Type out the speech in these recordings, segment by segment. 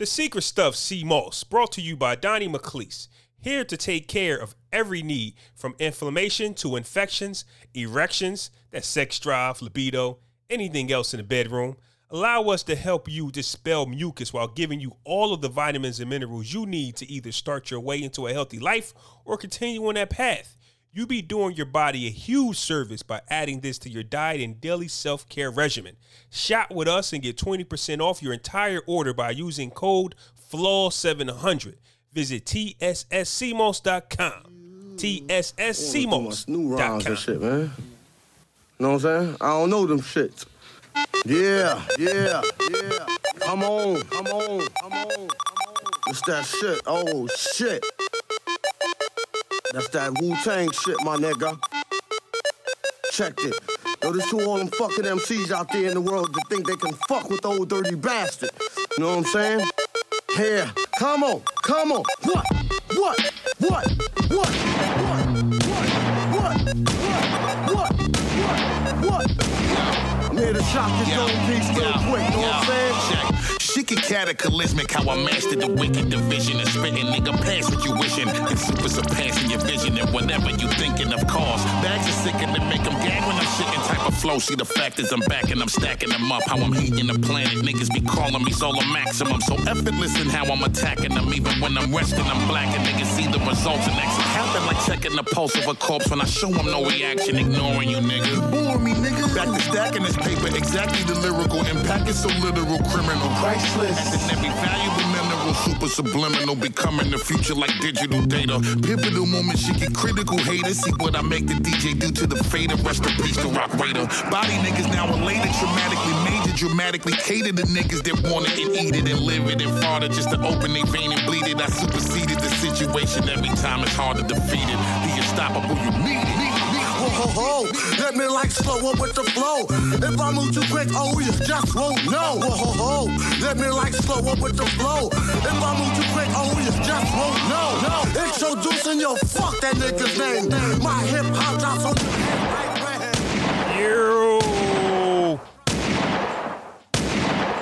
The Secret Stuff Sea Moss, brought to you by Donnie McLeese, here to take care of every need from inflammation to infections, erections, that sex drive, libido, anything else in the bedroom. Allow us to help you dispel mucus while giving you all of the vitamins and minerals you need to either start your way into a healthy life or continue on that path. You be doing your body a huge service by adding this to your diet and daily self care regimen. Shop with us and get 20% off your entire order by using code FLAW700. Visit TSSCMOS.com. TSSCMOS.com. shit, man. Know what I'm saying? I don't know them shits. Yeah, yeah, yeah. Come on, come on, come on, come on. It's that shit. Oh shit. That's that Wu Tang shit, my nigga. Check it. Yo, this to all them fucking MCs out there in the world that think they can fuck with old dirty bastard. You know what I'm saying? Here, come on, come on. What? What? What? What? What? What? What? What? What? What? I'm here to shock this Yo, old piece real quick, know what I'm saying? She get cataclysmic, how I mastered the wicked division and spitting, nigga, pass what you wishing. And super surpassing your vision and whatever you thinking of cause. Bags are sick and make them gag when I'm shitting type of flow. See the fact is I'm back and I'm stacking them up. How I'm heating the planet, niggas be calling me Zola Maximum. So effortless in how I'm attacking them. Even when I'm resting, I'm black and niggas see the results and exit. Happen like checking the pulse of a corpse when I show them no reaction, ignoring you, nigga. You bore me, nigga. Back to stacking this paper, exactly the lyrical impact is so literal, criminal. Priceless. Adding every valuable mineral, super subliminal, becoming the future like digital data. Pivotal moment, she get critical haters. See what I make the DJ do to the fader. Rest in peace, the rock raider. Body niggas now elated, traumatically major, dramatically cater to niggas that want it and eat it and live it and fart it just to open their vein and bleed it. I superseded the situation every time it's hard to defeat it. The unstoppable, you need it. Ho, ho. Let me like slow up with the flow. If I move too quick, oh, you just won't know. Ho, ho, ho. Let me like slow up with the flow. If I move too quick, oh, you just won't know. No. Introducing your fuck that nigga's name. My hip hop drops on your head right red.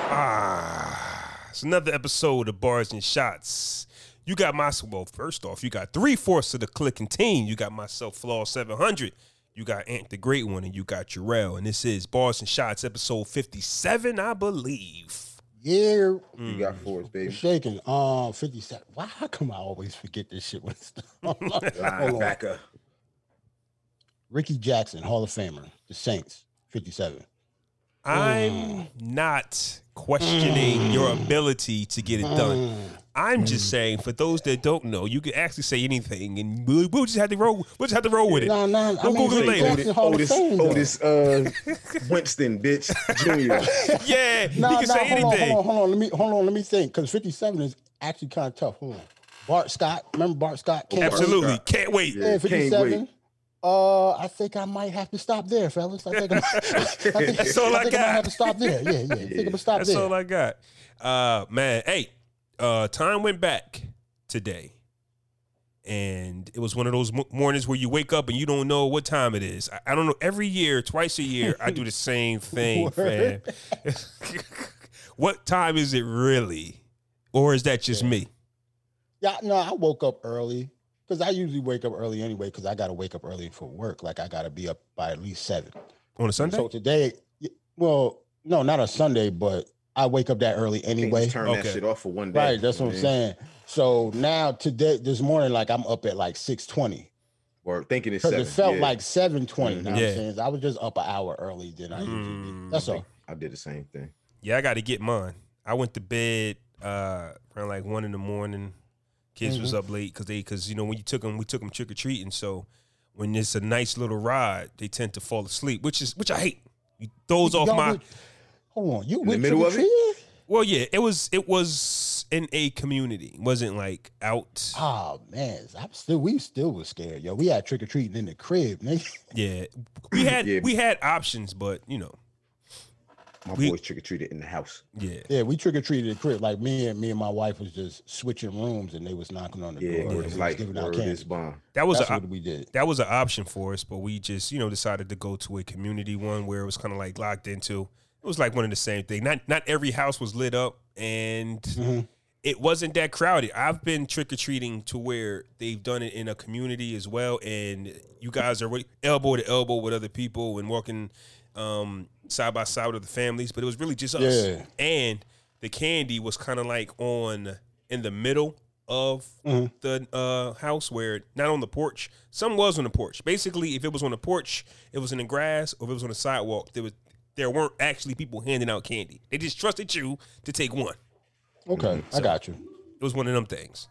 Ah, it's another episode of Bars and Shots. You got my well. First off, you got three fourths of the clicking team. You got myself, Flaw Seven Hundred. You got Ant the Great One, and you got Jarrell. And this is Bars and Shots, episode fifty-seven, I believe. Yeah, You got mm. fours, baby. shaking. Um, 57. Why how come I always forget this shit when it's Hold on. Linebacker. Ricky Jackson, Hall of Famer, the Saints, 57. I'm mm. not questioning your mm. ability to get it done. I'm just saying, for those that don't know, you can actually say anything, and we'll, we'll just have to roll. We'll just have to roll with it. No, no, I We'll mean, Google it Ricky later. Jackson, Hall of Otis, Fame. Otis uh, Winston, bitch, Junior. Yeah, No, he no, can say hold on, anything. hold on, hold on. Let me hold on. Let me think, because 57 is actually kind of tough. Hold on. Bart Scott, remember Bart Scott? Can't wait. Absolutely, can't wait. Yeah, Can't 57. wait. Uh, I think I might have to stop there, fellas. I think, I'm, I think, That's all I think got. might have to stop there. Yeah, yeah. I think I'm gonna stop That's there. all I got. Uh, man, hey, uh, time went back today, and it was one of those mo- mornings where you wake up and you don't know what time it is. I, I don't know. Every year, twice a year, I do the same thing, fam. what time is it really, or is that just me? Yeah, no, I woke up early because I usually wake up early anyway because I got to wake up early for work. Like I got to be up by at least seven. On a Sunday? So today, well, no, not a Sunday, but I wake up that early Can't anyway. turn Okay. that shit off for one day. Right, that's what I'm saying. So now today, this morning, like I'm up at like six twenty Or thinking it's because seven. it felt yeah. like seven twenty. You know what Yeah. I'm saying? I was just up an hour early than I usually Mm. do. That's all. I did the same thing. Yeah, I got to get mine. I went to bed uh, around like one in the morning. Kids was Mm-hmm. up late because they because you know when you took them, we took them trick or treating. So when it's a nice little ride, they tend to fall asleep, which is which I hate. You throws off Y'all my. went- hold on, you the went middle of it? Well, yeah, it was it was in a community. It wasn't like out. Oh man, I'm still we still was scared, yo. We had trick or treating in the crib, nigga. Yeah, we had Yeah. we had options, but you know, My We- boys trick or treated in the house. yeah. Yeah, we trick or treated in the crib. Like me and me and my wife was just switching rooms, and they was knocking on the Yeah, door. word and was life. giving out candy. is bond. That was That's a, what we did. that was an option for us, but we just you know decided to go to a community one where it was kind of like locked into. It was like one of the same thing. Not not every house was lit up, and Mm-hmm. it wasn't that crowded. I've been trick or treating to where they've done it in a community as well, and you guys are elbow to elbow with other people and walking um, side by side with the families. But it was really just us, Yeah. and the candy was kind of like on in the middle of the uh, house, where not on the porch. Some was on the porch. Basically, if it was on the porch, it was in the grass, or if it was on the sidewalk, there was there weren't actually people handing out candy. They just trusted you to take one Okay, mm-hmm. I got you. it was one of them things.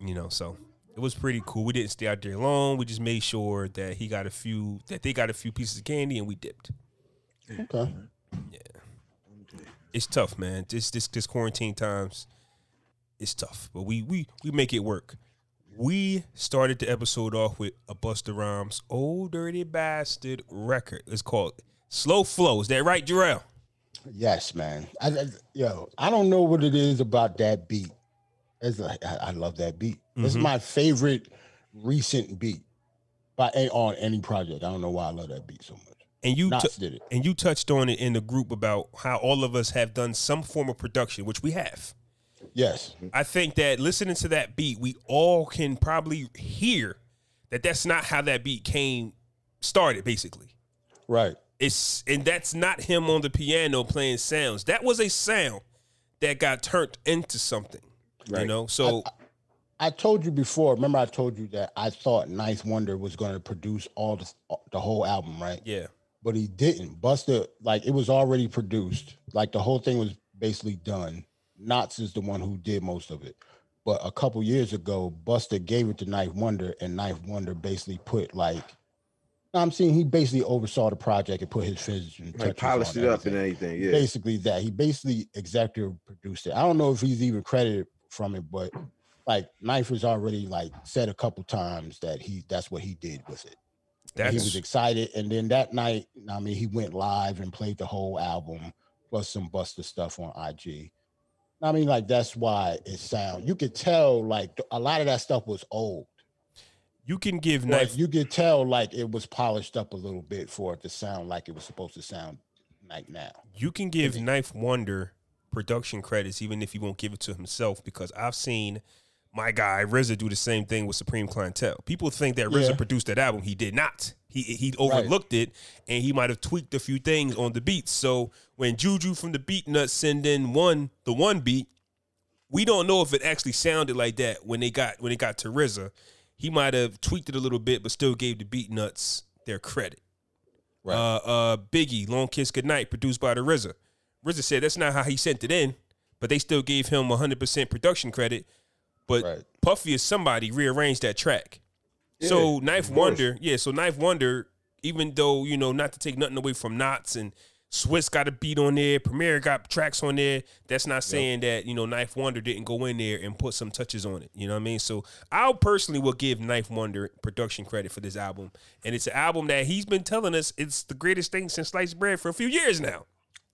You know, so it was pretty cool. We didn't stay out there long. We just made sure that he got a few that they got a few pieces of candy and we dipped. Okay. Yeah. It's tough, man. This this this quarantine times it's tough. But we we we make it work. We started the episode off with a Busta Rhymes Old Dirty Bastard record. It's called Slow Flow. Is that right, Jarrell? Yes, man. I, I- yo, I don't know what it is about that beat. It's like I, I love that beat. It's Mhm. my favorite recent beat by a, on any project. I don't know why I love that beat so much. And you tou- did it. and you touched on it in the group about how all of us have done some form of production, which we have. Yes. I think that listening to that beat, we all can probably hear that that's not how that beat came started. Basically, Right. It's and that's not him on the piano playing sounds. That was a sound that got turned into something. You know, so I told you before. Remember, I told you that I thought Ninth Wonder was going to produce all the the whole album, right? yeah, but he didn't. Busta, like it was already produced. Like the whole thing was basically done. Nottz is the one who did most of it. But a couple years ago, Busta gave it to Ninth Wonder, and Ninth Wonder basically put like I'm saying he basically oversaw the project and put his finishing Like touches polished it up and everything. everything. Yeah. Basically that. He basically executive produced it. I don't know if he's even credited from it, but like Ninth has already like said a couple times that he that's what he did with it That's... he was excited. And then that night, I mean, he went live and played the whole album plus some Busta stuff on IG. I mean, like that's why it sound. You could tell like a lot of that stuff was old. You can give ninth. you could tell like it was polished up a little bit for it to sound like it was supposed to sound like now. You can give Ninth Wonder production credits even if he won't give it to himself because I've seen my guy RZA do the same thing with Supreme Clientele. People think that RZA Yeah. produced that album. He did not. He he overlooked it and he might have tweaked a few things on the beats. So when Juju from the Beatnuts send in one the one beat, we don't know if it actually sounded like that when they got when it got to RZA. He might have tweaked it a little bit, but still gave the Beatnuts their credit. Right. Uh, uh, Biggie, Long Kiss Goodnight, produced by the RZA. RZA said that's not how he sent it in, but they still gave him 100% production credit. But Right. Puffy is somebody rearranged that track. so Ninth. Wonder, yeah. So Ninth Wonder, even though you know not to take nothing away from Nottz and Swizz got a beat on there, Premier got tracks on there. That's not saying that you know Ninth Wonder didn't go in there and put some touches on it. You know what I mean? So I personally will give Ninth Wonder production credit for this album, and it's an album that he's been telling us it's the greatest thing since sliced bread for a few years now.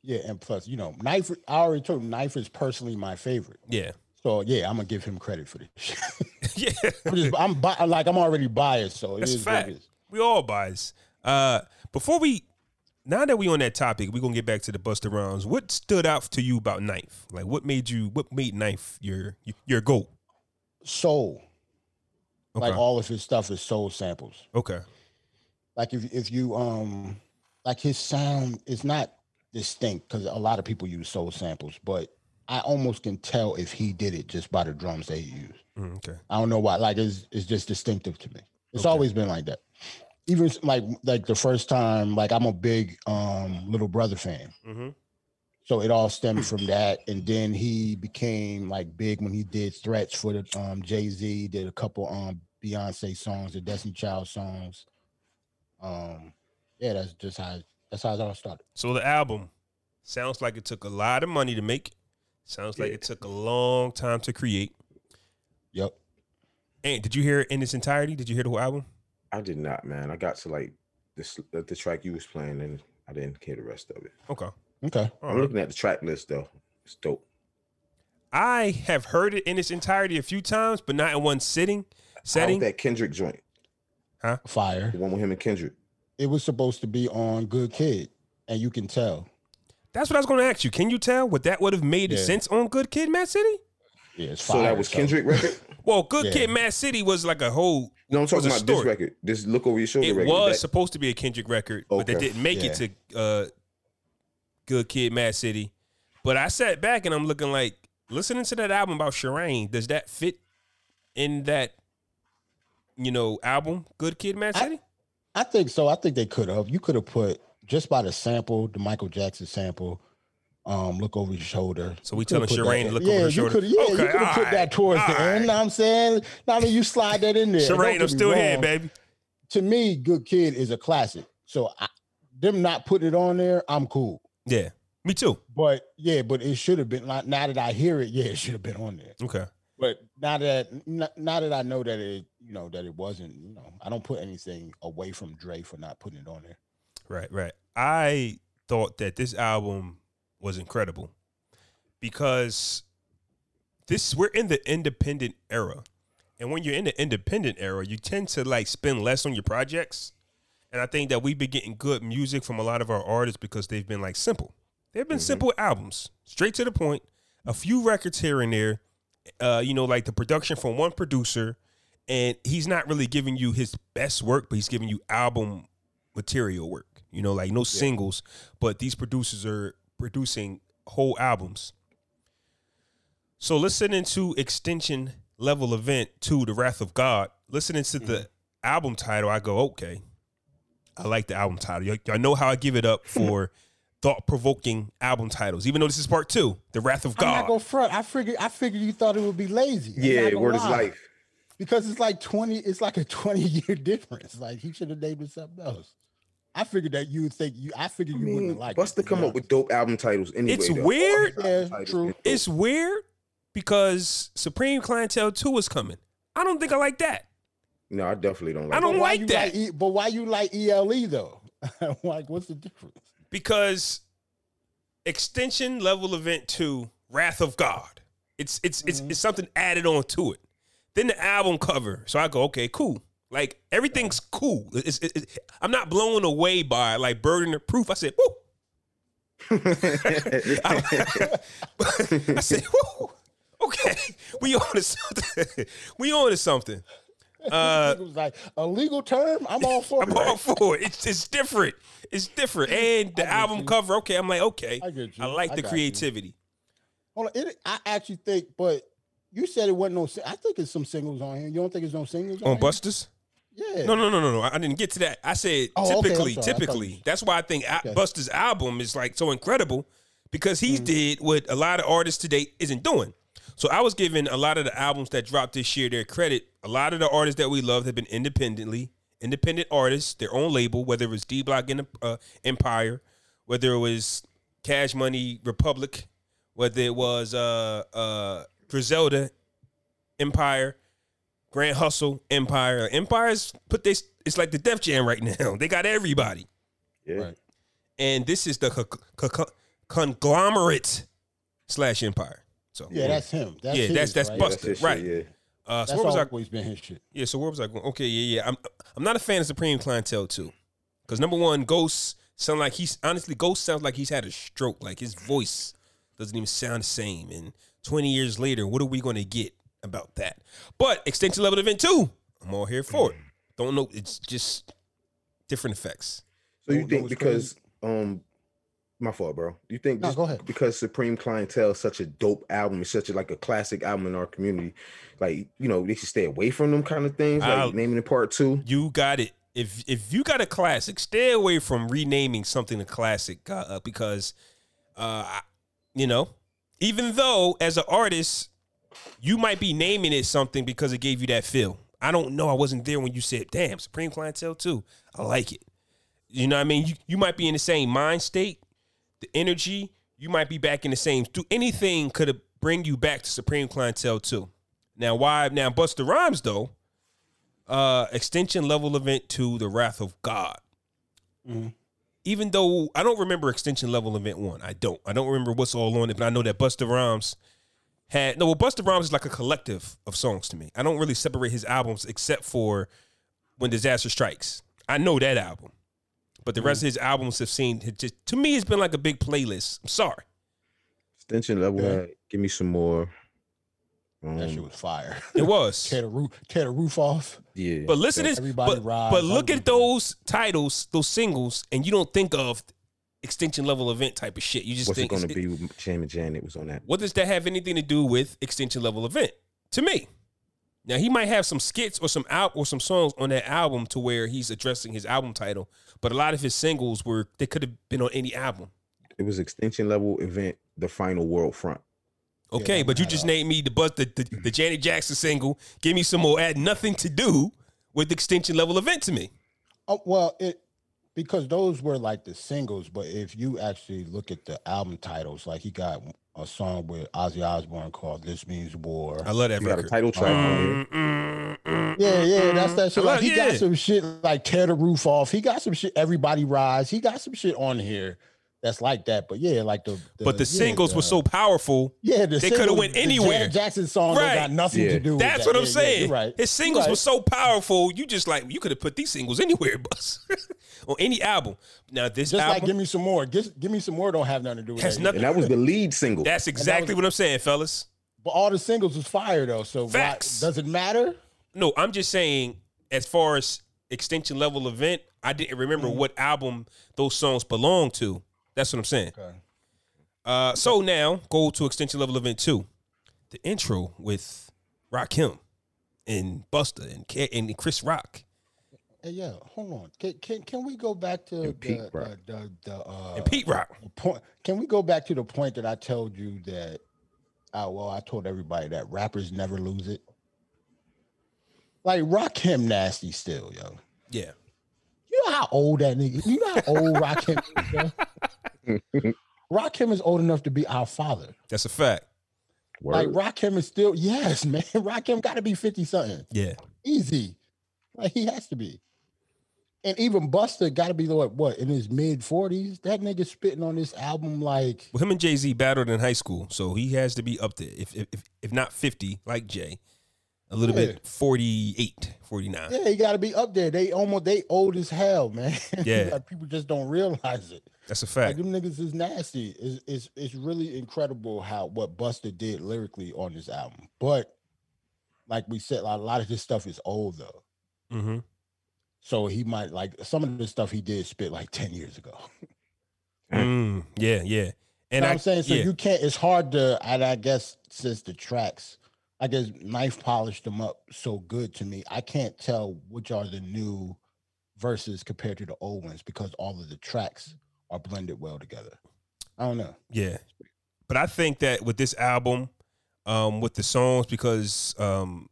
Yeah, and plus, you know, Ninth. I already told Ninth is personally my favorite. Yeah, So yeah, I'm gonna give him credit for this. yeah. I'm just, I'm bi- like, I'm already biased. So it That's is what it fact. is. We all bias. Uh, before we, now that we on that topic, we're gonna get back to the Busta Rounds. What stood out to you about Ninth? Like, what made you? What made Ninth your your goat? Soul. Okay. Like all of his stuff is soul samples. okay. Like if if you um like his sound is not distinct because a lot of people use soul samples, but I almost can tell if he did it just by the drums that he used. Mm, okay. I don't know why. Like it's it's just distinctive to me. It's Okay. always been like that. Even like like the first time, like I'm a big um little brother fan. Mm-hmm. So it all stemmed from that. And then he became like big when he did threats for the um Jay-Z, did a couple um Beyonce songs, the Destiny Child songs. Um yeah, that's just how that's how it all started. So the album sounds like it took a lot of money to make. Sounds like Yeah. it took a long time to create. Yep. And did you hear it in its entirety? Did you hear the whole album? I did not, man. I got to like this the, the track you was playing and I didn't hear the rest of it. Okay. Okay. All I'm right. looking at the track list though. It's dope. I have heard it in its entirety a few times, but not in one sitting How setting. that Kendrick joint, Huh? Fire. the one with him and Kendrick. It was supposed to be on Good Kid, and you can tell. That's what I was going to ask you. Can you tell what that would have made Yeah. sense on Good Kid, Mad City? Yeah, it's So that was Kendrick record. Well, Good Yeah. Kid, Mad City was like a whole. No, I'm talking was a about this record. This look over your shoulder It record. was That- supposed to be a Kendrick record, but they didn't make it to uh, Good Kid, Mad City. But I sat back and I'm looking like listening to that album about Sherane. Does that fit in that you know album, Good Kid, Mad I- City? I think so. I think they could have. You could have put just by the sample, the Michael Jackson sample. Um, look over your shoulder. So we You telling Sherane to look yeah, over her shoulder? yeah, you could have put alright, that towards the alright. end. Know what I'm saying? Now that you slide that in there. Sherane, I'm still here, baby. To me, Good Kid is a classic. So I, them not putting it on there, I'm cool. Yeah, me too. But yeah, but it should have been. Like, now that I hear it, yeah, it should have been on there. Okay. But now that now that I know that it, you know, that it wasn't, you know, I don't put anything away from Dre for not putting it on there. Right, right. I thought that this album was incredible because this we're in the independent era. And when you're in the independent era, you tend to like spend less on your projects. And I think that we've been getting good music from a lot of our artists because they've been like simple. They've been simple albums, straight to the point, a few records here and there. Uh, you know, like the production from one producer, and he's not really giving you his best work, but he's giving you album material work. You know, like no singles, but these producers are producing whole albums. So listening to Extension Level Event to The Wrath of God, listening to the mm-hmm. album title, I go, okay, I like the album title. Y'all, y'all know how I give it up for thought provoking album titles, even though this is part two, The Wrath of I'm not God. gonna front. I figured I figured you thought it would be lazy. Yeah, not gonna word is life. Because it's like 20, it's like a 20 year difference. Like he should have named it something else. I figured that you would think you I figured I you wouldn't like. have liked Busta it. to be come up with dope album titles anyway. It's though. weird. All his album Yeah, true. It's weird because Supreme Clientele 2 is coming. I don't think I like that. No, I definitely don't like I don't But why like that. E- but why you like ELE though? like, what's the difference? because extension level event 2 wrath of god it's it's it's, mm-hmm. it's something added on to it then the album cover so i go okay cool like everything's cool it's, it's, it's- i'm not blown away by like burden of proof i said woo i said woo okay we on to something we on to something uh it was like a legal term. I'm all for it. I'm it. all for it. It's it's different. It's different. And the album you. cover, okay, I'm like, okay. I get you. I like I the got you. creativity. Hold on, it, I actually think, but you said it wasn't no. I think it's some singles on here. You don't think it's no singles on, On? Bustas? Yeah. No, no, no, no, no. I didn't get to that. I said Oh, okay, typically. Thought typically. That's why I think Okay. Busta's album is like so incredible because he Mm-hmm. did what a lot of artists today isn't doing. So I was giving a lot of the albums that dropped this year their credit. A lot of the artists that we love have been independently independent artists, their own label, whether it was D Block uh, Empire, whether it was Cash Money Republic, whether it was uh uh Griselda Empire, Grand Hustle Empire. Empire's put this it's like the Def Jam right now. They got everybody. Yeah. Right. And this is the co- co- co- conglomerate slash Empire. So Yeah, that's him. That's Yeah, his, that's- that's right? That's Busta. his right. shit, yeah. uh, so That's where was I? always been his shit. Yeah, so where was I going? Okay, yeah, yeah. I'm I'm not a fan of Supreme Clientele too, because number one, Ghost sound like he's honestly Ghost sounds like he's had a stroke. Like his voice doesn't even sound the same. And 20 years later, what are we going to get about that? But extension level event two, I'm all here for it. Don't know. It's just different effects. So you Know- know think what's because um my fault, bro. You think No, just go ahead. because Supreme Clientele is such a dope album, it's such a like a classic album in our community, like you know, they should stay away from them kind of things, like I'll- naming it part two. You got it. If if you got a classic, stay away from renaming something a classic uh, because, uh, you know, even though as an artist, you might be naming it something because it gave you that feel. I don't know. I wasn't there when you said, "Damn, Supreme Clientele too." I like it. You know what I mean? You you might be in the same mind state, the energy. You might be back in the same. Do anything could bring you back to Supreme Clientele too. Now, why? Now, Busta Rhymes though uh extension level event to the wrath of god even though i don't remember extension level event one i don't i don't remember what's all on it but i know that busta rhymes had no well busta rhymes is like a collective of songs to me i don't really separate his albums except for when disaster strikes i know that album but the rest of his albums have seen it just to me it's been like a big playlist i'm sorry Extension level, Yeah. give me some more. That shit Um, was fire. It was. tear the roof, tear the roof off. yeah, But listen, to this. Everybody But, Rise, but look at those titles, those singles, and you don't think of extinction level event type of shit. You just what's it think gonna it's- be? With Jam and Janet was on that. What does that have anything to do with extension level event? To me. Now he might have some skits or some out or some songs on that album to where he's addressing his album title, but a lot of his singles were they could have been on any album. It was extension level event, the final world front. Okay, that but you just have. named me the buzz the, the the Janet Jackson single. Give me some more. Add nothing to do with extension level event to me. Oh well, it because those were like the singles, but if you actually look at the album titles, like he got a song with Ozzy Osbourne called "This Means War." I love that You got a record. title track on. Mm, mm, mm, Yeah, yeah, that's that shit. Like he yeah. got some shit like tear the roof off. He got some shit. Everybody rise. He got some shit on here that's like that. But yeah, like the, But the yeah, singles the- were so powerful. yeah. The they coulda went anywhere. Janet Jackson song Right. got nothing Yeah. to do. with That's that. what I'm Yeah, yeah, saying. you're right. His singles You're were so powerful. You just like you could have put these singles anywhere, bus on any album. Now this Just like album give me some more. Give, give me some more. Don't have nothing to do with Has that. nothing- And that was the lead single. that's exactly was- what I'm saying, fellas. But all the singles was fire though. So why, Facts. does it matter? No, I'm just saying as far as extension level event, I didn't remember Mm-hmm. what album those songs belong to. That's what I'm saying. Okay. Uh, so now go to extension level event two, the intro with Rakim and Busta and K- and Chris Rock Hey, yeah, hold on. Can can, can we go back to And Pete the, Rock. the, the, the uh, and Pete Rock. point? Can we go back to the point that I told you that? Uh, well, I told everybody that rappers never lose it. Like Rakim nasty still, yo. Yeah. You know how old that nigga? You know how old Rakim is? yo? Rakim is old enough to be our father. That's a fact. Like Word. Rakim is still yes, man. Rakim got to be fifty something. Yeah. Easy. Like he has to be. And even Busta got to be what, what in his mid 40s. That nigga spitting on this album like Well, him and Jay Z battled in high school, so he has to be up there. If if if, if not 50, like Jay, a little Yeah. bit 48, 49. yeah, you got to be up there. They almost they old as hell, man. Yeah. like people just don't realize it. That's a Like fact. them niggas is nasty. It's, it's it's really incredible how what Busta did lyrically on this album. But like we said, a lot of this stuff is old though. hmm So he might like some of the stuff he did spit like 10 years ago. Mm, yeah, yeah. You And know I, what I'm saying? So yeah, you can't, it's hard to, and I guess since the tracks, I guess ninth polished them up so good to me. I can't tell which are the new verses compared to the old ones because all of the tracks are blended well together. I don't know. yeah. But I think that with this album, um, with the songs, because um,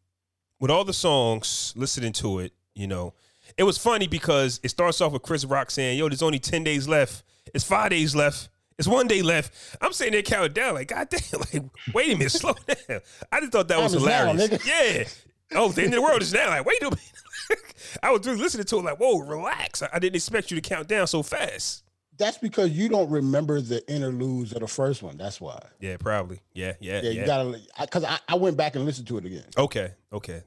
with all the songs, listening to it, you know, it was funny because it starts off with Chris Rock saying, "Yo, there's only ten days left. It's five days left." It's one day left. I'm sitting there counting down, like, God damn, like, wait a minute, slow down. I just thought that was is now, hilarious. yeah. Oh, the end of the world is now. Like, wait a minute. I was just listening to it, like, whoa, relax. I, I didn't expect you to count down so fast. That's because you don't remember the interludes of the first one. That's why. Yeah, probably. Yeah, yeah, Yeah, yeah. you gotta, because I, I went back and listened to it again. okay, okay.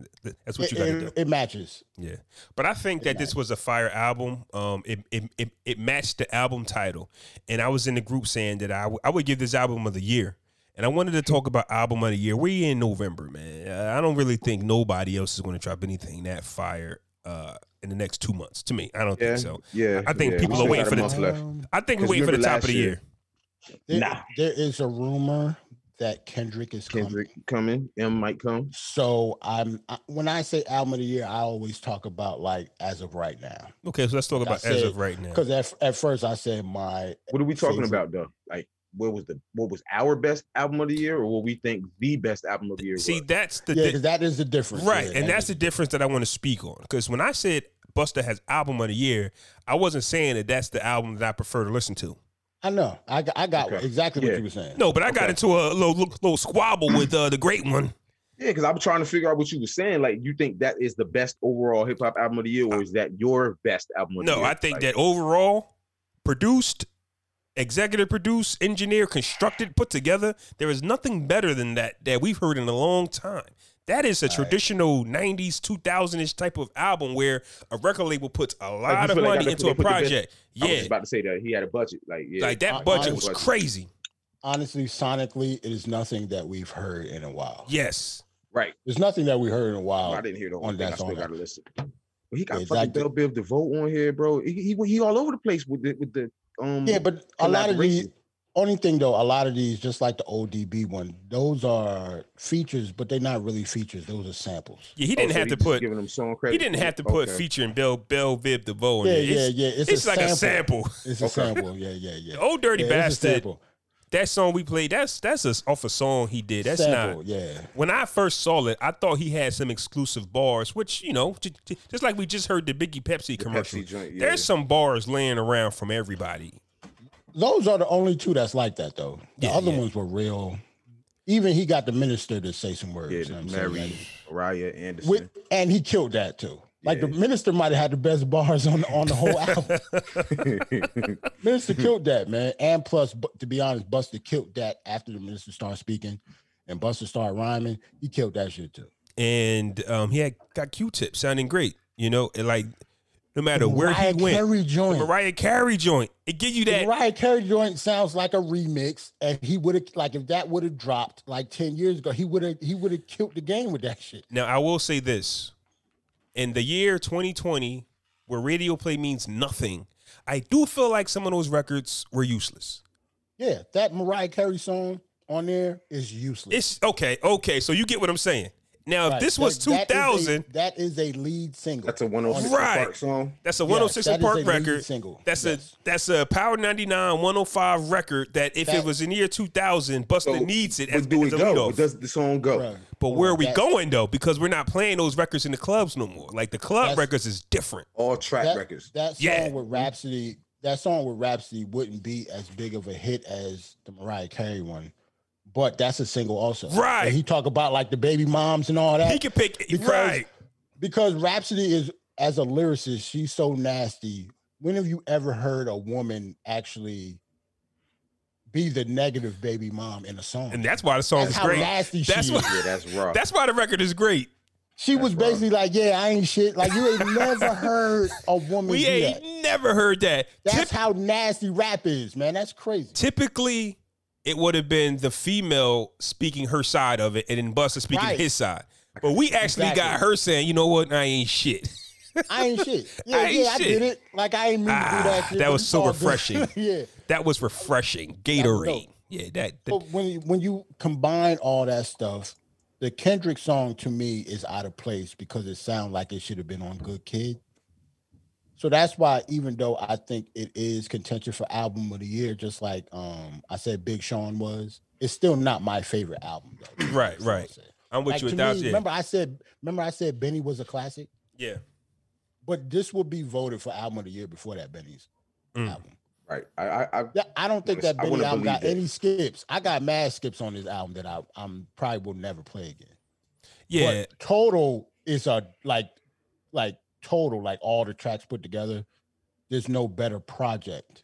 That's what It, you got to it- do. it matches. Yeah, but I think that this was a fire album. Um, it it, it it matched the album title, and I was in the group saying that I, w- I would give this album of the year, and I wanted to talk about album of the year. We in November, man. I don't really think nobody else is going to drop anything that fire uh in the next two months. To me, I don't Yeah, think so. yeah. I think yeah. people are waiting for the month. Um, I think we're waiting for the remember top of the year. There- Nah. there is a rumor that Kendrick is coming. Kendrick coming. M might come. So I'm I, when I say album of the year, I always talk about like as of right now. Okay, so let's talk I about as of right now. Because at, at first I said my What are we talking Favorite. about though? Like what was the what was our best album of the year or what we think the best album of the year See, was? that's the yeah, di- that is the difference, Right, yeah, and that that's is- the difference that I want to speak on. Because when I said Busta has album of the year, I wasn't saying that that's the album that I prefer to listen to. I know. I got, I got Okay. exactly Yeah. what you were saying. No, but I got into a little, little, little squabble with uh, the great one. Yeah, because I'm trying to figure out what you were saying. Like, you think that is the best overall hip hop album of the year, or is that your best album of the No. I think Like, that overall, produced, executive produced, engineer, constructed, put together, there is nothing better than that that we've heard in a long time. That is a Right. traditional 90s, 2000 ish type of album where a record label puts a you lot of feel like money into put- a project. put the best- project. I was about to say that he had a budget. Like, yeah, Like that budget I- was crazy. Honestly, sonically, it is nothing that we've heard in a while. Yes. Right. There's nothing that we heard in a while. I didn't hear the on one thing. I that still song. got to listen. But he got Yeah, fucking exactly. Bell Biv DeVoe on here, bro. He, he he all over the place with the with the um. Yeah, but a lot of these collaboration. Only thing though, a lot of these, just like the ODB one, those are features, but they're not really features. Those are samples. Yeah, he Oh, didn't so have to put. giving them song credit. He didn't have to put Okay. featuring Bell Bell Biv DeVoe in Yeah, there. yeah, It's, yeah. It's, it's a like sample. a sample. It's a Okay. sample. Yeah, yeah, yeah. The Old Dirty Yeah, Bastard. That song we played. That's that's a, off a song he did. That's sample. not. Yeah. When I first saw it, I thought he had some exclusive bars, which you know, j- j- just like we just heard the Biggie Pepsi commercial. Pepsi joint, yeah. There's some bars laying around from everybody. Those are the only two that's like that though. The Yeah, other yeah. ones were real. Even he got the minister to say some words. Yeah, you know what I'm saying? Mary Mariah Anderson. With, and he killed that too. Like the minister might have had the best bars on on the whole album. minister killed that man, and plus, bu- to be honest, Busta killed that after the minister started speaking, and Busta started rhyming. He killed that shit too. And um, he had got Q-Tip sounding great. You know, like no matter where he went, Carey joint. the Mariah Carey joint, it give you The that. Mariah Carey joint sounds like a remix, and he would have like if that would have dropped like ten years ago, he would have he would have killed the game with that shit. Now I will say this: in the year 2020, where radio play means nothing, I do feel like some of those records were useless. Yeah, that Mariah Carey song on there is useless. It's okay, okay. So you get what I'm saying. Now, if Right. this was That- that is a- 2000, that is a lead single. That's a 106 Right. Park song. that's a oh Yes, 106 that and is Park a lead record. single. That's Yes. a that's a Power 99 105 record that if it was in the year 2000, Busta So, needs it where as, do as it a go? leadoff. Does the song go? Bruh. But where are we That- going though? Because we're not playing those records in the clubs no more. Like the club records is different. All track that, records. that song Yeah. with Rapsody, that song with Rapsody wouldn't be as big of a hit as the Mariah Carey one. But that's a single also. Right. And he talk about like the baby moms and all that. He can pick Because- right. because Rapsody is as a lyricist, she's so nasty. When have you ever heard a woman actually be the negative baby mom in a song? And that's why the song That's is how great. nasty she That's is. why yeah, that's rough. that's why the record is great. she was That's rough. basically like, "Yeah, I ain't shit." Like you ain't never heard a woman We do ain't that. never heard that. That's Tip- how nasty rap is, man. That's crazy. typically, it would have been the female speaking her side of it, and then Busta speaking Right. his side. But we actually got her saying, "You know what? I ain't shit." I ain't shit. Yeah, I yeah, I did it. Like I ain't mean to do Ah, that shit. that was so refreshing. yeah. that was refreshing. Gatorade. Yeah, that. that- But when you- when you combine all that stuff, the Kendrick song to me is out of place because it sounds like it should have been on Good Kid. So that's why, even though I think it is contention for album of the year, just like um I said, Big Sean was, it's still not my favorite album. Though. right, That's I'm right. I'm with Like, you to me, Yeah. remember I said, remember I said Benny was a classic, yeah. but this will be voted for album of the year before that Benny's Mm. album. right. I, I, I Yeah, I don't think that I Benny wanna album got believe that. any skips. I got mad skips on this album that I I'm probably will never play again. Yeah. But total is a like like total like all the tracks put together. There's no better project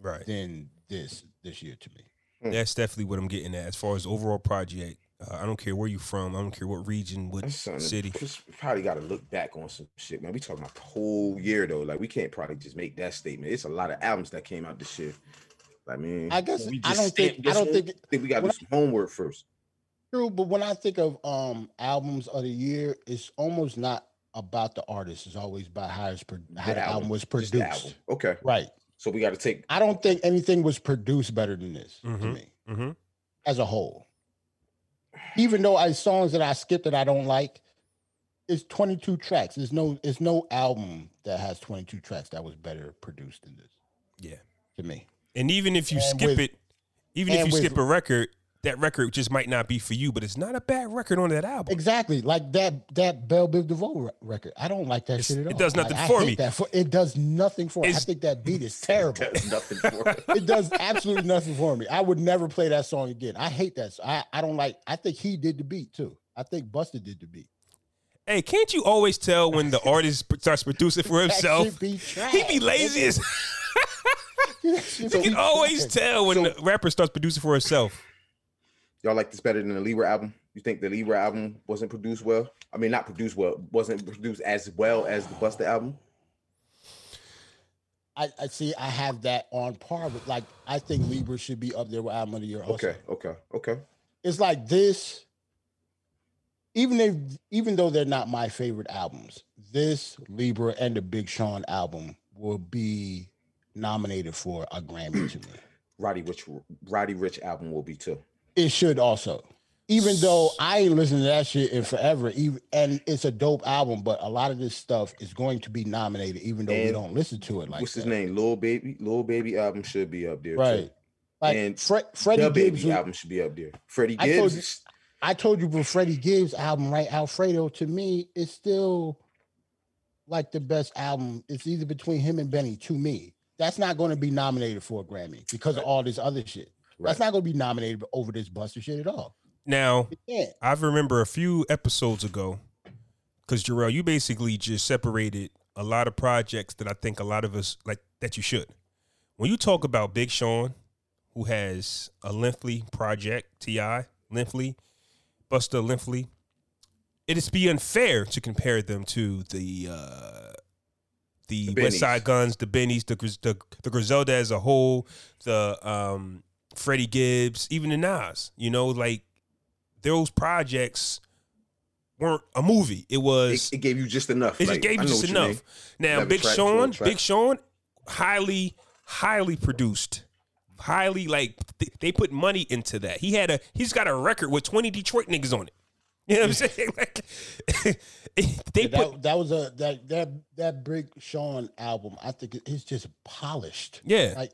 right. than this this year to me. That's definitely what I'm getting at as far as overall project. Uh, I don't care where you from. I don't care what region, what city. just- probably got to look back on some shit, man. We talking about the whole year though. Like we can't probably just make that statement. It's a lot of albums that came out this year. I mean, I guess we I don't think I don't one. think I think we got to do some homework first. true, but when I think of um albums of the year, it's almost not about the artist. It's always about how it's pro- how the, album, was produced. the album. Okay, Right. so we got to take. I don't think anything was produced better than this to Mhm. me. Mm-hmm. as a whole. Even though I songs that I skipped that I don't like, it's 22 tracks. There's no it's no album that has 22 tracks that was better produced than this Yeah. to me. And even if you And skip with- it, even if you with- skip a record, that record just might not be for you, but it's not a bad record on that album. Exactly. Like that that Bell Biv DeVoe record. I don't like that It's- shit at all. it does Like, nothing I for hate me. That for, it does nothing for me. I think that beat is terrible. There's nothing for it. it does absolutely nothing for me. I would never play that song again. I hate that. I, I don't like I think he did the beat too. I think Busta did the beat. Hey, can't you always tell when the artist starts producing for himself? shit be. He be lazy as you be can always trash. tell when the rapper starts producing for himself. Y'all like this better than the Libra album? You think the Libra album wasn't produced well? I mean, not produced well, wasn't produced as well as the Busta album. I, I see. I have that on par with like I think Libra should be up there with album of the year. Also. Okay, okay, okay. it's like this even if even though they're not my favorite albums, this Libra and the Big Sean album will be nominated for a Grammy to me. Roddy Ricch Roddy Ricch album will be too. It should also. Even though I ain't listened to that shit in forever, even and it's a dope album, but a lot of this stuff is going to be nominated, even though we don't listen to it like What's his name? Lil Baby. Lil Baby album should be up there Right. too. Like And Fre- Freddie Gibbs, was- album should be up there. Freddie I told Gibbs. I told you Freddie Gibbs album, right? Alfredo to me is still like the best album. It's either between him and Benny to me. That's not going to be nominated for a Grammy because of all this other shit. That's not going to be nominated over this Busta shit at all. Now, I remember a few episodes ago, because Jarrell, you basically just separated a lot of projects that I think a lot of us like that you should. When you talk about Big Sean, who has a lengthy project, T.I. lengthy, Busta lengthy, it is be unfair to compare them to the uh, the, The Westside Gunns, the Bennies, the the, the Griselda as a whole, the um, Freddie Gibbs, even the Nas. You know, like those projects weren't a movie. It was It, it gave you just enough. it like, just gave you just what you enough. Now, Eleven Big Sean, Big Sean, highly, highly produced, highly like th- they put money into that. He had a he's got a record with twenty Detroit niggas on it. You know what I'm saying? Like they Yeah, put that, that was a that that that Big Sean album. I think it's just polished. yeah, Like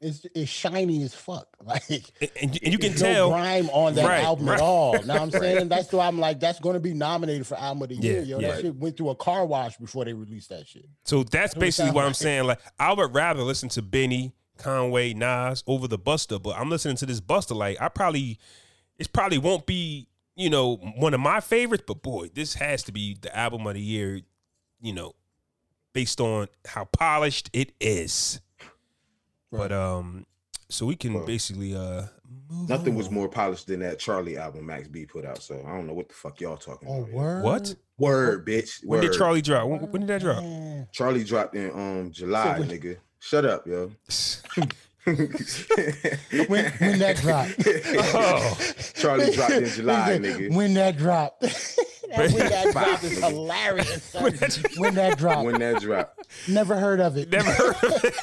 it's it's shiny as fuck. Like and, and you- can tell no grime on that Right, album right. at all. Now I'm saying that's why I'm like that's going to be nominated for album of the year. Yeah, Yo, yeah. that shit went through a car wash before they released that shit. So that's basically what I'm like. saying. Like I would rather listen to Benny, Conway, Nas over the Busta, but I'm listening to this Busta. Like I probably, it probably won't be you know one of my favorites, but boy, this has to be the album of the year. You know, based on how polished it is. But um, so we can Well, basically uh, move Nothing was more polished than that Charlie album Max B put out. So I don't know what the fuck y'all talking Oh, about. word. What? Word, bitch. When did Charlie drop? When, when did that drop? Charlie dropped in um July, So when- nigga. Shut up, yo. When when that dropped. Oh, Charlie dropped in July, Nigga, nigga. When that dropped. When that dropped is hilarious. son. when that dropped. When that dropped. Never heard of it. never heard of it.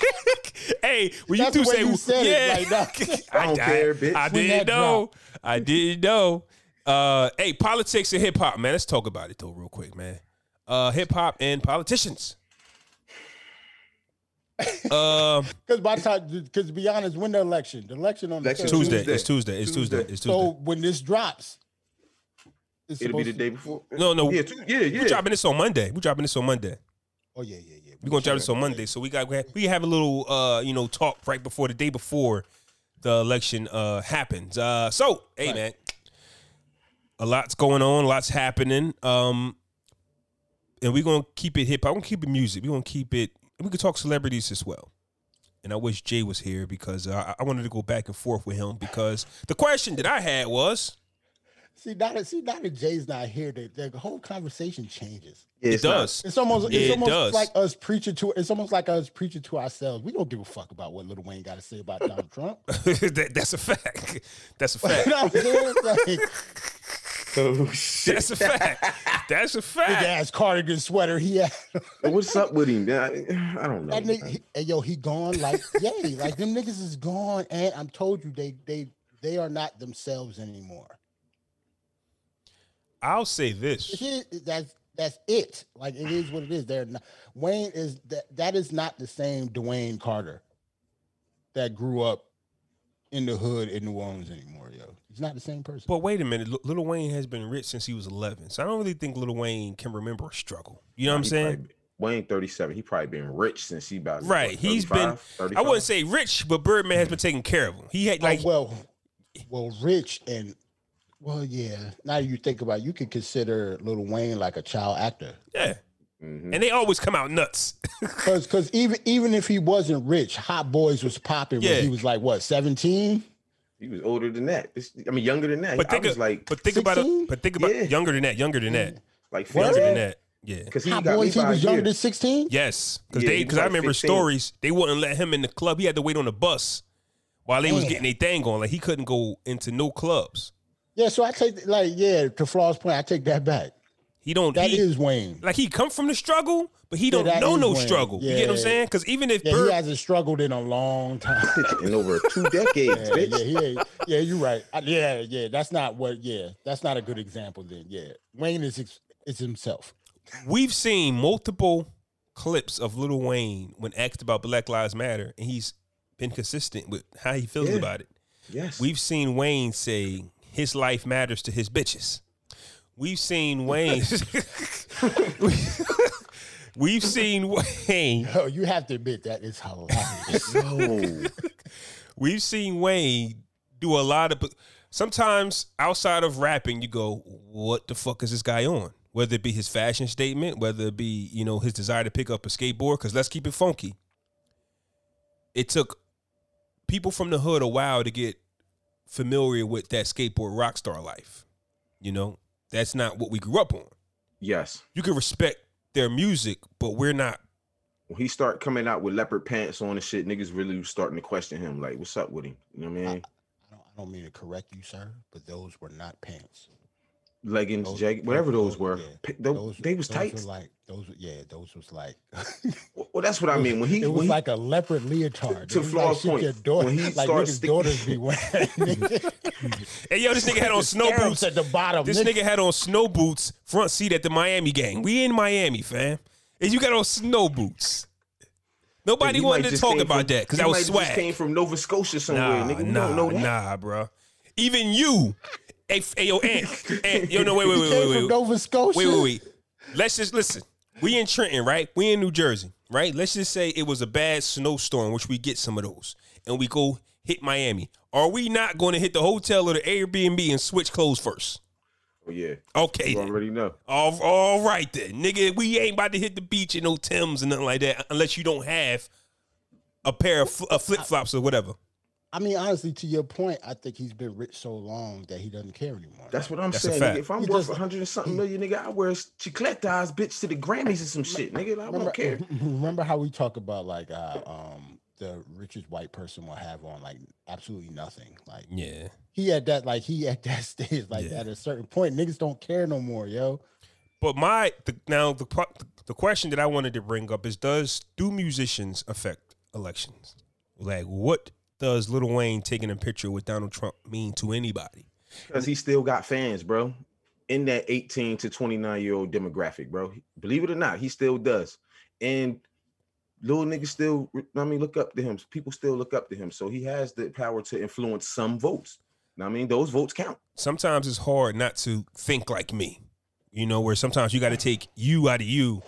hey, when That's you the do way say you said it, yeah, like, no. I don't care, bitch. I When didn't that know. I didn't know. Uh, hey, politics and hip hop, man. Let's talk about it though, real quick, man. Uh, hip hop and politicians. Um, Because by the time, because to be honest, when the election, the election on the Election 13th. Tuesday. Tuesday. It's Tuesday. It's Tuesday. Tuesday. It's Tuesday. So when this drops, it's It'll be the day before. No, no. Yeah, two, yeah, yeah. we dropping this on Monday. We're dropping this on Monday. Oh yeah, yeah, yeah. We're gonna drop this on Monday. So we got we have a little uh you know talk right before the day before the election uh happens. Uh so hey Right. man. A lot's going on, lots happening. Um and we're gonna keep it hip hop. We're gonna keep it music. We're gonna keep it we could talk celebrities as well. And I wish Jay was here because uh, I I wanted to go back and forth with him because the question that I had was See, now that see now that Jay's not here, the, the whole conversation changes. Yeah, it it's not- does. It's almost it's it almost does. like us preaching to it's almost like us preaching to ourselves. We don't give a fuck about what Lil Wayne got to say about Donald Trump. that, that's a fact. That's a you fact. know what I'm saying? Oh shit. That's a fact. That's a fact. big ass cardigan sweater he had. What's up with him? I, I don't know. That nigga, he, hey, yo, he gone like yay, like them niggas is gone, and I'm told you they they they are not themselves anymore. I'll say this. It is- that's that's it. Like it is what it is. They're not, Wayne is that that is not the same Dwayne Carter that grew up in the hood in New Orleans anymore, yo. He's not the same person. But wait a minute, Lil Lil Wayne has been rich since he was 11, so I don't really think Lil Wayne can remember a struggle. You know what I'm saying? probably- Wayne 37. He probably been rich since he about Right. what, He's 35, been. I wouldn't say rich, but Birdman has been taking care of him. He had oh, like oh, well, well, Rich and well, yeah. Now you think about, it, you could consider Lil Wayne like a child actor. yeah, Mhm. and they always come out nuts. Because because even even if he wasn't rich, Hot Boys was popping Yeah. when he was like what seventeen. He was older than that. It's- I mean, younger than that. But I think, was of, like, but think about it. But think about Yeah. younger than that. Younger than that. like Younger 15. than that. Yeah. Because he Hot Boys, he was younger year. than sixteen. Yes, because Yeah, they because was I remember 15. stories they wouldn't let him in the club. He had to wait on the bus while they was getting their thing on. Like he couldn't go into no clubs. Yeah, so I take like yeah to Flaw's point. I take that back. He don't. That he, is Wayne. like he come from the struggle, but he don't that know no Wayne. struggle. You get what I'm saying? Because even if Yeah, Bird, he hasn't struggled in a long time. in over two decades, yeah, bitch. yeah, he ain't- yeah, you're right. Uh, Yeah, yeah, that's not what. Yeah, that's not a good example. Then, yeah, Wayne is is himself. we've seen multiple clips of Lil Wayne when asked about Black Lives Matter, and he's been consistent with how he feels Yeah. about it. Yes. We've seen Wayne say his life matters to his bitches. We've seen Wayne. We've seen Wayne. Oh, you have to admit that is hilarious. no. We've seen Wayne do a lot of. Sometimes outside of rapping, you go, "What the fuck is this guy on?" Whether it be his fashion statement, whether it be you know his desire to pick up a skateboard. Because let's keep it funky. It took people from the hood a while to get familiar with that skateboard rock star life. You know, that's not what we grew up on. Yes. You can respect their music, but we're not. When he start coming out with leopard pants on and shit, niggas really starting to question him. Like, what's up with him? You know what I mean? I don't, I don't mean to correct you, sir, but those were not pants. Leggings, Those- jag, whatever those were. yeah, P- tho- they was those tight. Were like those, were- yeah, those was like. Well, that's what I mean. When he, it was he like a leopard leotard. to It was Flaw's shit point, your daughter, when he like starts niggas' stick- daughters be wearing. Hey, yo, this nigga had on snow boots at the bottom. This nigga had on snow boots, front seat at the Miami game. We in Miami, fam. And you got on snow boots. Nobody wanted to talk about from- that because he that might was just swag. came from Nova Scotia somewhere, Nah, nigga. We nah, don't know that. nah, bro. Even you, hey, f- hey yo, Ant, Ant, yo, no, wait, wait, wait, Came wait, from wait, Nova Scotia. wait, wait, wait. Let's just listen. We in Trenton, right? We in New Jersey, right? Let's just say it was a bad snowstorm, which we get some of those, and we go hit Miami. Are we not going to hit the hotel or the Airbnb and switch clothes first? Oh yeah, Okay, you already know. All, all right then, nigga. We ain't about to hit the beach in no Tims and nothing like that unless you don't have a pair of, fl- uh, of flip flops or whatever. I mean, honestly, to your point, I think he's been rich so long that he doesn't care anymore. That's what I'm That's saying. Nigga. If I'm He worth just- a hundred and something million, nigga, I wear chicletas, bitch, to the Grammys and some shit, nigga. I remember, don't care. remember how we talk about like uh, um the richest white person will have on like absolutely nothing. Like Yeah. he at that like he at that stage like Yeah. at a certain point niggas don't care no more, yo. But my the, now the the question that I wanted to bring up is: Does do musicians affect elections? Like, what does Lil Wayne taking a picture with Donald Trump mean to anybody? Because he still got fans, bro. In that 18 to 29 year old demographic, bro. Believe it or not, he still does. And little niggas still, I mean, look up to him. People still look up to him. So he has the power to influence some votes. I mean, those votes count. Sometimes it's hard not to think like me. You know, where sometimes you got to take you out of you,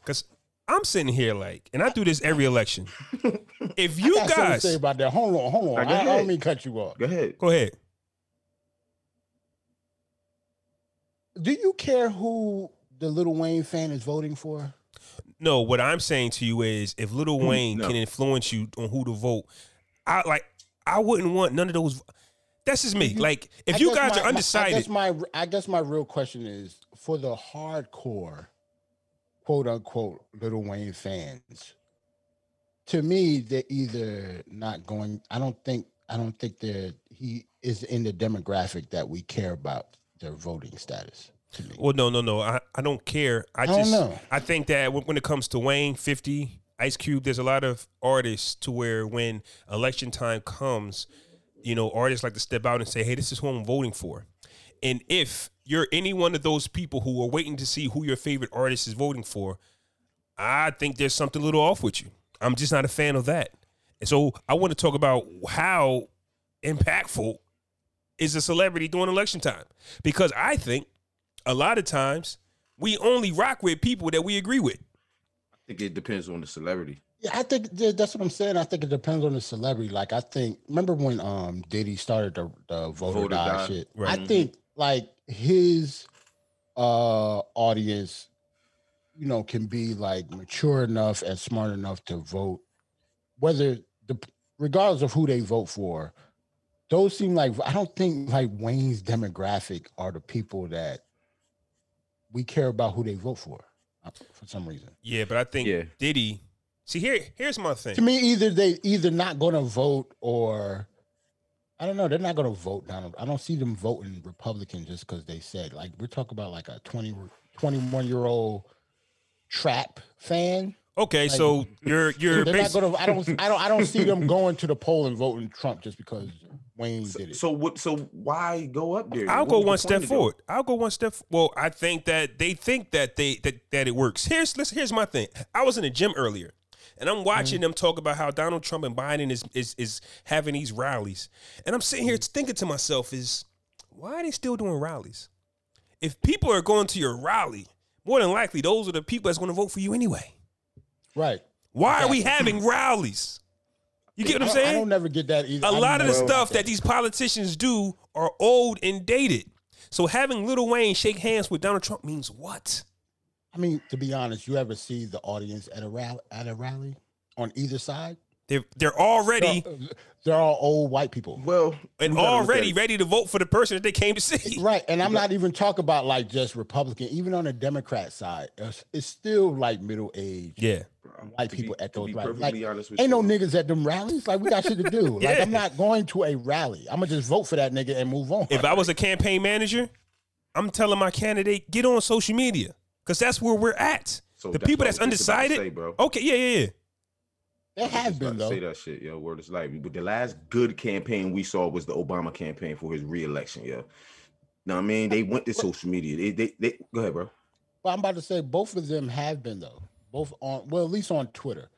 because I'm sitting here like, and I do this every election. If you I got guys say about that. Hold on, hold on. Now, I, I don't mean cut you off. Go ahead. go ahead, Do you care who the Lil Wayne fan is voting for? No, what I'm saying to you is if Lil mm, Wayne No. can influence you on who to vote, I like I wouldn't want none of those. That's just me. Like if I you guys my- are my- undecided, I guess my I guess my real question is for the hardcore, quote unquote, Lil Wayne fans. To me, they're either not going. I don't think. I don't think they're. He is in the demographic that we care about their voting status. To me, well, no, no, no. I, I don't care. I, don't just know. I think that when, when it comes to Wayne, Fifty, Ice Cube, there's a lot of artists to where when election time comes, you know, artists like to step out and say, "Hey, this is who I'm voting for." And if you're any one of those people who are waiting to see who your favorite artist is voting for, I think there's something a little off with you. I'm just not a fan of that. And so I want to talk about how impactful is a celebrity during election time. Because I think a lot of times we only rock with people that we agree with. I think it depends on the celebrity. yeah, I think that's what I'm saying. I think it depends on the celebrity. Like I think, remember when um Diddy started the the voter, Vote or Die, die. shit? Right. I think like his uh audience, you know, can be like mature enough and smart enough to vote, whether the regardless of who they vote for. Those seem like I don't think like Wayne's demographic are the people that we care about who they vote for uh, for some reason. Yeah, but I think Yeah. Diddy. See here, here's my thing. to me either they either not going to vote or I don't know. They're not going to vote Donald. I don't see them voting Republican just because they said like we're talking about like a 20, 21 year old trap fan. Okay, so you're you're They're not going to. I don't. I don't. I don't see them going to the poll and voting Trump just because Wayne So, did it. so what? So why go up there? I'll What go one step point of forward. I'll go one step. Well, I think that they think that they that, that it works. Here's listen. Here's my thing. I was in the gym earlier, and I'm watching mm. them talk about how Donald Trump and Biden is is is having these rallies, and I'm sitting here mm. thinking to myself, is why are they still doing rallies? If people are going to your rally, more than likely those are the people that's going to vote for you anyway. right. Why are we having hmm. rallies? You get what I'm don't- I saying? don't never get that either. a I lot of the stuff that these politicians do are old and dated. So having Lil Wayne shake hands with Donald Trump means what? I mean, to be honest, you ever see the audience at a rally at a rally on either side? They're they're already They're, they're all old white people. Well, and you gotta look at already ready to vote for the person that they came to see. Right, and I'm not even talking about like just Republican. Even on the Democrat side, it's, it's still like middle age Yeah. white To be- people at to those be rallies. Like, honest with ain't no niggas at them rallies. Like we got shit to do. Like I'm not going to a rally. I'm gonna just vote for that nigga and move on. If I was a campaign manager, I'm telling my candidate get on social media because that's where we're at. So the that's people that's was just about to undecided. say, bro. Okay, yeah, yeah, yeah. there have been about to Say that shit, yo. Word is life. But the last good campaign we saw was the Obama campaign for his reelection, yo. Now I mean, they went to social media. They, they, they. Go ahead, bro. But I'm about to say both of them have been though. Both on well, at least on Twitter.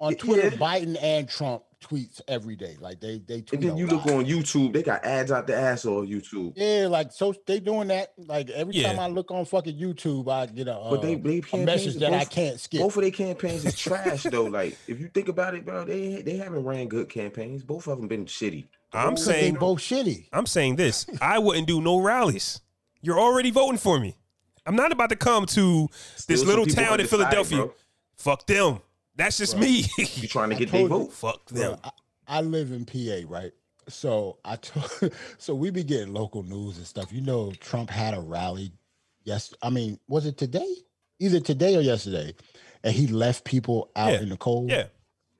On Twitter, yeah. Biden and Trump tweets every day. Like they they tweet. And then a you look lot. on YouTube. They got ads out the ass on YouTube. Yeah, like so they doing that. Like every time I look on fucking YouTube, I get a, But they, uh, they a campaigns message that I can't skip. Both of their campaigns is trash though. Like if you think about it, bro, they they haven't ran good campaigns. Both of them been shitty. I'm Because they saying both shitty. I'm saying this. I wouldn't do no rallies. You're already voting for me. I'm not about to come to this Still some little town in undecided, Philadelphia. bro. Fuck them. That's just me. You trying to get their vote? Fuck Bro, them. I, I live in PA, right? So I told, so we be getting local news and stuff. You know, Trump had a rally. Yes, I mean, was it today? Either today or yesterday, and he left people out Yeah. in the cold. Yeah.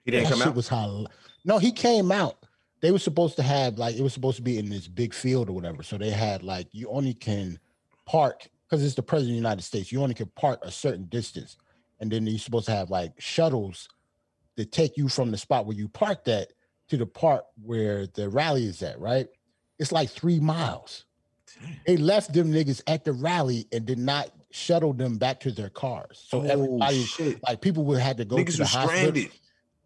He didn't that come shit out. was how. No, he came out. They were supposed to have like it was supposed to be in this big field or whatever. So they had like you only can park because it's the president of the United States. You only can park a certain distance, and then you're supposed to have like shuttles that take you from the spot where you parked at to the part where the rally is at. Right? It's like three miles. They left them niggas at the rally and did not shuttle them back to their cars. So Oh, everybody, shit. like people would have to go to the hospital stranded.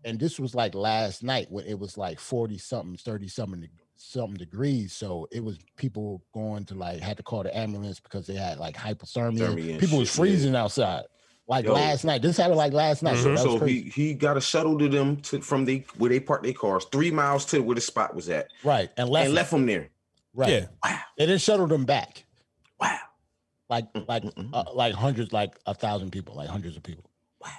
and this was like last night when it was like 40 something 30 something something degrees so it was people going to like had to call the ambulance because they had like hypothermia people was yeah. freezing outside like Yo. last night this happened like last night so Mhm. that was So he he got a shuttle to them to from the where they parked their cars three miles to where the spot was at right and left, and left them there. right Yeah. Wow. they didn't shuttle them back Wow. like Mm, like mm, mm, uh, like hundreds like a thousand people like hundreds of people Wow.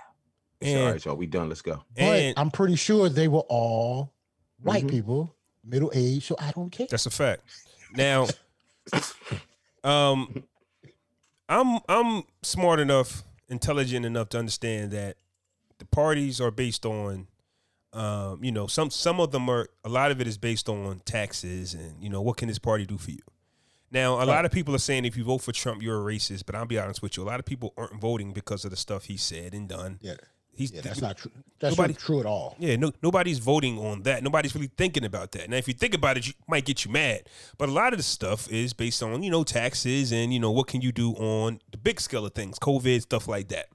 all And- right, y'all. We done. Let's go. but i'm pretty sure they were all white Mhm. people middle age so i don't care that's a fact. Now, um, I'm I'm smart enough, intelligent enough to understand that the parties are based on, um, you know, some some of them are a lot of it is based on taxes and you know what can this party do for you. Now, a lot of people are saying if you vote for Trump, you're a racist. But I'll be honest with you, a lot of people aren't voting because of the stuff he said and done. yeah He's yeah that's not true that's Nobody- not true at all yeah, no, nobody's voting on that. Nobody's really thinking about that. Now, if you think about it, you might get you mad. But a lot of the stuff is based on you know taxes and you know what can you do on the big scale of things, COVID stuff like that.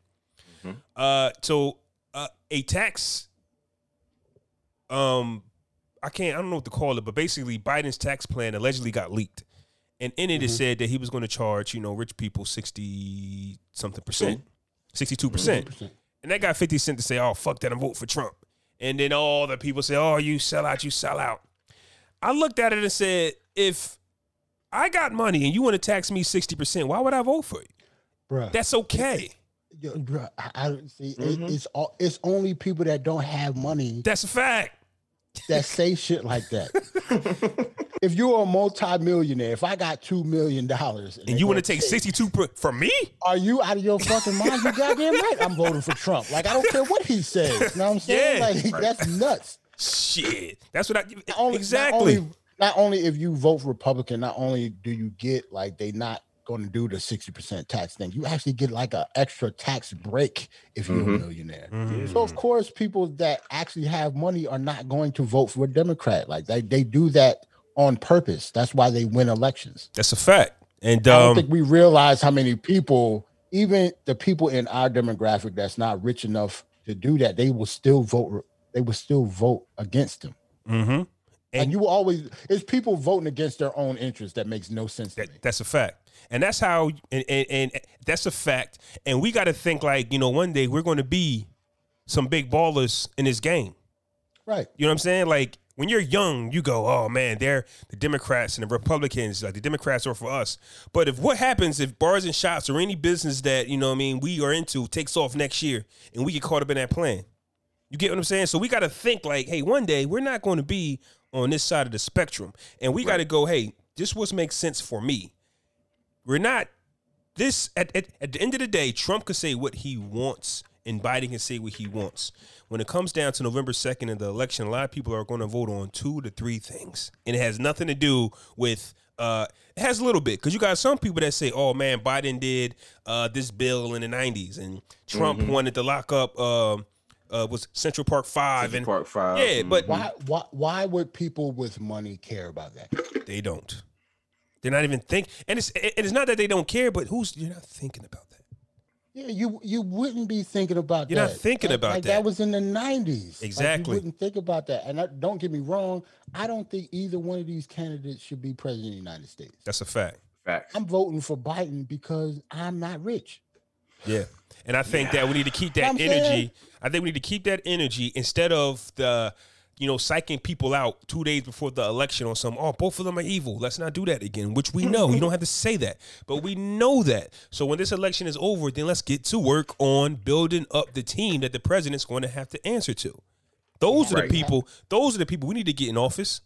Uh, so uh, a tax, um, I can't, I don't know what to call it, but basically Biden's tax plan allegedly got leaked, and in it it said that he was going to charge you know rich people sixty something percent, sixty two percent. And that got 50 Cent to say, oh, fuck that, I'm voting for Trump. And then all the people say, oh, you sell out, you sell out. I looked at it and said, if I got money and you want to tax me 60%, why would I vote for you? Bruh. That's okay. Yo, bro, I, I see. Mhm. It, it's all. It's only people that don't have money That's a fact. That say shit like that. if you're a multimillionaire, if I got two million dollars, And you want to take 62 per- from me? Are you out of your fucking mind? You goddamn right. I'm voting for Trump. Like I don't care what he says. You know what I'm saying? Yeah. Like that's nuts. Shit. That's what I Not only- not exactly. only- not only if you vote Republican, not only do you get like they not going to do the 60% tax thing, you actually get like an extra tax break if you're Mhm. a millionaire. Mhm. So of course, people that actually have money are not going to vote for a Democrat. Like they, they do that on purpose. That's why they win elections. That's a fact. And I don't um, think we realize how many people, even the people in our demographic that's not rich enough to do that, they will still vote. They will still vote against them. mhm. And, And- you will always it's people voting against their own interests that makes no sense to That, me. that's a fact. And that's how, and, and, and that's a fact. And we got to think like, you know, one day we're going to be some big ballers in this game. Right. You know what I'm saying? Like when you're young, you go, "Oh man, they're the Democrats and the Republicans. Like the Democrats are for us." But if what happens if bars and shops or any business that you know, what I mean, we are into takes off next year, and we get caught up in that plan, you get what I'm saying? So we got to think like, "Hey, one day we're not going to be on this side of the spectrum, and we got to go, hey, this what makes sense for me. We're not this at, at at the end of the day, Trump could say what he wants and Biden can say what he wants. When it comes down to November 2nd and the election, a lot of people are going to vote on two to three things. And it has nothing to do with uh it has a little bit because you got some people that say, "Oh man, Biden did uh this bill in the 90s and Trump wanted to lock up um uh was Central Park 5 and Park Five. yeah, but Why why why would people with money care about that? they don't. They're not even think and it's and it's not that they don't care, but who's you're not thinking about that. Yeah, you you wouldn't be thinking about that. You're not thinking Like- about like that. That was in the nineties. Exactly. you wouldn't think about that. And I, don't get me wrong, I don't think either one of these candidates should be president of the United States. That's a fact. Fact. I'm voting for Biden because I'm not rich. Yeah. And I think that we need to keep that I'm saying? energy. I think we need to keep that energy instead of the, you know, psyching people out two days before the election on some, oh, both of them are evil. Let's not do that again, which we know. you don't have to say that, but we know that. So when this election is over, then let's get to work on building up the team that the president's going to have to answer to. Those are the people, those are the people we need to get in office.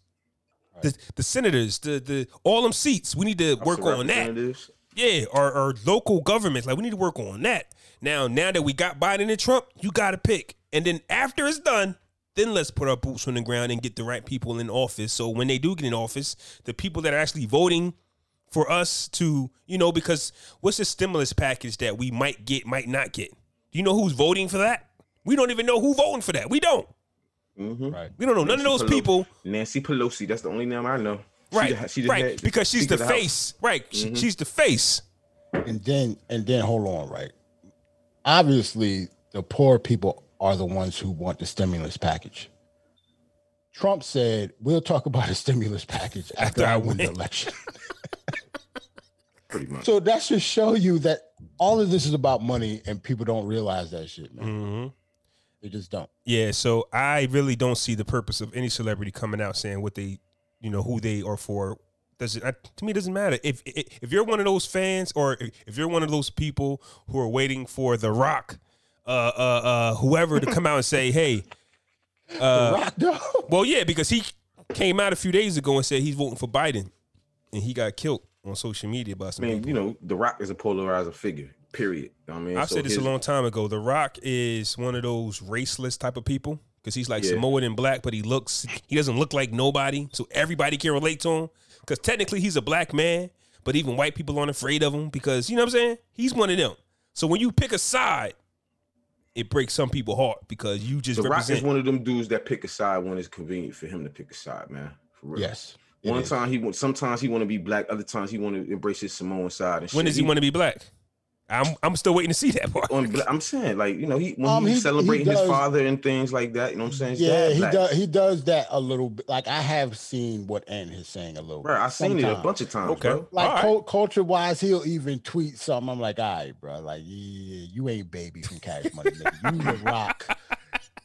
The, the senators, the the all them seats, we need to work on that. Yeah, our, our local governments, like we need to work on that. Now, now that we got Biden and Trump, you got to pick, and then after it's done, then let's put our boots on the ground and get the right people in office. So when they do get in office, the people that are actually voting for us to, you know, because what's the stimulus package that we might get, might not get? Do you know who's voting for that? We don't even know who voting for that. We don't. Mhm. Right. We don't know none of those Pelosi. people. Nancy Pelosi. That's the only name I know. Right, the- she right, head- because she's the Speaker of House. face. Right, She- Mhm. she's the face. And then and then hold on, right? Obviously, the poor people are the ones who want the stimulus package. Trump said, "We'll talk about a stimulus package after, After I win the election." Pretty much. So that should show you that all of this is about money, and people don't realize that shit, man. hmm They just don't. Yeah, so I really don't see the purpose of any celebrity coming out saying what they, you know, who they are for. Does it to me? It doesn't matter if if if you're one of those fans or if you're one of those people who are waiting for The Rock, uh, uh, uh, whoever to come out and say, hey, uh, Rock though. well, yeah, because he came out a few days ago and said he's voting for Biden, and he got killed on social media by I some mean, people. you know, The Rock is a polarizing figure. Period. I mean, I've so said this a long time ago. The Rock is one of those raceless type of people because he's like Yeah. Samoan and black, but he looks he doesn't look like nobody, so everybody can relate to him. Because technically he's a black man, but even white people aren't afraid of him because you know what I'm saying. He's one of them. So when you pick a side, it breaks some people heart because you just The Rock is one of them dudes that pick a side when it's convenient for him to pick a side, man. For real. Yes. it One is. time he want, sometimes he want to be black. Other times he want to embrace his Samoan side. And when shit. does he want to be black? I'm I'm still waiting to see that part. on I'm saying, like you know, he when Um, he's he- celebrating he his father and things like that. You know what I'm saying? His Yeah, he does. He does that a little bit. Like I have seen what Ant is saying a little. Bro, bit. I've seen it a bunch of times, Okay. bro. Like All right. cul- culture wise, he'll even tweet something. I'm like, all right, bro. Like, yeah, you ain't baby from Cash Money. Nigga. You the rock.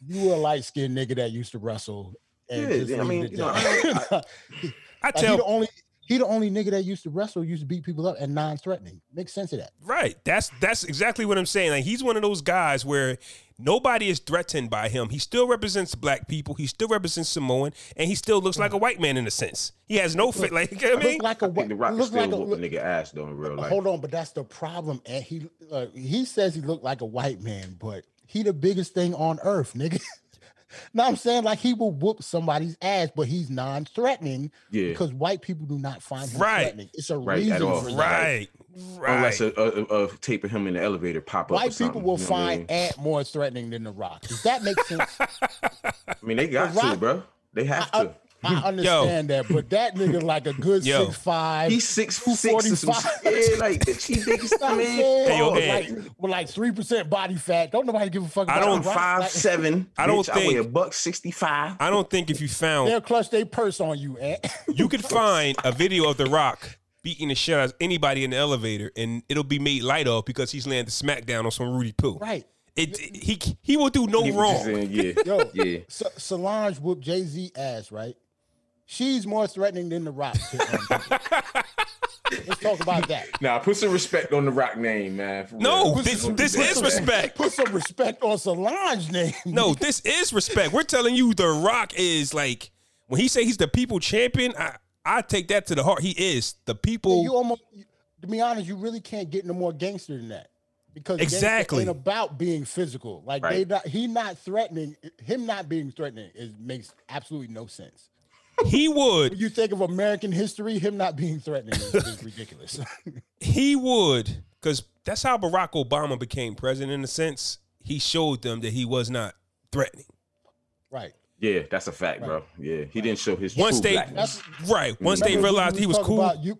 You a light skinned nigga that used to wrestle. And Yeah, just yeah, I leave mean, you know, there. I- I Like, he tell the only he the only nigga that used to wrestle used to beat people up and non-threatening. Makes sense of that. Right. That's that's exactly what I'm saying. Like he's one of those guys where nobody is threatened by him. He still represents black people. He still represents Samoan, and he still looks like a white man in a sense. He has no fit. Like you know what I mean, Look like a I think the Rock look is still like a look- nigga ass though in real life. Hold on, but that's the problem. And he uh, he says he looked like a white man, but he the biggest thing on earth, nigga. No, I'm saying like he will whoop somebody's ass, but he's non-threatening Yeah. because white people do not find him Right. threatening. It's a Right, reason for that. Right. Right. Unless a, a, a, a tape of him in the elevator pop up. White people will you know what I find mean? Ant more threatening than The Rock. Does that make sense? I mean, they got The to, Rock- bro. They have I, to. I understand that, but that nigga like a good Yo. six five. He's six six or some 245. shit. Yeah, like she big as I'm man. Hey, yo, Pause. like, with like three percent body fat. Don't nobody give a fuck. I don't- The five Like, seven. I don't bitch. I weigh a buck sixty five. I don't think if you found They'll clutch their purse on you, Ant. you could find a video of The Rock beating the shit out of anybody in the elevator, and it'll be made light of because he's landing the smackdown on some roody-poo. right. It he he will do no He wrong. saying, yeah, Yo, yeah. So, Solange whooped Jay Z ass, right? She's more threatening than The Rock. Let's talk about that. Now put some respect on the Rock name, man. No, real. this Don't this do that, is respect. Put some respect on Solange name. No, this is respect. We're telling you The Rock is like when he say he's the people champion. I I take that to the heart. He is the people. you almost to be honest, you really can't get no more gangster than that. Because Exactly. ain't about being physical. Like they not, he not threatening him not being threatening is makes absolutely no sense. He would When you think of American history, him not being threatening is, is ridiculous. he would because that's how Barack Obama became president. In a sense, he showed them that he was not threatening. right. Yeah, that's a fact, bro. Yeah, he didn't show his Once true they blackness. right, once they realized he was cool, About, you,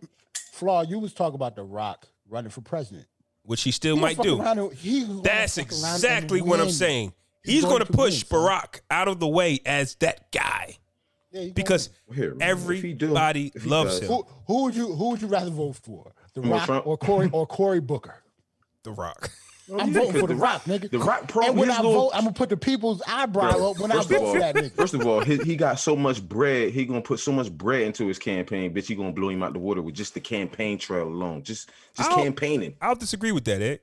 Flaw, you was talking about The Rock running for president. which he still He might do. and- he That's fuck around and exactly what I'm saying. He's He's going going to to push win, son. Barack out of the way as that guy Yeah, because Here, man, if he do- everybody if loves does. him. Who, who would you who would you rather vote for? The Rock Trump? or Cory or Cory Booker? The Rock. I'm voting for the, The Rock, Rock- nigga. The Rock pro- and when I little- vote, I'm gonna put the people's eyebrow Bro, up when I first of vote all- for that nigga. First of all, he, he got so much bread. He gonna put so much bread into his campaign. Bitch, he gonna blow him out the water with just the campaign trail alone. Just just I don't- campaigning. I'll disagree with that, Ed.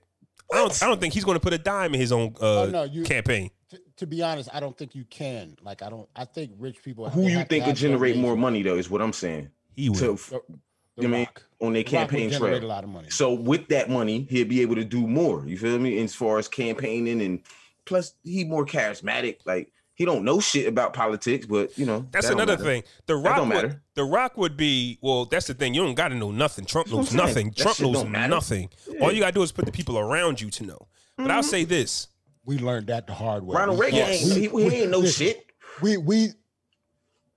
I don't. I don't think he's going to put a dime in his own uh, Oh, no, you- campaign. To, to be honest, I don't think you can. Like, I don't. I think rich people. Who you think will have generate more money though? Is what I'm saying. He will. To, The, the you mean on their The Rock will campaign generate trail. a lot of money. So with that money, he'll be able to do more. You feel me? As far as campaigning and plus he more charismatic. Like he don't know shit about politics, but you know That's that another thing. The Rock. don't would, matter. The Rock would be. Well, that's the thing. You don't got to know nothing. Trump knows I'm saying. nothing. That Trump knows don't matter. nothing. All you got to do is put the people around you to know. But I'll mm-hmm. say this. We learned that the hard way. Ronald We- Reagan Yes. ain't he, he ain't no listen, shit. We we.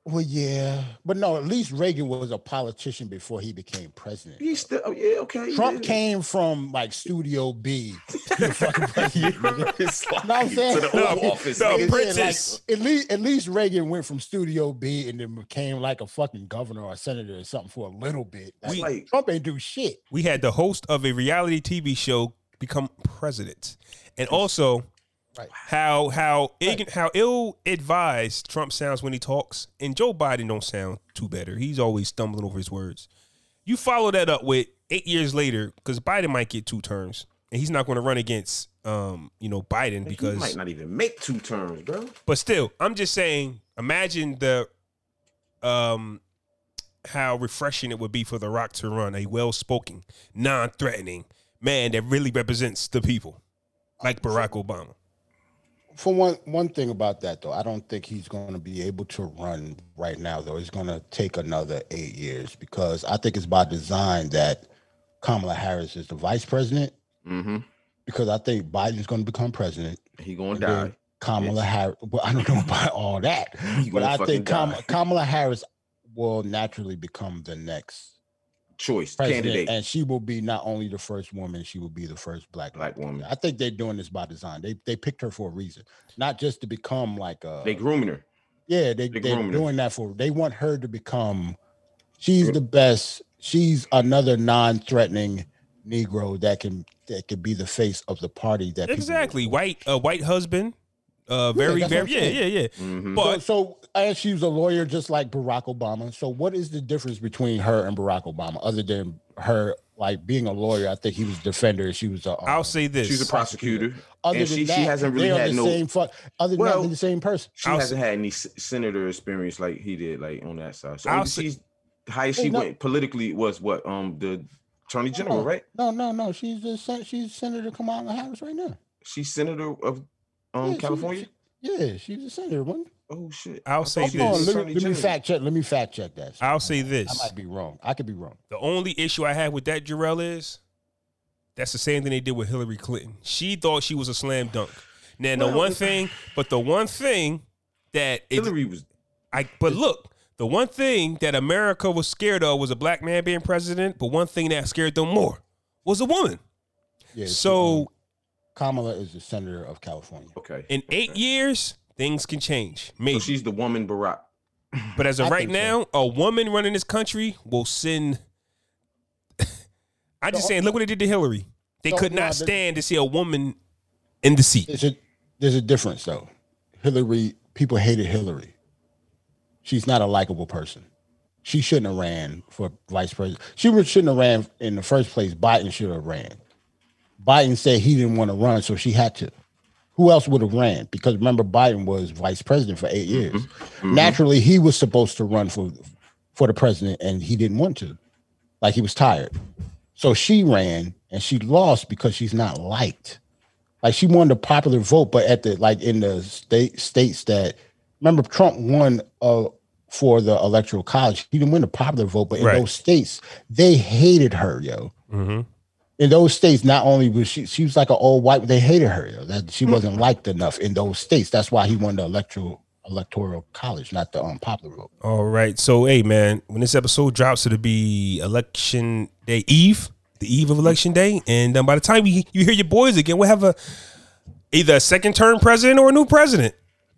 Well, yeah, but no. At least Reagan was a politician before he became president. He's still oh, yeah okay. Trump yeah. came from like Studio B. to the fucking president, nigga. It's like, Know what I'm saying? to the No, Office. no, nigga. Like, at least at least Reagan went from Studio B and then became like a fucking governor or senator or something for a little bit. Like, We- like- Trump ain't do shit. we had the host of a reality TV show become president, and also Right. how how ign- how ill advised Trump sounds when he talks, and Joe Biden don't sound too better. He's always stumbling over his words. You follow that up with eight years later, because Biden might get two terms, and he's not going to run against um you know Biden because he might not even make two terms, bro. but still, I'm just saying, imagine the um how refreshing it would be for The Rock to run a well-spoken, non-threatening man that really represents the people, like Barack Obama. For one one thing about that though, I don't think he's going to be able to run right now though. He's going to take another eight years because I think it's by design that Kamala Harris is the vice president Mm-hmm. because I think Biden's going to become president. He gonna die. then Kamala Harris. Well, I don't know about all that, but I think Kam- die. Kamala Harris will naturally become the next Choice president, candidate. and she will be not only the first woman, she will be the first black Black woman. I think they're doing this by design. They they picked her for a reason, not just to become like a. They grooming her. yeah, they they they're doing that for. They want her to become. She's the best. She's another non-threatening Negro that can that could be the face of the party. That Exactly, white a white husband, uh, very that's what very I'm yeah yeah yeah. Mhm. But So, so and she's a lawyer just like Barack Obama. So what is the difference between her and Barack Obama other than her like being a lawyer? I think he was a defender. She was a. um, I'll say this: She's a prosecutor. Other and than she, that, she hasn't really had the no. same. Fu- other than Well, they're the same person. She I'll hasn't had any s- senator experience like he did, like on that side. So I'll maybe say- she's the highest she no- went politically was what um the attorney general, No, right? No, no, no. She's the sen- she's Senator Kamala Harris right now. She's senator of Yeah, um she- California. she- Yeah, she's a senator. One. Oh shit! I'll say thought she Hold was on, this. let me, let me fact check. Let me fact check that. shit. I'll say this. I this. might be wrong. I could be wrong. The only issue I have with that Jarrell is that's the same thing they did with Hillary Clinton. She thought she was a slam dunk. Now the one thing, but the one thing that it, Hillary was I but look, the one thing that America was scared of was a black man being president, but one thing that scared them more was a woman. Yeah. So Kamala is the senator of California. okay. in eight years, things can change. So she's the woman Barack. But as of I right think so. now, a woman running this country will send. I just saying, look what they did to Hillary. They So, could not the- stand to see a woman in the seat. There's a there's a difference though. Hillary, people hated Hillary. She's not a likable person. She shouldn't have ran for vice president. She shouldn't have ran in the first place. Biden should have ran. Biden said he didn't want to run, so she had to. Who else would have ran? Because remember, Biden was vice president for 8 years. Naturally, he was supposed to run for for the president, and he didn't want to. Like he was tired. So she ran and she lost because she's not liked. Like she won the popular vote, but at the like in the state states that remember Trump won uh for the electoral college. He didn't win the popular vote, but in Right. those states, they hated her, yo. Mm-hmm. In those states, not only was she she was like an old white, they hated her. That she wasn't liked enough in those states. That's why he won the electoral electoral college, not the um, popular vote. All right. So, hey, man, when this episode drops, it'll be election day eve, the eve of election day, and um, by the time you, you hear your boys again, we'll have a either a second term president or a new president.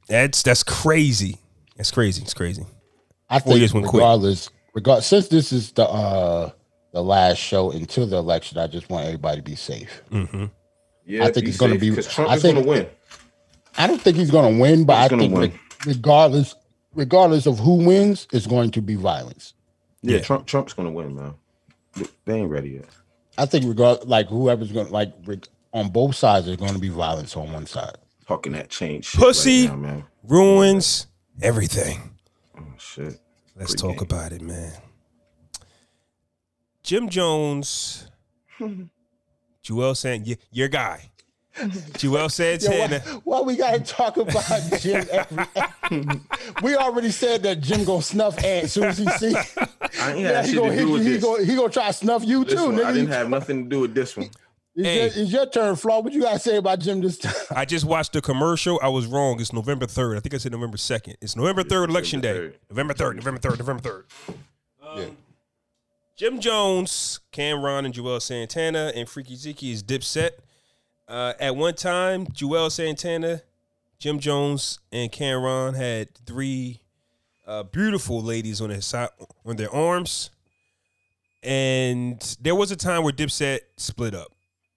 That's that's crazy. That's crazy. It's crazy. I think years went quick. regardless, regard since this is the uh the last show until the election, I just want everybody to be safe. Mm-hmm. Yeah, I think he's gonna be- Trump I is think- going to win. I don't think he's going to win, but He's I think win. regardless, regardless of who wins, it's going to be violence. Yeah, Yeah. Trump Trump's going to win, man. They ain't ready yet. I think regard like whoever's going to like on both sides, there's going to be violence on one side. Talking that change, shit Pussy. right now, man. Ruins everything. Oh shit. Let's Pre-game. talk about it, man. Jim Jones, Joel saying your guy. Joel Santana. why, why we got to talk about Jim? Every, we already said that Jim gonna snuff Ant as soon as he see. I ain't Yeah, he gonna hit you. He this. gonna, he gonna try to snuff you This too, one, I didn't have nothing to do with this one. It's, Hey. your, it's your turn, Flaw. What you got to say about Jim this time? I just watched the commercial. I was wrong. It's November 3rd. I think I said November 2nd. It's November 3rd, election day. November 3rd. November 3rd, November 3rd, November um, 3rd. Yeah. Jim Jones, Cam'ron, and Juelz Santana, and Freekey Zeke is Dipset. Uh, at one time, Juelz Santana, Jim Jones, and Cam'ron had three uh, beautiful ladies on their side, on their arms. And there was a time where Dipset split up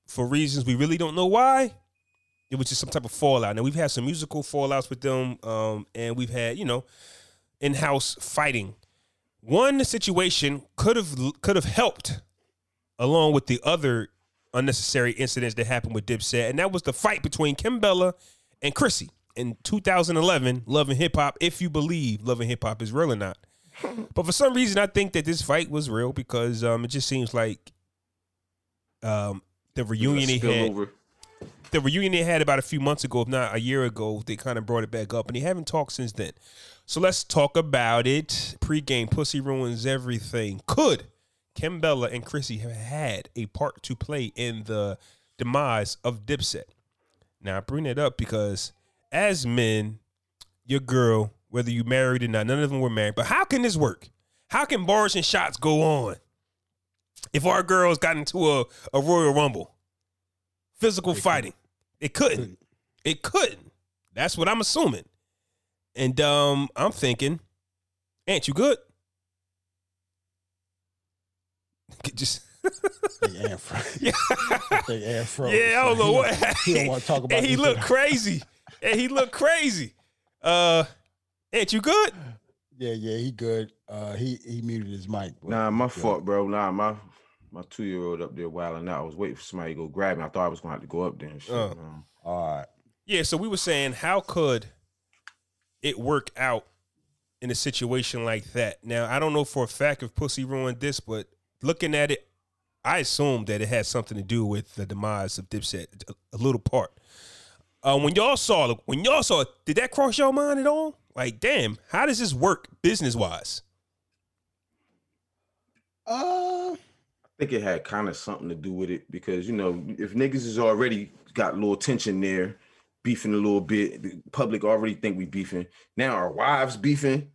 for reasons we really don't know why. It was just some type of fallout. Now we've had some musical fallouts with them, um, and we've had you know in-house fighting. One situation could have could have helped, along with the other unnecessary incidents that happened with Dipset, and that was the fight between Kimbella and Chrissy in 2011. Love and Hip Hop, if you believe Love and Hip Hop is real or not. But for some reason, I think that this fight was real because um, it just seems like um, the reunion they had over. the reunion they had about a few months ago, if not a year ago, they kind of brought it back up, and they haven't talked since then. So let's talk about it. Pre-game pussy ruins everything. Could Kimbella and Chrissy have had a part to play in the demise of Dipset? Now I bring it up because as men, your girl, whether you married or not, none of them were married. But how can this work? How can bars and shots go on if our girls got into a, a Royal Rumble? Physical fighting. It couldn't. It couldn't. That's what I'm assuming. And um, I'm thinking, ain't you good? Just Big afro. yeah, Big afro. yeah. I don't know He what. He don't want to talk about. and he this. looked crazy. and he looked crazy. Uh, ain't you good? Yeah, yeah, he good. Uh, he he muted his mic. but Nah, my he fault, bro. Nah, my my two year old up there wilding out. I was waiting for somebody to go grab me. I thought I was gonna have to go up there and shit. Uh. man. All right. Yeah, so we were saying, how could it work out in a situation like that? Now, I don't know for a fact if Pussy ruined this, but looking at it, I assume that it has something to do with the demise of Dipset, a, a little part. Uh, when y'all saw it, when y'all saw it, did that cross your mind at all? Like, damn, how does this work business wise? Uh, I think it had kind of something to do with it because you know if niggas is already got a little tension there, beefing a little bit, the public already think we beefing. Now our wives beefing.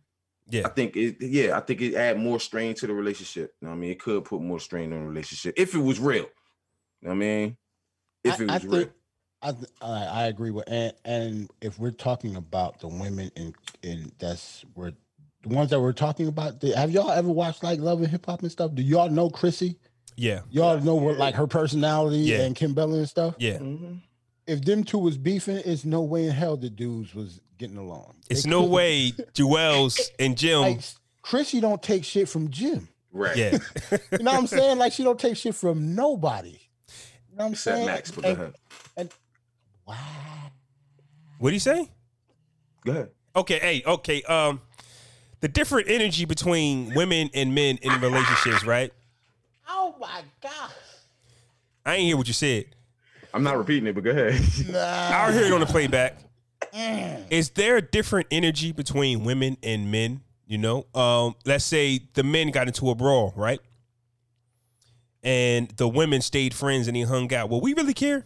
Yeah. I think it. Yeah, I think it add more strain to the relationship. You know what I mean, it could put more strain on the relationship if it was real. You know what I mean, if I- it I was real. think- I, th- I I agree with and and if we're talking about the women in in that's where the ones that we're talking about, the, have y'all ever watched like Love and Hip Hop and stuff? Do y'all know Chrissy? Yeah. Y'all know what like her personality Yeah. and Kimbella and stuff. Yeah. Mhm. If them two was beefing, it's no way in hell the dudes was getting along. It's They no couldn't- way Juelz and Jim. Like Chrissy don't take shit from Jim. Right. yeah. You know what I'm saying? Like she don't take shit from nobody. You know what I'm Except saying? Max, but go And- ahead. Wow. What do you say? Go ahead. Okay, hey, okay. Um, the different energy between women and men in relationships, right? Oh my god. I ain't hear what you said. I'm not repeating it, but go ahead. I'll hear it on the playback. Is there a different energy between women and men? You know, um, let's say the men got into a brawl, right? And the women stayed friends and they hung out. Will we really care?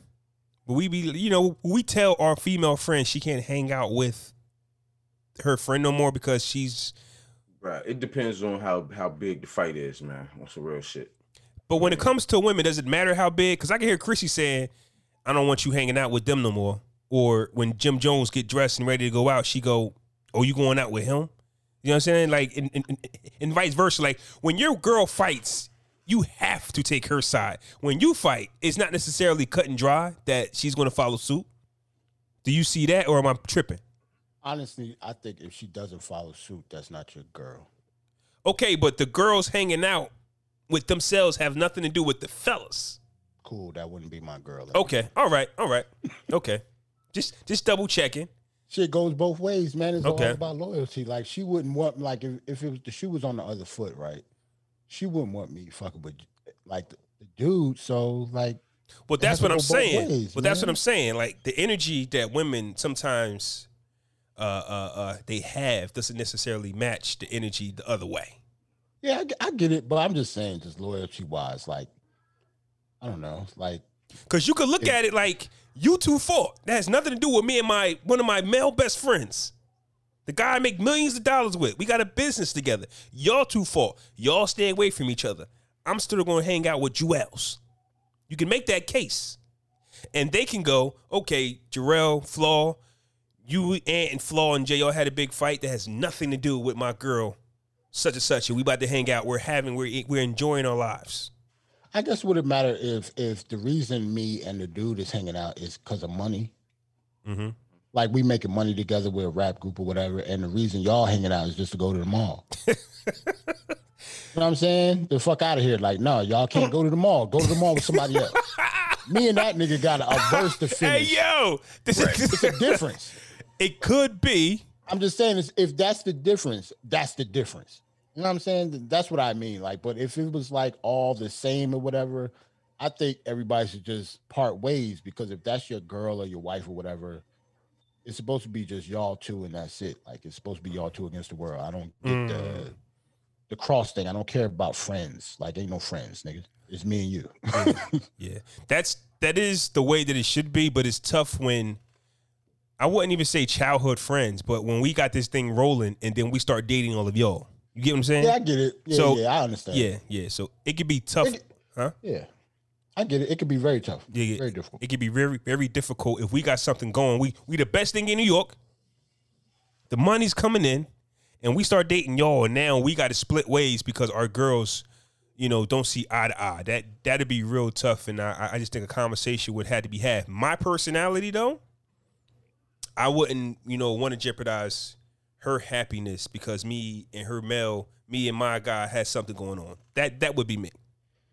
Will we be, you know, we tell our female friend she can't hang out with her friend no more because she's right. It depends on how how big the fight is, man. On some real shit. But when it comes to women, does it matter how big? Because I can hear Chrissy saying, "I don't want you hanging out with them no more." Or when Jim Jones get dressed and ready to go out, she go, "Oh, you going out with him?" You know what I'm saying? Like, and, and, and vice versa. Like when your girl fights, you have to take her side. When you fight, it's not necessarily cut and dry that she's going to follow suit. Do you see that, or am I tripping? Honestly, I think if she doesn't follow suit, that's not your girl. Okay, but the girls hanging out with themselves have nothing to do with the fellas. Cool, that wouldn't be my girl. Okay, all right, all right, okay. Just just double checking. Shit goes both ways, man. It's Okay. all about loyalty. Like she wouldn't want like if, if it was the shoe was on the other foot, right? She wouldn't want me fucking with like the, the dude. So like Well, that's what I'm saying. ways, well, that's what. I'm saying. Like the energy that women sometimes uh, uh, uh, they have doesn't necessarily match the energy the other way. yeah, I get it, but I'm just saying, just loyalty wise, like I don't know, like Because you could look at it like you two fought. That has nothing to do with me and my one of my male best friends. The guy I make millions of dollars with. We got a business together. Y'all two fought. Y'all stay away from each other. I'm still going to hang out with Juelz. You can make that case. And they can go, okay, Jarrell, Flaw, you, and Flaw and Jay, had a big fight that has nothing to do with my girl, such and such. And we about to hang out. We're having, we're, we're enjoying our lives. I guess would it matter if if the reason me and the dude is hanging out is because of money? Mm-hmm. Like we making money together with a rap group or whatever, and the reason y'all hanging out is just to go to the mall. you know what I'm saying? The fuck out of here! Like, no, y'all can't go to the mall. Go to the mall with somebody else. Me and that nigga got a, a verse to feed. Hey, finish. yo, this is, It's a difference. it could be. I'm just saying, if that's the difference, that's the difference. You know what I'm saying? That's what I mean. Like, but if it was like all the same or whatever, I think everybody should just part ways because if that's your girl or your wife or whatever, it's supposed to be just y'all two and that's it. Like it's supposed to be y'all two against the world. I don't get the mm. the cross thing. I don't care about friends. Like ain't no friends, nigga. It's me and you. Yeah, that's that is the way that it should be, but it's tough when I wouldn't even say childhood friends, but when we got this thing rolling and then we start dating all of y'all. You get what I'm saying? yeah, I get it. Yeah, So, yeah, I understand. yeah, yeah. So it could be tough, It- huh? yeah. I get it. It could be very tough. Yeah, very difficult. It could be very, very difficult if we got something going. We we the best thing in New York. The money's coming in, and we start dating y'all, and now we got to split ways because our girls, you know, don't see eye to eye. That that'd be real tough, and I I just think a conversation would have to be had. My personality though, I wouldn't you know want to jeopardize her happiness because me and her male, me and my guy has something going on. That that would be me.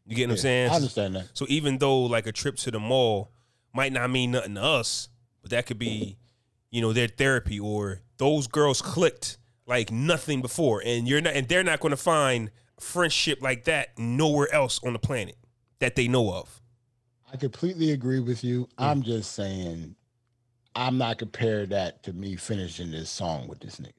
You get what I'm saying? I understand that. So even though like a trip to the mall might not mean nothing to us, but that could be, you know, their therapy or those girls clicked like nothing before, and you're not, and they're not going to find friendship like that nowhere else on the planet that they know of. I completely agree with you. Mm. I'm just saying, I'm not comparing that to me finishing this song with this nigga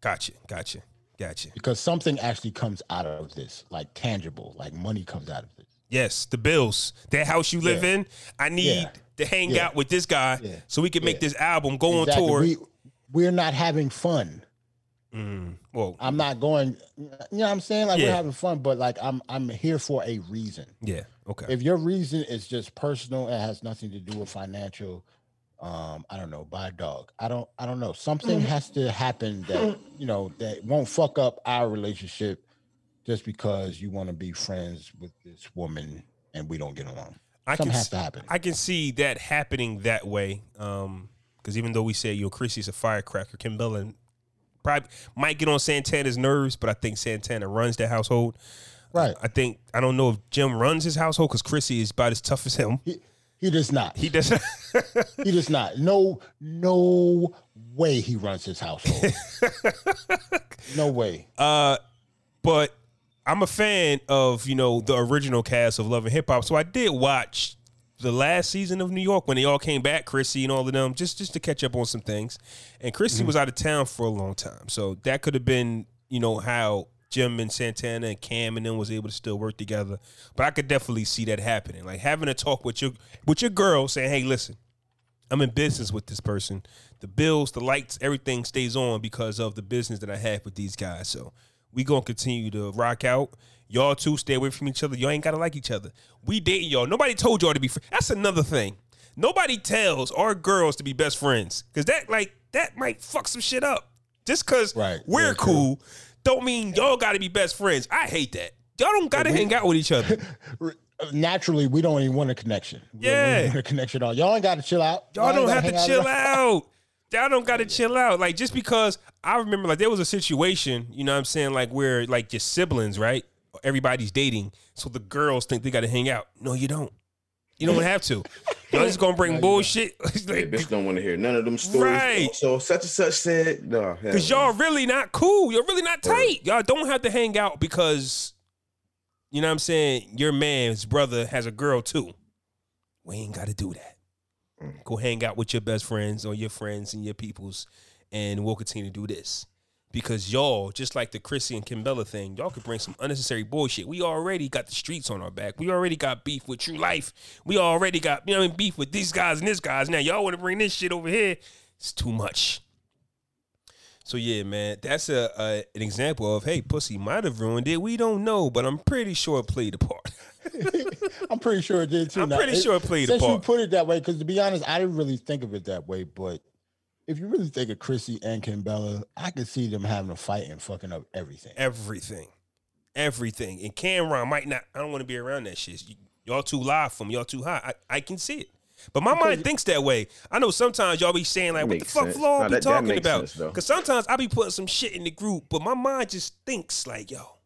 Gotcha, gotcha, gotcha. because something actually comes out of this, like tangible, like money comes out of this. Yes, the bills, that house you live Yeah. in. I need Yeah. to hang Yeah. out with this guy Yeah. so we can make this album go Exactly. on tour. We, we're not having fun. Mm, well, I'm not going. You know what I'm saying? Like Yeah. we're having fun, but like I'm I'm here for a reason. yeah, okay. If your reason is just personal it has nothing to do with financial, um, I don't know, buy a dog. I don't I don't know. Something has to happen that you know that won't fuck up our relationship just because you want to be friends with this woman and we don't get along. I Something can has s- to happen. I can see that happening that way. Um, because even though we say yo, Chrissy's a firecracker, Kimbella probably might get on Santana's nerves, but I think Santana runs that household. Right. I think I don't know if Jim runs his household because Chrissy is about as tough as him. He, he does not. He does. Not. he does not. No, no way he runs his household. no way. Uh, but I'm a fan of you know the original cast of Love and Hip Hop, so I did watch the last season of New York when they all came back, Chrissy and all of them, just just to catch up on some things. And Chrissy was out of town for a long time, so that could have been you know how Jim and Santana and Cam and then was able to still work together. But I could definitely see that happening, like having a talk with your with your girl, saying, "Hey, listen." I'm in business with this person. The bills, the lights, everything stays on because of the business that I have with these guys. So we gonna continue to rock out. Y'all two stay away from each other. Y'all ain't gotta like each other. We dating y'all. Nobody told y'all to be. Fr- That's another thing. Nobody tells our girls to be best friends because that like that might fuck some shit up. Just because Right. we're true. cool, don't mean y'all got to be best friends. I hate that. Y'all don't got to hang out with each other. Naturally, we don't even want a connection. Yeah, We want a connection at all. Y'all ain't got to chill out. Y'all ain't don't have to chill out. Y'all don't got to chill out. Like just because I remember, like there was a situation, you know, what I'm saying, like where like your siblings, right? Everybody's dating, so the girls think they got to hang out. No, you don't. You don't have to. Y'all just gonna bring bullshit. Like, bitch don't want to hear none of them stories. Right. So such and such said, no, Cause no. y'all really not cool. You're really not tight. Y'all don't have to hang out because you know what I'm saying, your man's brother has a girl too. We ain't gotta do that. Mm. Go hang out with your best friends or your friends and your peoples, and we'll continue to do this. Because y'all, just like the Chrissy and Kimbella thing, y'all could bring some unnecessary bullshit. We already got the streets on our back. We already got beef with True Life. We already got, you know, what I mean, beef with these guys and this guys. Now y'all want to bring this shit over here. It's too much. So yeah, man, that's a, a an example of hey, pussy might have ruined it. We don't know, but I'm pretty sure it played a part. I'm pretty sure it did too. I'm pretty sure it played a part. Since you put it that way, because to be honest, I didn't really think of it that way. But if you really think of Chrissy and Kimbella, I could see them having a fight and fucking up everything. Everything, everything. And Cam'ron might not. I don't want to be around that shit. You, y'all too live for me. Y'all too high. I, I can see it. But my mind thinks that way. I know sometimes y'all be saying like, "What the fuck, sense. Flaw Nah, be that- that talking makes about?" Because sometimes I be putting some shit in the group, but my mind just thinks like, "Yo,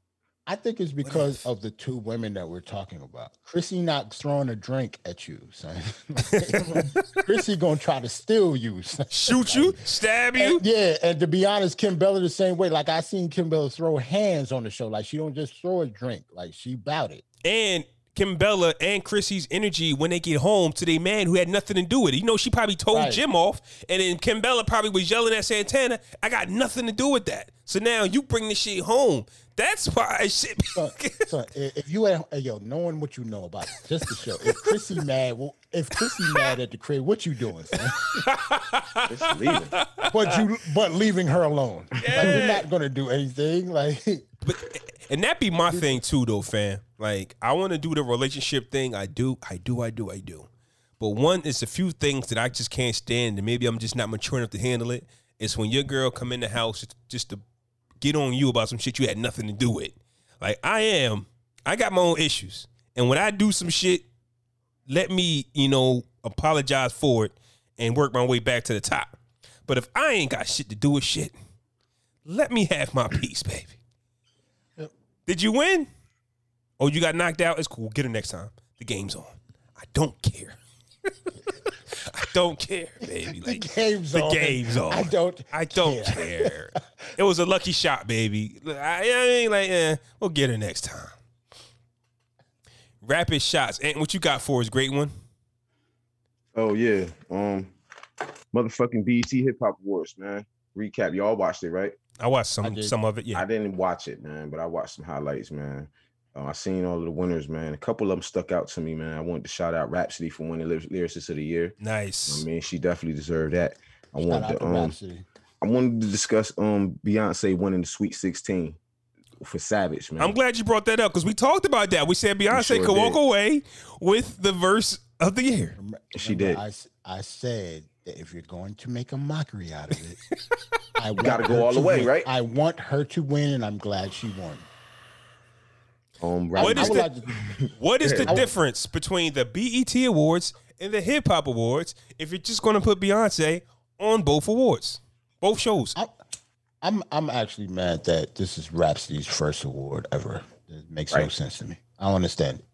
I think it's because of the two women that we're talking about. Chrissy not throwing a drink at you, son. Chrissy gonna try to steal you. Son. shoot you, stab you." And, yeah, and to be honest, Kimbella the same way. Like I seen Kimbella throw hands on the show. Like she don't just throw a drink. Like she bout it. and Kimbella and Chrissy's energy when they get home to their man who had nothing to do with it. You know, she probably told Right. Jim off, and then Kimbella probably was yelling at Santana, I got nothing to do with that. So now you bring this shit home. That's why I shit. So, so if you at yo, knowing what you know about it, just the show, if Chrissy mad, well, if Chrissy mad at the crib, what you doing, son? It's leaving. But you but leaving her alone. Like you're not gonna do anything. Like But and that be my thing too, though, fam. Like I want to do the relationship thing. I do, I do, I do, I do. But one is a few things that I just can't stand, and maybe I'm just not mature enough to handle it. It's when your girl come in the house it's just to get on you about some shit you had nothing to do with. Like I am, I got my own issues, and when I do some shit, let me, you know, apologize for it and work my way back to the top. But if I ain't got shit to do with shit, let me have my peace, baby. Did you win? Oh, you got knocked out? It's cool. Get her next time. The game's on. I don't care. I don't care, baby. the Like game's the on. game's on. I don't I don't care. it was a lucky shot, baby. I, I mean, like, eh, we'll get her next time. Rapid shots. And what you got for us? Great one. Oh yeah. Um, motherfucking BET Hip Hop Awards, man. Recap. Y'all watched it, right? I watched some did. some of it. Yeah, I didn't watch it, man, but I watched some highlights, man. Uh, I seen all of the winners, man. A couple of them stuck out to me, man. I wanted to shout out Rapsody for winning Lyric- lyricist of the year. nice. I mean, she definitely deserved that. I Shout wanted out to to um, Rapsody. I wanted to discuss um Beyonce winning the Sweet 16 for Savage, man. I'm glad you brought that up because we talked about that. We said Beyonce sure could walk away with the verse of the year. Rem- She remember did. I said that if you're going to make a mockery out of it, I gotta go all the way, win. right? I want her to win, and I'm glad she won. Um, What Rapsody- is I would the- like to- What is the difference between the BET Awards and the Hip Hop Awards if you're just going to put Beyonce on both awards, both shows? I'm, I'm I'm actually mad that this is Rapsody's first award ever. It makes no sense to me. I don't understand. it.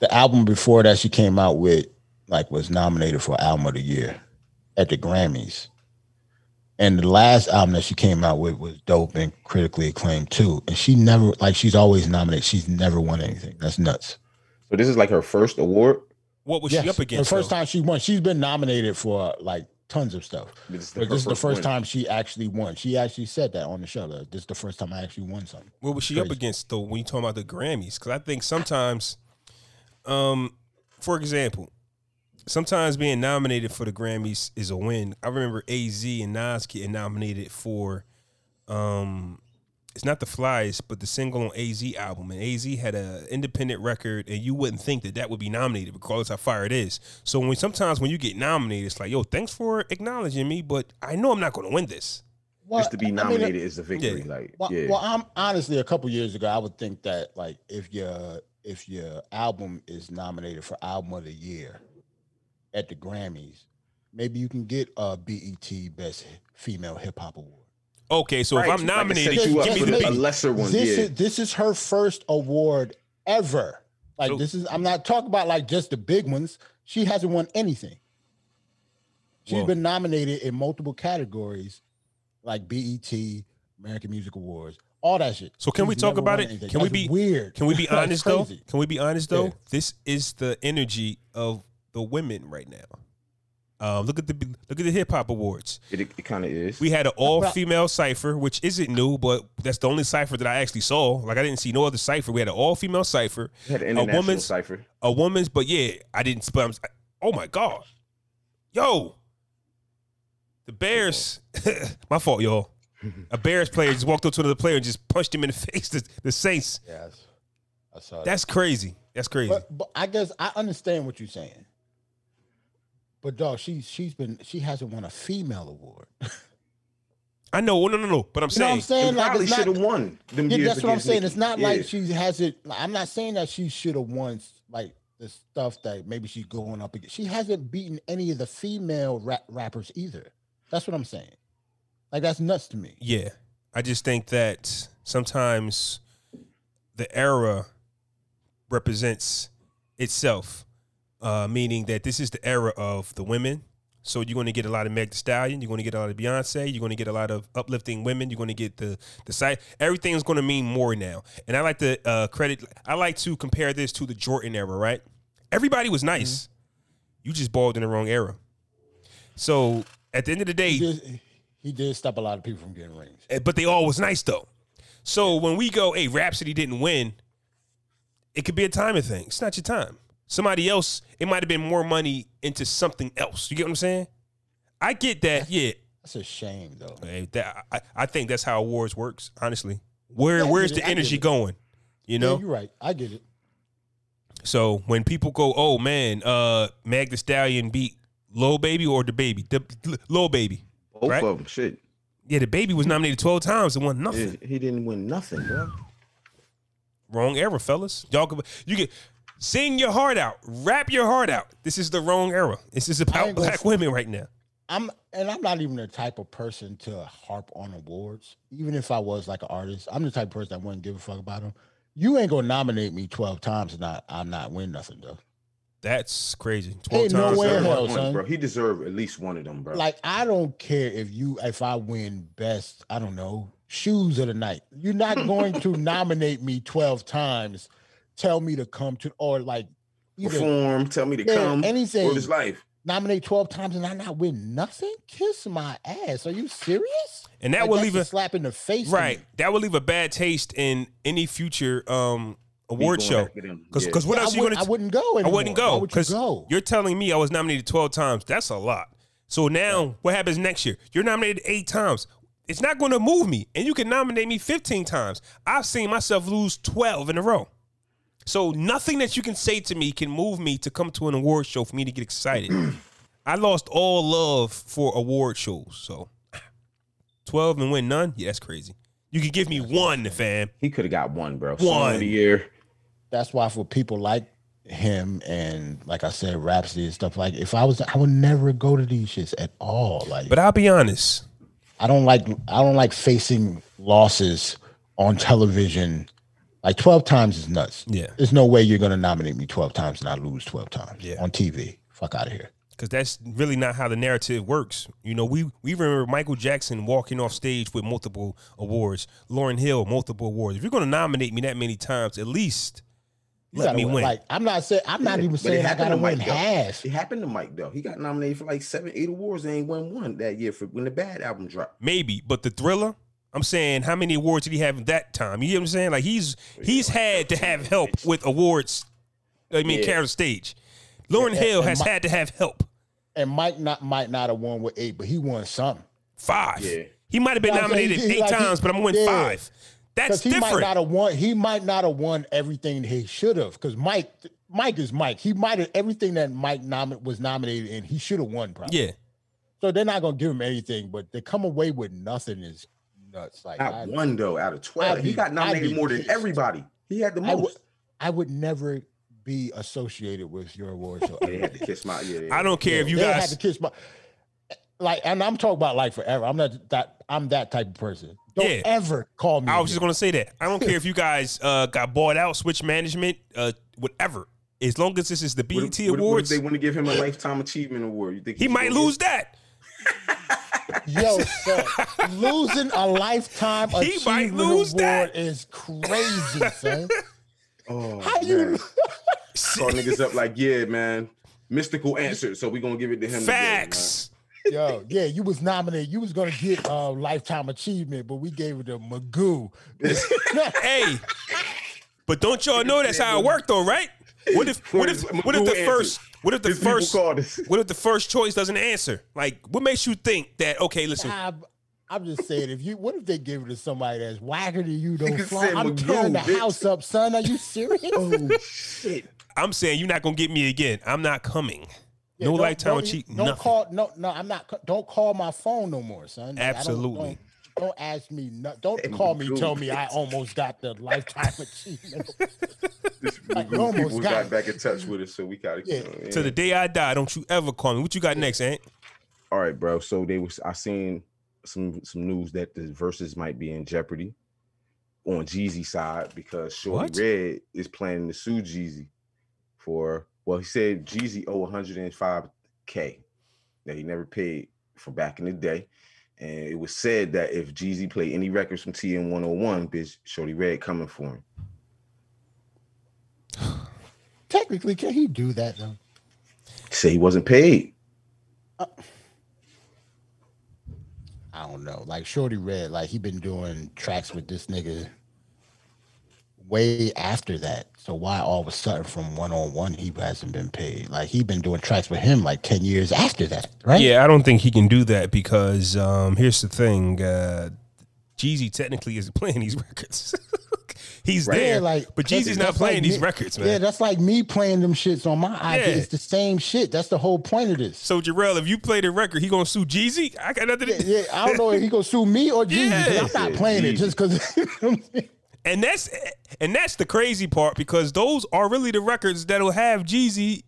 The album before that she came out with, like, was nominated for album of the year at the Grammys. And the last album that she came out with was dope and critically acclaimed too. And she never, like, she's always nominated. She's never won anything. That's nuts. So this is like her first award. What was she up against? the first though? time she won. She's been nominated for like tons of stuff. This is the But this is the first first win. time she actually won. She actually said that on the show. That this is the first time I actually won something. What was she up against though when you talking about the Grammys? Because I think sometimes, um, for example, sometimes being nominated for the Grammys is a win. I remember Az and Nas getting nominated for, um, it's not the flies, but the single on Az album, and Az had a independent record, and you wouldn't think that that would be nominated, regardless how fire it is. So when sometimes when you get nominated, it's like, yo, thanks for acknowledging me, but I know I'm not going to win this. Well, Just to be I mean, nominated is the victory. yeah. Like, Well, yeah. well, I'm honestly a couple years ago, I would think that like if your if your album is nominated for album of the year at the Grammys, maybe you can get a BET Best Female Hip Hop Award. Okay, so Right, if I'm like nominated, you up give me for the the- a lesser one. this yeah. is this is her first award ever. Like So- this is I'm not talking about like just the big ones. She hasn't won anything. She's Whoa. been nominated in multiple categories, like BET, American Music Awards, all that shit. So can we talk about it? anything. Can we be- weird? Can we be honest though? Can we be honest though? Yeah. This is the energy of the women right now. Uh, look at the look at the hip hop awards. it, it kind of is. We had an all female cipher, which isn't new, but that's the only cipher that I actually saw. Like I didn't see no other cipher. We had an all female cipher, We had an a woman's cipher. a woman's, but yeah, I didn't. But I'm, oh my god, yo, the Bears. my fault, y'all. A Bears player just walked up to another player and just punched him in the face. The, the Saints. Yes, I saw that. That's crazy. That's crazy. But, but I guess I understand what you're saying. But dog, she's she's been she hasn't won a female award. I know, no, no, no. But I'm You know what saying, I'm saying? And Like probably should have won. Them Yeah, that's what I'm saying. Nicki. It's not Yeah. like she hasn't. I'm not saying that she should have won like the stuff that maybe she's going up against. She hasn't beaten any of the female rap rappers either. That's what I'm saying. Like that's nuts to me. yeah, I just think that sometimes the era represents itself, uh, meaning that this is the era of the women. So you're going to get a lot of Meg Thee Stallion. You're going to get a lot of Beyonce. You're going to get a lot of uplifting women. You're going to get the the site. Everything is going to mean more now. And I like to uh, credit. I like to compare this to the Jordan era. Right? Everybody was nice. You just balled in the wrong era. So at the end of the day, He did, he did stop a lot of people from getting rings. Eh, but they all was nice though. So when we go, hey, Rapsody didn't win, it could be a timing thing. It's not your time. Somebody else, it might have been more money into something else. You get what I'm saying? I get that. Yeah, That's a shame though. Hey, that I, I think that's how awards works. Honestly, where Yeah, where's get it. the energy going? You Yeah, know. you're right. I get it. so when people go, oh man, uh, Meg Thee Stallion beat Low Baby or the Baby, the Lil Baby. Both right? of them. Shit. Yeah, the Baby was nominated 12 times and won nothing. Yeah, he didn't win nothing, bro. Wrong era, fellas. Y'all can you get sing your heart out, rap your heart out. This is the wrong era. This is I about ain't gonna black women right now. I'm and I'm not even the type of person to harp on awards. Even if I was like an artist, I'm the type of person that wouldn't give a fuck about them. You ain't gonna nominate me 12 times and not I'm not win nothing though. That's crazy. Twelve Ain't no times. way hell, one, son. bro. He deserved at least one of them, bro. Like I don't care if you if I win best, I don't know, shoes of the night. You're not going to nominate me 12 times, tell me to come to or like either perform, tell me to Yeah, come, anything. or his life. nominate 12 times and I not win nothing? Kiss my ass. Are you serious? And that Like, will leave a a slap in the face. right. That will leave a bad taste in any future um award show. after them, Because yeah. what Yeah, else I, you gonna? I t- wouldn't go I wouldn't Why go would you because go? you're telling me I was nominated 12 times. That's a lot. So now what happens next year? You're nominated eight times. It's not going to move me. And you can nominate me 15 times. I've seen myself lose 12 in a row. So nothing that you can say to me can move me to come to an award show for me to get excited. I lost all love for award shows. So 12 and win none? Yeah, that's crazy. You could give me one, fam. He could have got one, bro. One. of the year. That's why for people like him and like I said, Rapsody and stuff like if I was I would never go to these shits at all. Like But I'll be honest. I don't like I don't like facing losses on television. Like 12 times is nuts. Yeah. There's no way you're gonna nominate me 12 times and I lose 12 times Yeah. on TV. Fuck out of here. because that's really not how the narrative works. You know, we we remember Michael Jackson walking off stage with multiple awards, Lauryn Hill multiple awards. If you're going to nominate me that many times, at least You let gotta me win. Like I'm not saying I'm not even saying I gotta win Mike, half. It happened to Mike though. He got nominated for like seven, eight awards and ain't won one that year for when the bad album dropped. Maybe, but the Thriller. I'm saying, how many awards did he have at that time? You get what I'm saying? Like he's he's had to have help with awards. I mean, Yeah. the stage. Lauren And- Hill and has Mi- had to have help. And Mike not might not have won with eight, but he won something. Five. Yeah. He might have been nominated he- he eight like he- times, but I'm going to win yeah. five. That's he might different. not have won. He might not have won everything he should have. Because Mike, Mike is Mike. He might have everything that Mike was nominated in. He should have won. Probably. yeah. So they're not gonna give him anything, but they come away with nothing is nuts. Like Not I, one though out of twelve. I'd he got nominated be more than everybody. He had the I would, most. I would never be associated with your award show. They had to kiss my yeah. I don't care if you They had guys to kiss my like, and I'm talking about like forever. I'm not that. I'm that type of person. Don't Yeah. ever call me. I was just gonna say that. I don't care if you guys uh, got bought out, switch management, uh, whatever. As long as this is the BET what if- what if Awards, they want to give him a lifetime achievement award. You think he should might lose get- that. Yo, son, losing a lifetime He achievement might lose award that. is crazy, son. Oh, How you? Call niggas up like, yeah, man. Mystikal answer, so we gonna give it to him. Facts. Yo, yeah, you was nominated. You was gonna get a uh, lifetime achievement, but we gave it to Magoo. hey, but don't y'all know that's how it worked, though, right? What if what if what if the first what if the first what if the first choice doesn't answer? Like, what makes you think that? Okay, listen, I'm, I'm just saying, if you, what if they give it to somebody that's whacker than you? Don't fly. I'm Magoo, tearing the bitch. house up, son. Are you serious? Oh shit! I'm saying you're not gonna get me again. I'm not coming. Yeah, no don't- lifetime don't- achievement. Don't Nothing. call no no. I'm not. Don't call my phone no more, son. Like, I don't- Absolutely. Don't, don't ask me. No, don't Hey, call me. Magoo. Tell me I almost got the lifetime achievement. This Like, Magoo almost people got got back in touch with us, so we gotta. Yeah. You know, To the day I die, don't you ever call me. What you got next, Ant? All right, bro. So they was I seen some some news that the verses might be in jeopardy on Jeezy side because Shorty What? Red is planning to sue Jeezy for well, he said Jeezy owe 105k that he never paid for back in the day. And it was said that if Jeezy played any records from TM 101, bitch, Shawty Redd coming for him. Technically, can he do that though? Say he wasn't paid. Uh, I don't know. Like Shawty Redd, like he been doing tracks with this nigga way after that. So why all of a sudden from one on one he hasn't been paid? Like he been doing tracks with him like ten years after that, right? Yeah, I don't think he can do that because um, here's the thing: uh, Jeezy technically isn't playing these records. He's Right. there, Yeah, like but Jeezy's not playing like these me- records, man. Yeah, that's like me playing them shits on my iPad. It's the same shit. That's the whole point of this. so Jarrell, if you play the record, he gonna sue Jeezy. I got nothing. Yeah, To yeah, I don't know if he gonna sue me or Jeezy. Yeah. I'm not Yeah, playing it just because. And that's and that's the crazy part because those are really the records that'll have Jeezy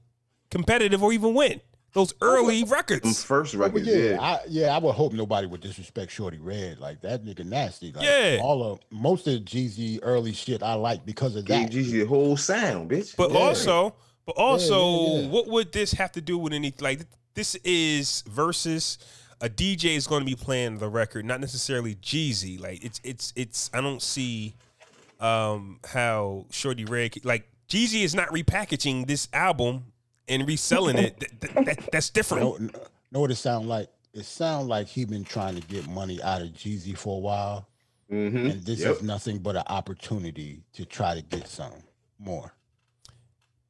competitive or even win. Those early Them records. first But records, yeah, yeah. I, yeah, I would hope nobody would disrespect Shawty Redd like that nigga nasty. Like, Yeah. all of most of Jeezy early shit I like because of Gave that. Jeezy the whole sound, bitch. But Yeah. also, but also, yeah, yeah. what would this have to do with anything? Like, this is versus a DJ is going to be playing the record, not necessarily Jeezy. Like, it's it's it's. I don't see um how Shawty Redd like Jeezy is not repackaging this album and reselling it, th- th- that, that's different. know, know what it sound like? It sound like he been trying to get money out of Jeezy for a while, Mhm. and this Yep. is nothing but an opportunity to try to get some more.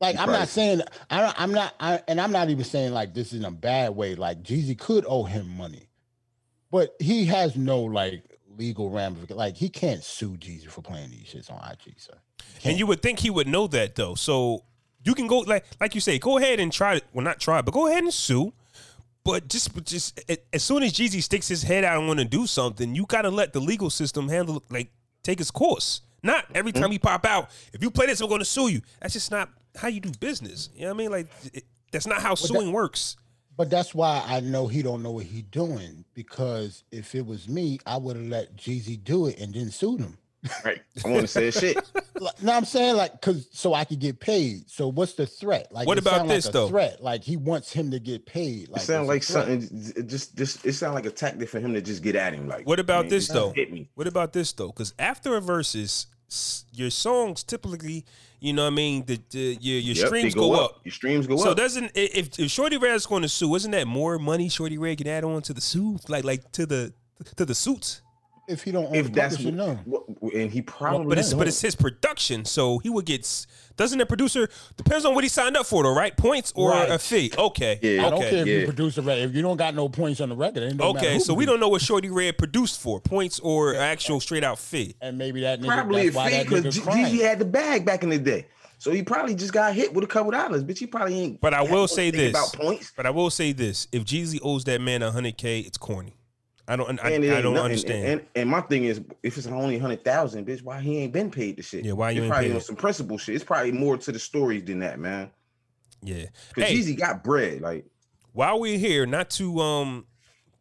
Like I'm probably- not saying I, I'm not, I, and I'm not even saying like this in a bad way. Like Jeezy could owe him money, but he has no like legal ramifications. Like he can't sue Jeezy for playing these shits on IG, sir. And you would think he would know that though. So you can go like like you say, go ahead and try it. Well, not try, but go ahead and sue. But just just as soon as Jeezy sticks his head out and want to do something, you gotta let the legal system handle like take its course. Not every mm-hmm. time you pop out. If you play this, I'm going to sue you. That's just not how you do business. You know what I mean? Like it, that's not how suing works. But that's why I know he don't know what he doing because if it was me, I would have let Jeezy do it and then sued him. Right. I want to say shit. Like, no, I'm saying like because so I could get paid. So what's the threat? Like What about this, like though? Threat like he wants him to get paid. Like It sound like something. Just, just it sound like a tactic for him to just get at him. Like, What about man, this though? Hit me. What about this though? Because after a versus, s- your songs typically, you know, what I mean, the, the your your Yep, streams go, up. Your streams go So up. So doesn't if, if Shawty Redd's going to sue, isn't that more money Shawty Redd can add on to the suit, like like to the to the suits? If he don't own if the that's publisher, no. what, what- and he probably But it's but it's his production, so he would get. Doesn't the producer depends on what he signed up for, though, right? Points or Right. a fee? Okay, Yeah. I don't care if yeah. you produce a record. If you don't got no points on the record, it don't okay. So we produce don't know what Shawty Redd produced for, points or actual straight out fee. And maybe that nigga, probably a fee because nigga Jeezy had the bag back in the day. So he probably just got hit with a couple dollars, bitch. He probably ain't. But I will say this. about points. But I will say this: if Jeezy owes that man hundred k, it's corny. I don't. I, And I don't nothing- understand. And, and my thing is, if it's only hundred thousand, bitch, why he ain't been paid the shit? Yeah, why you It's probably on some principal shit. It's probably more to the stories than that, man. yeah. Because Hey, Jeezy got bread, like while we're here, not to um,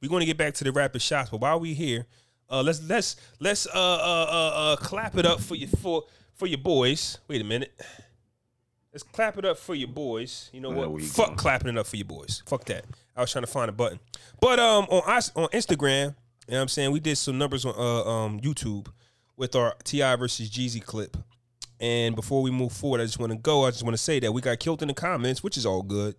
we're going to get back to the rapid shots, but while we're here, uh, let's let's let's uh uh uh, uh clap it up for you for for your boys. Wait a minute. Let's clap it up for your boys. You know what? Fuck going. clapping it up for your boys. Fuck that. I was trying to find a button. But um on us on Instagram, you know what I'm saying? We did some numbers on uh, um YouTube with our TI versus Jeezy clip. And before we move forward, I just want to go. I just want to say that we got killed in the comments, which is all good.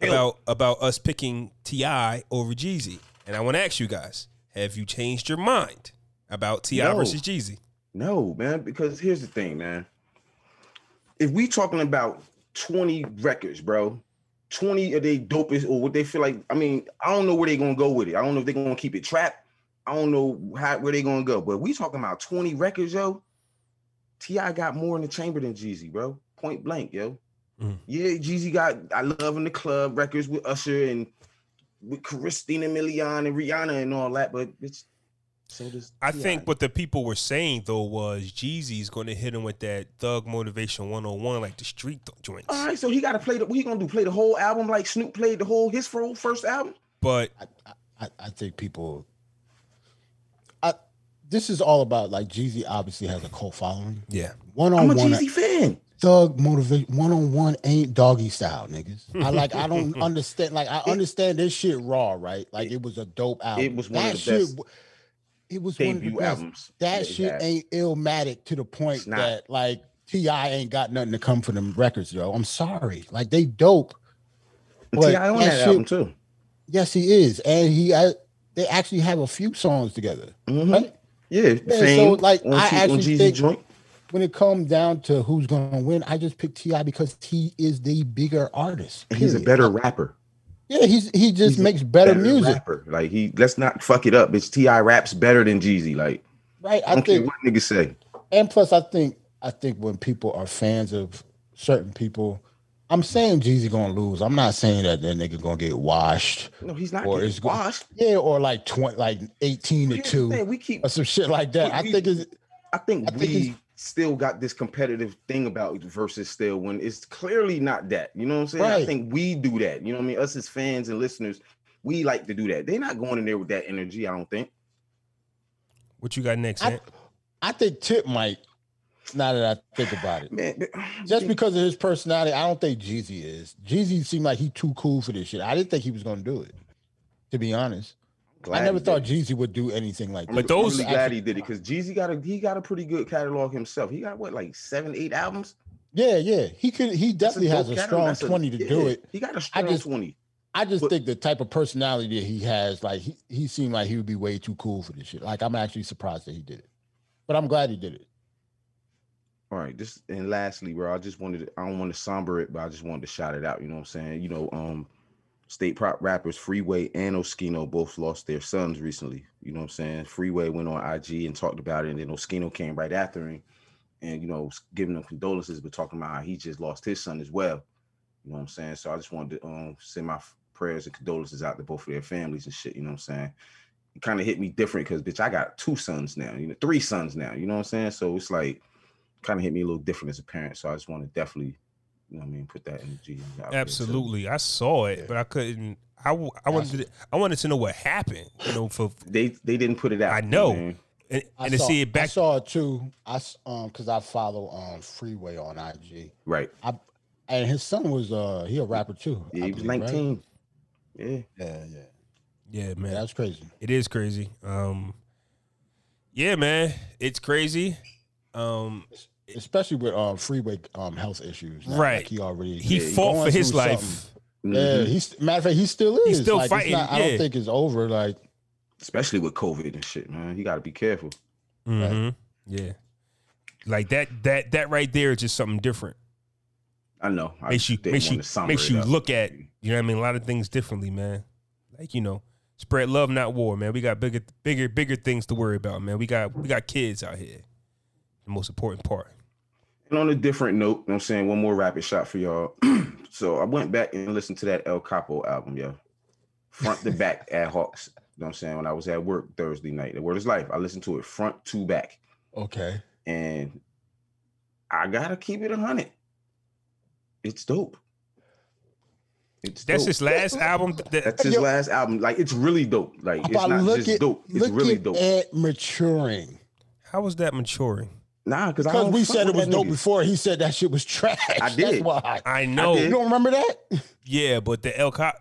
About about us picking Ti over Jeezy, and I want to ask you guys: Have you changed your mind about Ti No. versus Jeezy? No, man, because here's the thing, man. If we talking about 20 records, bro, 20 of they dopest or what they feel like, I mean, I don't know where they gonna go with it. I don't know if they're gonna keep it trapped. I don't know how where they gonna go. But we talking about 20 records, yo. T.I. got more in the chamber than Jeezy, bro. Point blank, yo. Mhm. Yeah, Jeezy got I Love in the Club records with Usher and with Christina Milian and Rihanna and all that, but it's so does I T.I. think what the people were saying though was Jeezy's going to hit him with that Thug Motivation 101, like the street joints. All right, so he got to play the. What he gonna do? Play the whole album like Snoop played the whole his whole first album? But I, I think people. I this is all about like Jeezy obviously has a cult following. yeah, One on one I'm a on one, Jeezy fan. thug motivation. One on one ain't doggy style, niggas. I like. I don't understand. Like I understand this shit raw, right? Like it was a dope album. It was one of the shit best w- It was one of the best. albums. That shit had. ain't illmatic to the point that like Ti ain't got nothing to come for them records, yo. I'm sorry. Like they dope. Ti on that shit- album too. Yes, he is, and he. I, they actually have a few songs together. Mhm. Right? Yeah, so, like, on I on actually think- joint. When it comes down to who's gonna win, I just pick Ti because he is the bigger artist. And he's a better rapper. Yeah, he's he just He's makes better, music, Rapper. Like he, let's not fuck it up. It's Ti raps better than Jeezy. Like right? I I think, what niggas say. and plus, I think I think when people are fans of certain people, I'm saying Jeezy gonna lose. I'm not saying that that nigga gonna get washed. No, he's not Or getting it's go- washed. Yeah, or like twenty, like eighteen to two, thing, We keep or some shit like that. I think it's I think I think we still got this competitive thing about versus still when it's clearly not that. You know what I'm saying? I think we do that. You know what I mean? Us as fans and listeners, we like to do that. They're not going in there with that energy, I don't think. what you got next? I, Ant? I think Tip might. Now that I think about it, Man, but- just because of his personality, I don't think Jeezy is. Jeezy seemed like he too cool for this shit. I didn't think he was gonna do it. To be honest, Glad I never thought did. Jeezy would do anything like I'm that. But those- really glad he did it because Jeezy got a he got a pretty good catalog himself. He got what like seven, eight albums. Yeah, yeah. He could. He That's definitely has a catalog. strong That's a- twenty to do it. He got a strong just- twenty. I just But- think the type of personality that he has, like he, he seemed like he would be way too cool for this shit. Like I'm actually surprised that he did it, but I'm glad he did it. All right, just and lastly, bro, I just wanted to, I don't want to somber it, but I just wanted to shout it out. You know what I'm saying? You know, um, state prop rappers Freeway and Oschino both lost their sons recently. You know what I'm saying? Freeway went on IG and talked about it, and then Oschino came right after him and you know, giving them condolences, but talking about how he just lost his son as well. You know what I'm saying? So I just wanted to um send my prayers and condolences out to both of their families and shit. You know what I'm saying? It kind of hit me different because bitch, I got two sons now, you know, three sons now. You know what I'm saying? So it's like kind of hit me a little different as a parent. So I just want to definitely, you know what I mean, put that energy out there. So, Absolutely, I saw it, but I couldn't. I, w- I wanted to, I wanted to know what happened. You know, for they they didn't put it out. I know. what I and, I and to see it back. I saw it too. I um because I follow um Freeway on IG. Right. I and his son was uh he a rapper too. Yeah, I he was believe, right? 19. Yeah. Yeah, yeah, Yeah, yeah. man, That's crazy. it is crazy. Um, yeah, man, it's crazy. Um, Especially with um Freeway um health issues. now, Right. Like he already he Yeah, fought for his life. something. Mhm. Yeah, he's matter of fact, he still is. He's still Like, fighting, not- I don't think it's over. Like Especially with COVID and shit, man. You got to be careful. Mm-hmm. Yeah, like that. That that right there is just something different. I know. I makes you didn't makes you wanna somber makes you up. look at you know what I mean a lot of things differently, man. Like you know, spread love, not war, man. We got bigger bigger bigger things to worry about, man. We got we got kids out here. The most important part. And on a different note, you know what I'm saying? One more rapid shot for y'all. so I went back and listened to that El Capo album, yo. Front to back at Hawks. You know what I'm saying? When I was at work Thursday night. The word is life. I listened to it front to back. okay. And I gotta keep it a hundred. It's dope. It's That's dope. his last album. That, That's his Yo. last album. Like it's really dope. Like it's But not just at dope. It's really dope. Ed maturing. how was that maturing? Nah, because Because we said it was dope before. He said that shit was trash. I That's did. why. I know, did. You don't remember that? yeah, but the El Cop.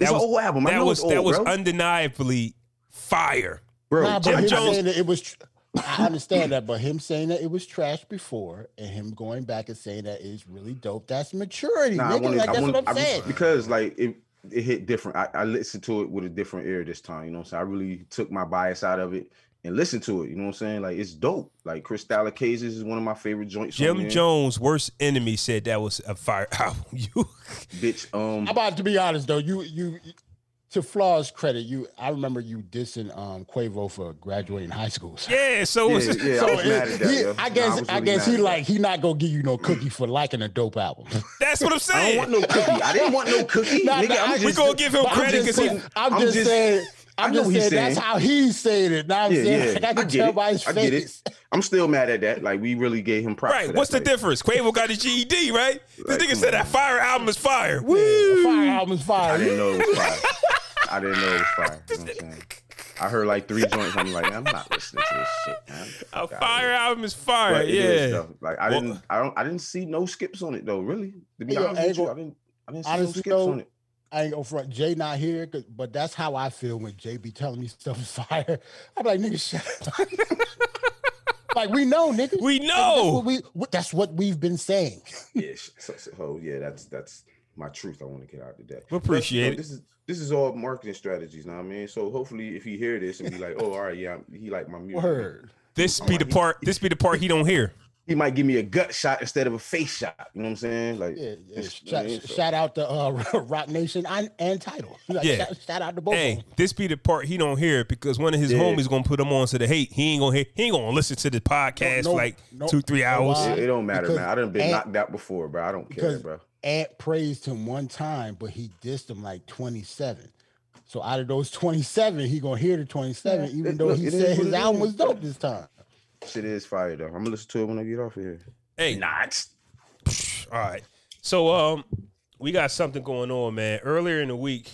It's That an was old album. I that know was it's that old, was bro. undeniably fire. bro. Nah, but Jim him Jones- saying that it was. tr- I understand that, but him saying that it was trash before, and him going back and saying that is really dope. That's maturity, Nah, I nigga. wanted, like I that's wanted, what I'm I- saying. because like it, it hit different. I, I listened to it with a different ear this time. You know what I'm saying? I really took my bias out of it and listened to it. You know what I'm saying? Like it's dope. Like Crystal Cases is one of my favorite joints. on Jim. Jones' worst enemy said that was a fire album. You bitch. Um, I'm about to be honest though. You you to Flaw's credit, you I remember you dissing um Quavo for graduating high school. So yeah, so it was Yeah, yeah. I so was mad it- at that, he- yo. I guess I I, was really guess he like he not gonna give you no cookie for liking a dope album. that's what I'm saying. I don't want no cookie. I didn't want no cookie. Nah, nigga, nah, I'm just, we gonna give him But credit because he I'm, I'm just, just- saying. I'm I know just he's saying that's saying. how he said it. Now I'm Yeah, saying yeah. like, I I can get tell it. by his I get it. face. I'm still mad at that. Like we really gave him props. for right. that. What's the Like, difference? Quavo got his GED, right? This Like, nigga said on. that fire album is fire. The Woo! fire album's fire. I didn't know it was fire. I didn't know it was fire. You know I'm saying? I heard like three joints. I'm like, I'm not listening to this shit, man. Get the A fuck outta fire here. album is fire. But yeah. though. Like I Well- didn't, I don't, I didn't see no skips on it though. Really, to be Hey, yo, honest with you, I didn't, I didn't see honestly, no skips though, on it. I ain't gonna front Jay not here, but that's how I feel when Jay be telling me stuff is fire. I'm like, nigga, shut up. like we know, nigga. We Like, that's know. what we that's what we've been saying. Yeah, so, so, oh yeah, that's that's my truth. I want to get out today. We appreciate it. This is this is all marketing strategies, know what I mean? So hopefully, if he hear this and be like, oh, all right, yeah, he like my music. Word. This be the part. This be the part he don't hear. He might give me a gut shot instead of a face shot. You know what I'm saying? Like, Yeah, yeah. Shout, I mean, so- shout out to uh, Roc Nation and, and Tidal. Like, Yeah. shout, shout out to both. Hey, this be the part he don't hear because one of his Yeah. homies gonna put him on to the hate. He ain't gonna hear. He ain't gonna listen to the podcast No, for like no, two, three hours. lie. It, it don't matter, Because man. I done been Ant- knocked out before, bro. I don't care, because bro. Ant praised him one time, but he dissed him like 27. So out of those 27, he gonna hear the 27, even it- though look, he it is said what his album is. was dope this time. Shit is fire though. I'm gonna listen to it when I get off of here. Hey, Not. all right. So um, we got something going on, man. Earlier in the week,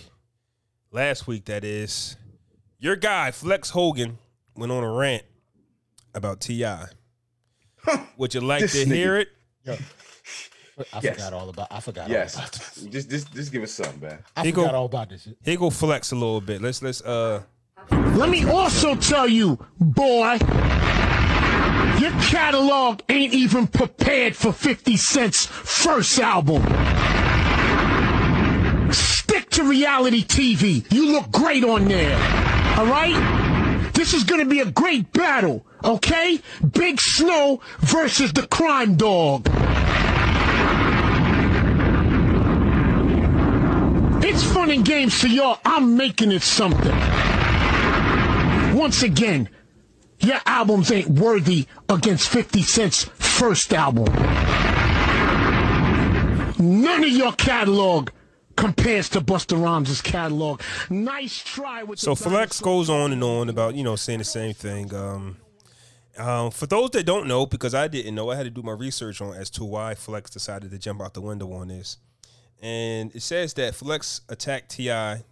last week that is, your guy Flex Hogan went on a rant about Ti. Would you like to hear it? Yo, I Yes. forgot all about I forgot Yes. all about this. Just, just, just give us something, man. I He forgot go- all about this shit. Here go Flex a little bit. Let's let's uh Let me also tell you, boy, Your catalog ain't even prepared for 50 Cent's first album. Stick to reality TV. You look great on there. All right? This is going to be a great battle, okay? Big Snow versus the crime dog. It's fun and games for y'all. I'm making it something. Once again, your albums ain't worthy against 50 Cent's first album. None of your catalog compares to Busta Rhymes' catalog. Nice try with So Flex goes on and on about you know saying the same thing. Um, um, for those that don't know, because I didn't know, I had to do my research on as to why Flex decided to jump out the window on this. And it says that Flex attacked Ti.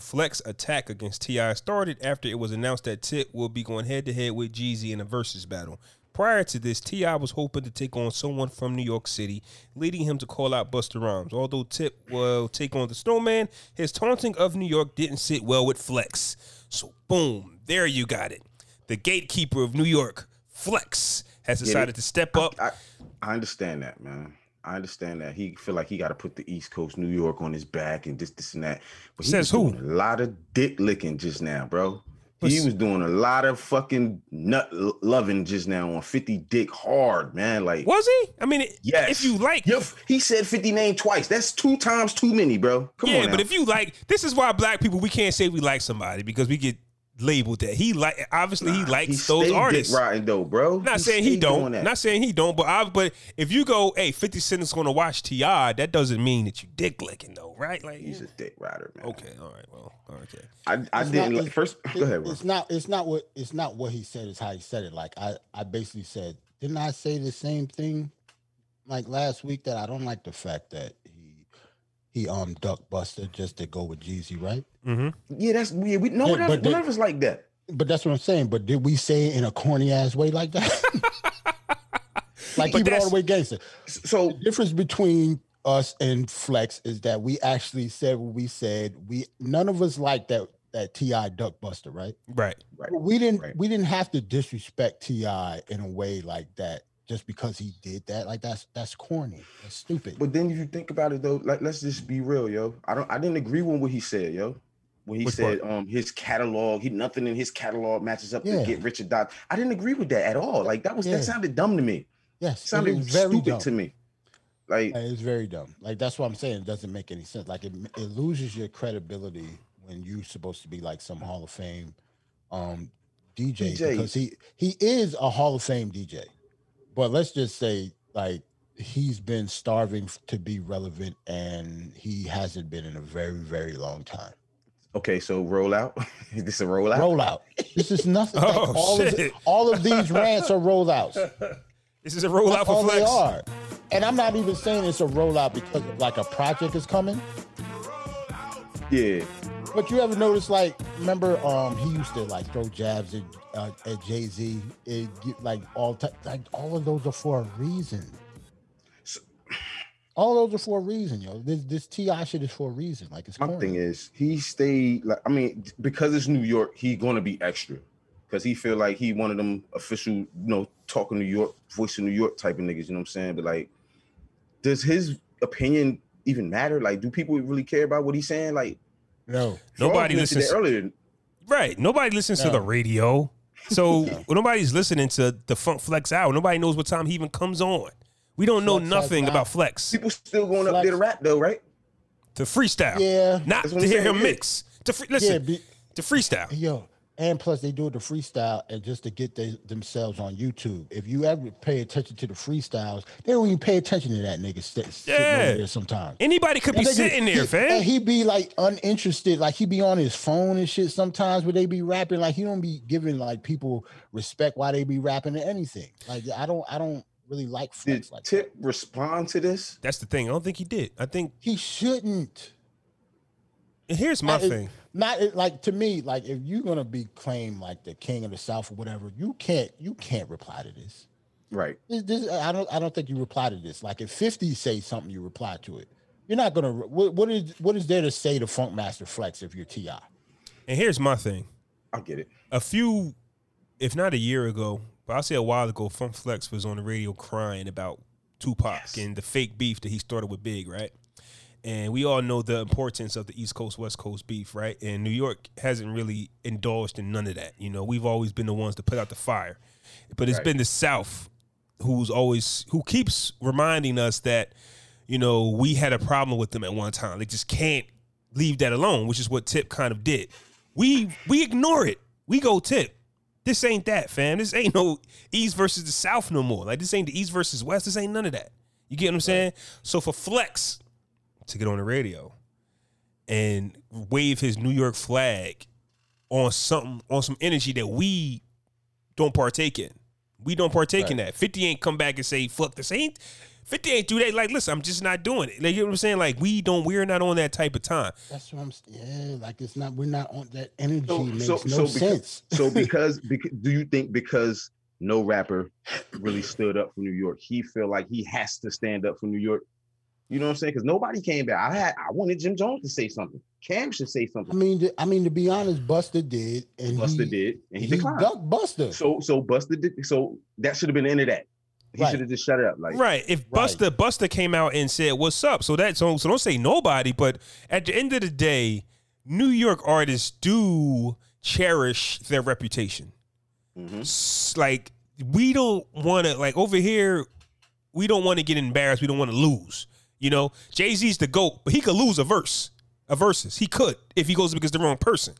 Flex attack against Ti started after it was announced that Tip will be going head to head with Jeezy in a versus battle. Prior to this, Ti was hoping to take on someone from New York City, leading him to call out Busta Rhymes. Although Tip will take on the Snowman, his taunting of New York didn't sit well with Flex. So boom, there you got it. The gatekeeper of New York, Flex, has decided to step up. I, I understand that, man. I understand that he feel like he got to put the East Coast, New York, on his back and this, this, and that. But he Says was who? doing a lot of dick licking just now, bro. But he was doing a lot of fucking nut loving just now on 50 dick hard, man. Like, Was he? I mean, yes. if you like, Yo, he said 50 name twice. That's two times too many, bro. Come yeah, on. but if you like, this is why black people we can't say we like somebody because we get labeled that. He like obviously he Nah, likes stay those dick artists. riding though, bro. Not saying he don't. Not saying he don't. But I. But if you go, hey, Fifty Cent is going to watch Ti, that doesn't mean that you dick licking though, right? Like, He's a dick rider, man. okay, all right, well, okay. I, I It's didn't not- like first. it- Go ahead, bro. It's not. It's not what. It's not what he said. Is how he said it. Like I. I basically said, didn't I say the same thing, like last week that I don't like the fact that he he um duck Busta just to go with Jeezy, right? Mm-hmm. Yeah, that's weird. We no Yeah, one, but none the- of us like that. But that's what I'm saying. But did we say it in a corny ass way like that? like But keep it all the way gangster. So The difference between us and Flex is that we actually said what we said. We none of us like that that Ti duck Busta, right? Right. right. We didn't Right. we didn't have to disrespect Ti in a way like that just because he did that. Like that's that's corny. That's stupid. But then if you think about it though, like let's just be real, yo. I don't I didn't agree with what he said, yo. When he Which said um his catalog, he nothing in his catalog matches up Yeah. to get Richard Dot. I didn't agree with that at all. Like that was Yeah. that sounded dumb to me. yes, It it sounded is very stupid dumb. to me. Like Yeah, It's very dumb. Like that's what I'm saying. It doesn't make any sense. Like it, it loses your credibility when you're supposed to be like some Hall of Fame um DJ, DJ. because he he is a Hall of Fame DJ. But let's just say like he's been starving to be relevant and he hasn't been in a very very long time. okay, so roll out. Is this a rollout? Rollout. This is nothing. Oh, like, Oh, all of shit. all of these rants are rollouts. This is a rollout That's for all they are. And I'm not even saying it's a rollout because like a project is coming. Yeah. But you ever notice, like, remember, um, he used to like throw jabs at, uh, at Jay Z, like all ti- like all of those are for a reason. So, All those are for a reason, yo. This this Ti shit is for a reason. Like it's My thing is he stayed like I mean, because it's New York, he gonna be extra. Cause he feel like he one of them official, you know, talking New York, voice of New York type of niggas, you know what I'm saying? But like, does his opinion even matter? Like, do people really care about what he's saying? Like no, Nobody listens- it earlier. Right. Nobody listens to the radio. So nobody's listening to the Funk Flex hour. Nobody knows what time he even comes on. We don't know Flex nothing about Flex. People still going up Flex- there to rap though, right? To freestyle. Yeah. Not to hear him yeah. mix. To free, yeah, listen, be, to freestyle. yo, and plus they do it to freestyle and just to get they, themselves on YouTube. If you ever pay attention to the freestyles, they don't even pay attention to that nigga sit, sitting Yeah. over there sometimes. Anybody could be That nigga- sitting there, he, fam. And he be like uninterested, like he be on his phone and shit sometimes where they be rapping. Like he don't be giving like people respect why they be rapping or anything. Like I don't I don't really like Did flex like that. Tip respond to this? That's the thing. I don't think he did. I think He shouldn't. and here's my Not- it- thing. Not like to me, like if you're gonna be claimed like the king of the South or whatever, you can't you can't reply to this. Right. This, this I don't I don't think you reply to this. Like if 50 say something, you reply to it. You're not gonna what, what is what is there to say to Funk Master Flex if you're Ti? And here's my thing. I get it. A few, if not a year ago, But I'll say a while ago, Funk Flex was on the radio crying about Tupac and the fake beef that he started with Big, right? And we all know the importance of the East Coast West Coast beef, right? And New York hasn't really indulged in none of that. You know, we've always been the ones to put out the fire, but it's Right. been the South who's always who keeps reminding us that you know we had a problem with them at one time. They just can't leave that alone, which is what Tip kind of did. We we ignore it. We go Tip. This ain't that, fam. This ain't no East versus the South no more. Like this ain't the East versus West. This ain't none of that. You get what I'm saying? So for Flex to get on the radio and wave his New York flag on something on some energy that we don't partake in. We don't partake in that. 50 ain't come back and say, fuck this ain't 50 ain't do that. Like, listen, I'm just not doing it. Like, you know what I'm saying? Like, we don't, we're not on that type of time. That's what I'm. s- Yeah, like it's not. We're not on that energy. So, makes so, no so because, sense. so because, because, do you think because no rapper really stood up for New York, he feel like he has to stand up for New York? You know what I'm saying? Because nobody came back. I had, I wanted Jim Jones to say something. Cam should say something. I something. mean, to- I mean to be honest, Busta did, and Busta he, did, and he, He, declined. ducked Busta. So, so Busta did. So that should have been the end of that. He Right. should have just shut it up. Like, Right. If Busta Busta came out and said, What's up? So that so, so don't say nobody, but at the end of the day, New York artists do cherish their reputation. Mhm. Like, we don't want to like over here, we don't want to get embarrassed. We don't want to lose. You know, Jay Z's the goat, but he could lose a verse, a verses. He could if he goes against the wrong person.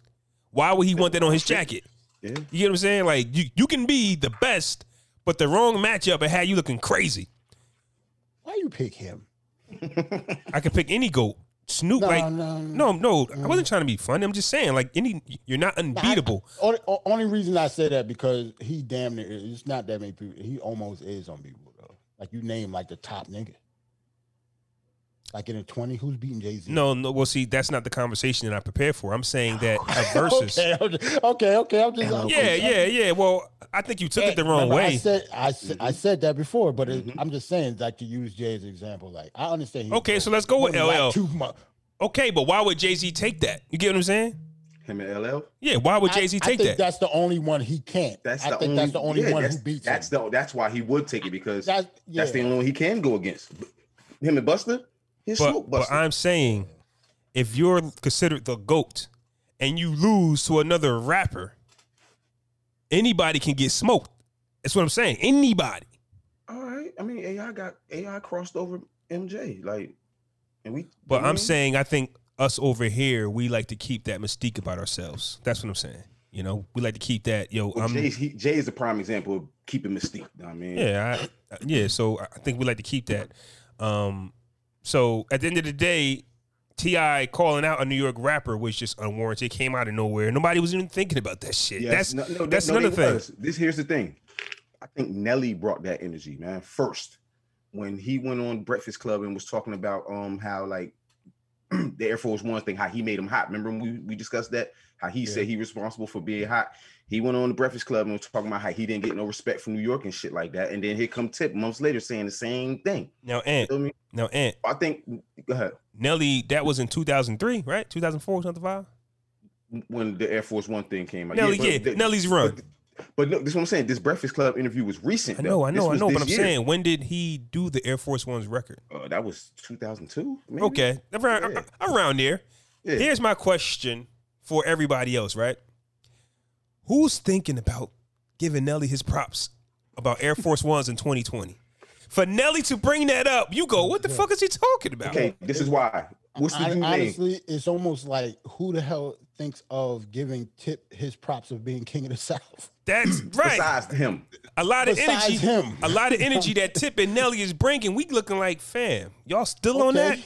Why would he want that on his jacket? Yeah. You get what I'm saying? Like you, you can be the best, but the wrong matchup and have you looking crazy. Why you pick him? I could pick any goat. Snoop, No, like no, no, no, I mm. wasn't trying to be funny. I'm just saying, like any, you're not unbeatable. Only, only reason I say that because he damn near. It's not that many people. He almost is unbeatable though. Like you name like the top nigga. Like in the twenty, who's beating Jay Z? No, no. Well, see, that's not the conversation that I prepared for. I'm saying that a versus. okay, I'm just- okay, okay. I'm just. I'm Yeah, just- yeah, yeah. Well, I think you took it the wrong Remember, I way. said I said, Mm-hmm. I said that before, but it, I'm just saying like to use Jay as an example. Like I understand. he Okay, was so let's go with wasn't like LL. Okay, but why would Jay Z take that? You get what I'm saying? Him and LL. Yeah, why would Jay Z I take think that? That's the only one he can't. That's I the think only. that's the only yeah, one who beats That's him. the. That's why he would take it because That's, that's the only one he can go against. Him and Busta. His But, but I'm saying, if you're considered the goat and you lose to another rapper, anybody can get smoked. That's what I'm saying. Anybody. All right. I mean, AI got AI crossed over MJ. Like, and we. But you know I'm I mean? saying, I think us over here, we like to keep that mystique about ourselves. That's what I'm saying. You know, we like to keep that. Yo, Well, I'm. Jay, he, Jay is a prime example of keeping mystique. I mean, Yeah, I, yeah. So I think we like to keep that. Um, so at the end of the day, T.I calling out a New York rapper was just unwarranted. It came out of nowhere. Nobody was even thinking about that shit. Yes, that's no, no, that's no, another thing. was. This here's the thing. I think Nelly brought that energy, man. First, when he went on Breakfast Club and was talking about um how like the Air Force One thing, how he made him hot. Remember when we, we discussed that? How he said he responsible for being hot. He went on the Breakfast Club and was talking about how he didn't get no respect from New York and shit like that. And then here come Tip months later saying the same thing. Now, Ant. Feel me? Now, Ant. I think go ahead. Nelly, that was in 2003, right? 2004, something five. When the Air Force One thing came out. Nelly, but yeah, the- Nelly's run. But, but no, this is what I'm saying. This Breakfast Club interview was recent. I though. know, I know, I know. But I'm year. saying, when did he do the Air Force One's record? Uh, that was 2002. Maybe? Okay, around, Yeah. around there. Yeah. Here's my question for everybody else, right? Who's thinking about giving Nelly his props about Air Force Ones in 2020? For Nelly to bring that up, you go, what the fuck is he talking about? Okay, this is why. What's the Hon- dude name? honestly, it's almost like who the hell thinks of giving Tip his props of being king of the South? That's right. Besides him, a lot of besides energy. him. A lot of energy that Tip and Nelly is bringing. We looking like, fam, y'all still on that?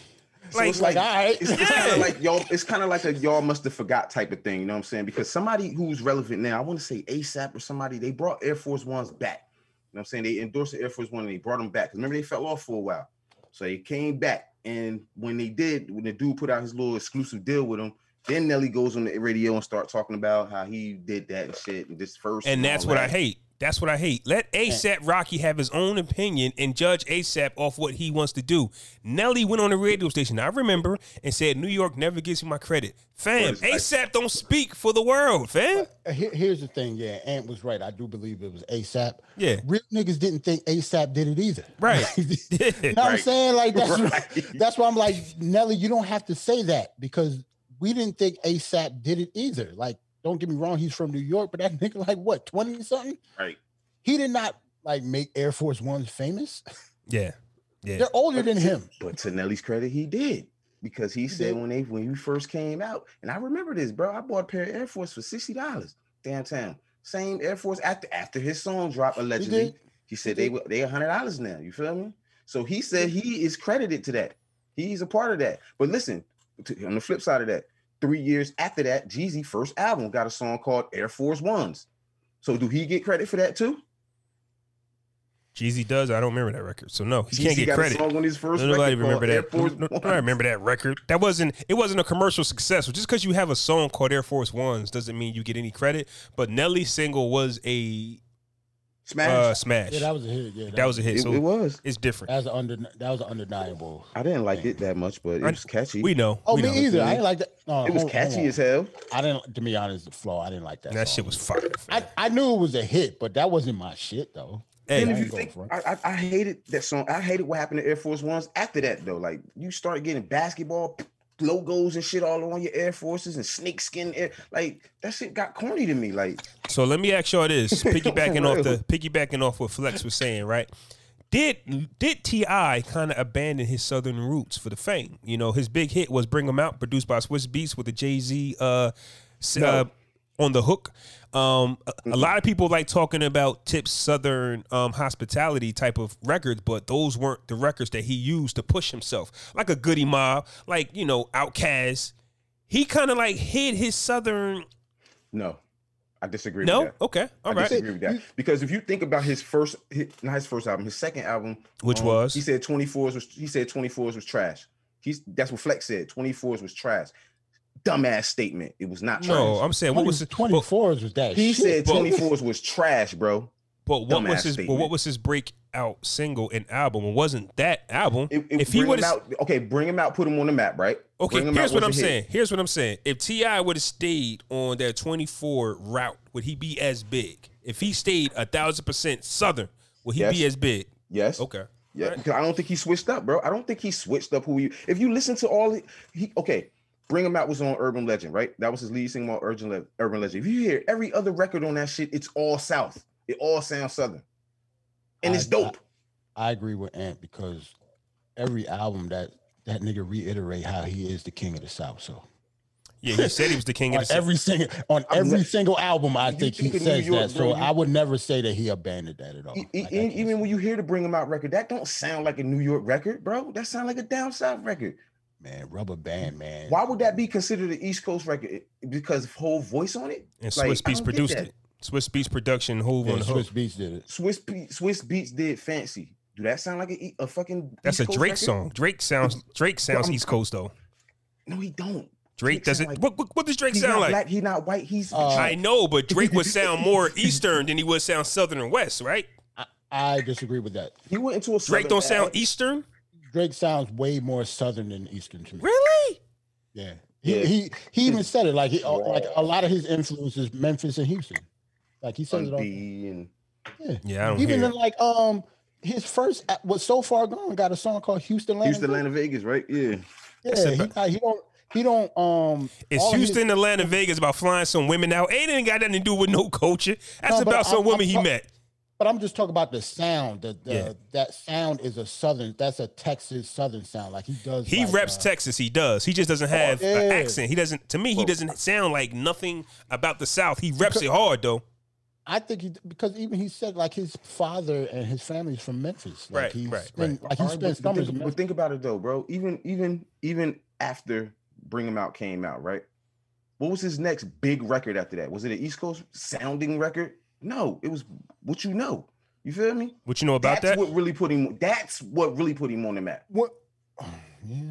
So Like, it's like, all right. it's, Yeah. kind of like y'all. It's kind of like a y'all must have forgot type of thing. You know what I'm saying? Because somebody who's relevant now, I want to say ASAP or somebody, they brought Air Force Ones back. You know what I'm saying? They endorsed the Air Force One and they brought them back. Remember, they fell off for a while, so they came back. And when they did, when the dude put out his little exclusive deal with them, then Nelly goes on the radio and start talking about how he did that and shit and this first. and that's what I hate. That's what I hate. Let ASAP Rocky have his own opinion and judge ASAP off what he wants to do. Nelly went on the radio station, I remember, and said New York never gives me my credit. Fam, ASAP don't speak for the world, fam. Uh, here's the thing, yeah, Ant was right. I do believe it was ASAP. Yeah. real niggas didn't think ASAP did it either. Right. you know what I'm saying? Like that's Right. that's why I'm like Nelly. You don't have to say that because we didn't think ASAP did it either. Like, don't get me wrong, he's from New York, but that nigga like what twenty something. Right. He did not like make Air Force Ones famous. Yeah. Yeah. They're older than him. But to Nelly's credit, he did. Because he said did. when they when you first came out, and I remember this, bro. I bought a pair of Air Force for sixty dollars downtown. Same Air Force after after his song dropped allegedly. did. He said He they were they a hundred dollars now. You feel me? So he said he is credited to that. He's a part of that. But listen, to- on the flip side of that, three years after that, Jeezy first album got a song called Air Force Ones. So do he get credit for that too? Jeezy does. I don't remember that record, so no, he can't get got credit. on his first Nobody remember that. Force No- no- I remember that record. That wasn't. It wasn't a commercial success. Just because you have a song called Air Force Ones doesn't mean you get any credit. But Nelly's single was a Smash. uh, smash. Yeah, that was a hit. Yeah, that was a hit. it, So it was. it's different. that was an under that was an undeniable. I didn't like it that much, but it was catchy. We know. Oh, we me know. either. I didn't like that. No, it was hold- hold catchy on. as hell. I didn't. To be honest, the flow. I didn't like that. That song. shit was fire. I. I knew it was a hit, but that wasn't my shit though. Hey, and if you think. I, I, I hated that song. I hated what happened to Air Force Ones after that, though. Like you start getting basketball logos and shit all on your Air Forces and snakeskin. Air, like that shit got corny to me. Like So let me ask y'all this: piggybacking off the piggybacking off what Flex was saying, right? Did did T.I kind of abandon his southern roots for the fame? You know, his big hit was "Bring 'Em Out," produced by Swizz Beatz with the Jay Z uh, No. uh, on the hook. Um, a, a lot of people like talking about Tip's southern um, hospitality type of records, but those weren't the records that he used to push himself, like a Goodie Mob, like you know, Outkast. He kind of like hid his southern. no, I disagree. No, with that. okay, all I right. disagree with that because if you think about his first, his, not his first album, his second album, Which um, was? he said 24s was he said 24s was trash. He's that's what Flex said. 24s was trash. Dumbass statement. It was not trash. No, I'm saying what was his, twenty fours was that? he shit. said 24s was trash, bro. but what was dumbass his but what was his breakout single and album? It wasn't that album. It, it if he bring would out, okay, bring him out, put him on the map, right? okay, here's out what I'm was a hit. saying. Here's what I'm saying. If T.I would have stayed on that 24 route, would he be as big? If he stayed a thousand percent southern, would he be as big? Yes. Okay. Yeah, Alright. because I don't think he switched up, bro. I don't think he switched up who he. If you listen to all, the- he okay. Bring him out was on Urban Legend, right? That was his lead single on Urban, Le- Urban Legend. If you hear every other record on that shit, it's all South. It all sounds Southern, and it's dope. I agree with Ant because every album that that nigga reiterate how he is the king of the South. So Yeah, he said he was the king of on the South. every single on I'm every not- single album, I You think he think says York, that. So you- I would never say that he abandoned that at all. E- e- Like, I even, can't even say- when you hear the Bring Him Out record, that don't sound like a New York record, bro. That sound like a down south record. Man, Rubber Band, man. Why would that be considered an East Coast record? Because of whole voice on it. and Swizz I Beatz produced it. Swizz Beatz production, Hove Yeah, on the Swizz hook. Beatz did it. Swizz Be- Swizz Beatz did fancy. Do that sound like a fucking? That's East a Drake record? song. Drake sounds Drake sounds East Coast though. No, he don't. Drake Drake doesn't. like- what, what what does Drake He's sound not like? black. He's not white. He's Uh, I know, but Drake would sound more Eastern than he would sound Southern and West, right? I, I disagree with that. he went into a Drake don't sound bag. Eastern, Drake sounds way more southern than eastern to me. really? Yeah. He, Yeah. he he even said it like he uh, like a lot of his influences Memphis and Houston. Like he says on it all. And Yeah. Yeah, I don't Even hear. in like um his first was so far gone got a song called Houston Land. Houston, Atlanta, Vegas, right? Yeah. Yeah, he, about- uh, he don't he don't um It's Houston, of his- Houston, Atlanta, Vegas about flying some women out. Ain't ain't got nothing to do with no culture. That's No, but about some I'm- woman I'm he talk- met. But I'm just talking about the sound. The, the Yeah. that sound is a southern. That's a Texas southern sound. Like he does. He like, reps uh, Texas. He does. He just doesn't have an yeah. accent. He doesn't. To me, he doesn't sound like nothing about the South. He reps it hard though. I think he because even he said like his father and his family's from Memphis. Like Right, he right, spent, Like he All right, spent but, but summers think, in but think about it though, bro. Even even even after Bring Him Out came out, right? What was his next big record after that? Was it an East Coast sounding record? No, it was what you know. You feel me? What you know about that's that? what really put him. That's what really put him on the map. What? Yeah.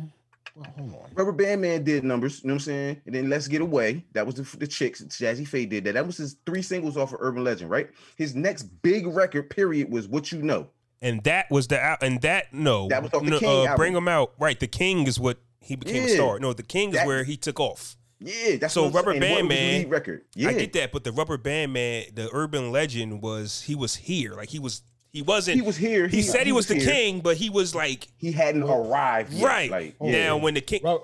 Well, hold on. Rubber Band Man did numbers, you know what I'm saying? And then Let's Get Away. That was the, the chicks. Jazze Pha did that. That was his three singles off of Urban Legend, right? His next big record, period, was What You Know. And that was the al- and that no, That was off the no, King uh, album. bring him out. Right, the King is what he became a star. No, the King is That- where he took off. Yeah, that's So what Rubber saying. Band What Man- record. Yeah, I get that, but the Rubber Band Man, the urban legend was he was here. Like he was he wasn't He was here. He, He- said he, he was, was the here. king, but he was like He hadn't arrived yet. right. Like, Now yeah. when the king Ru-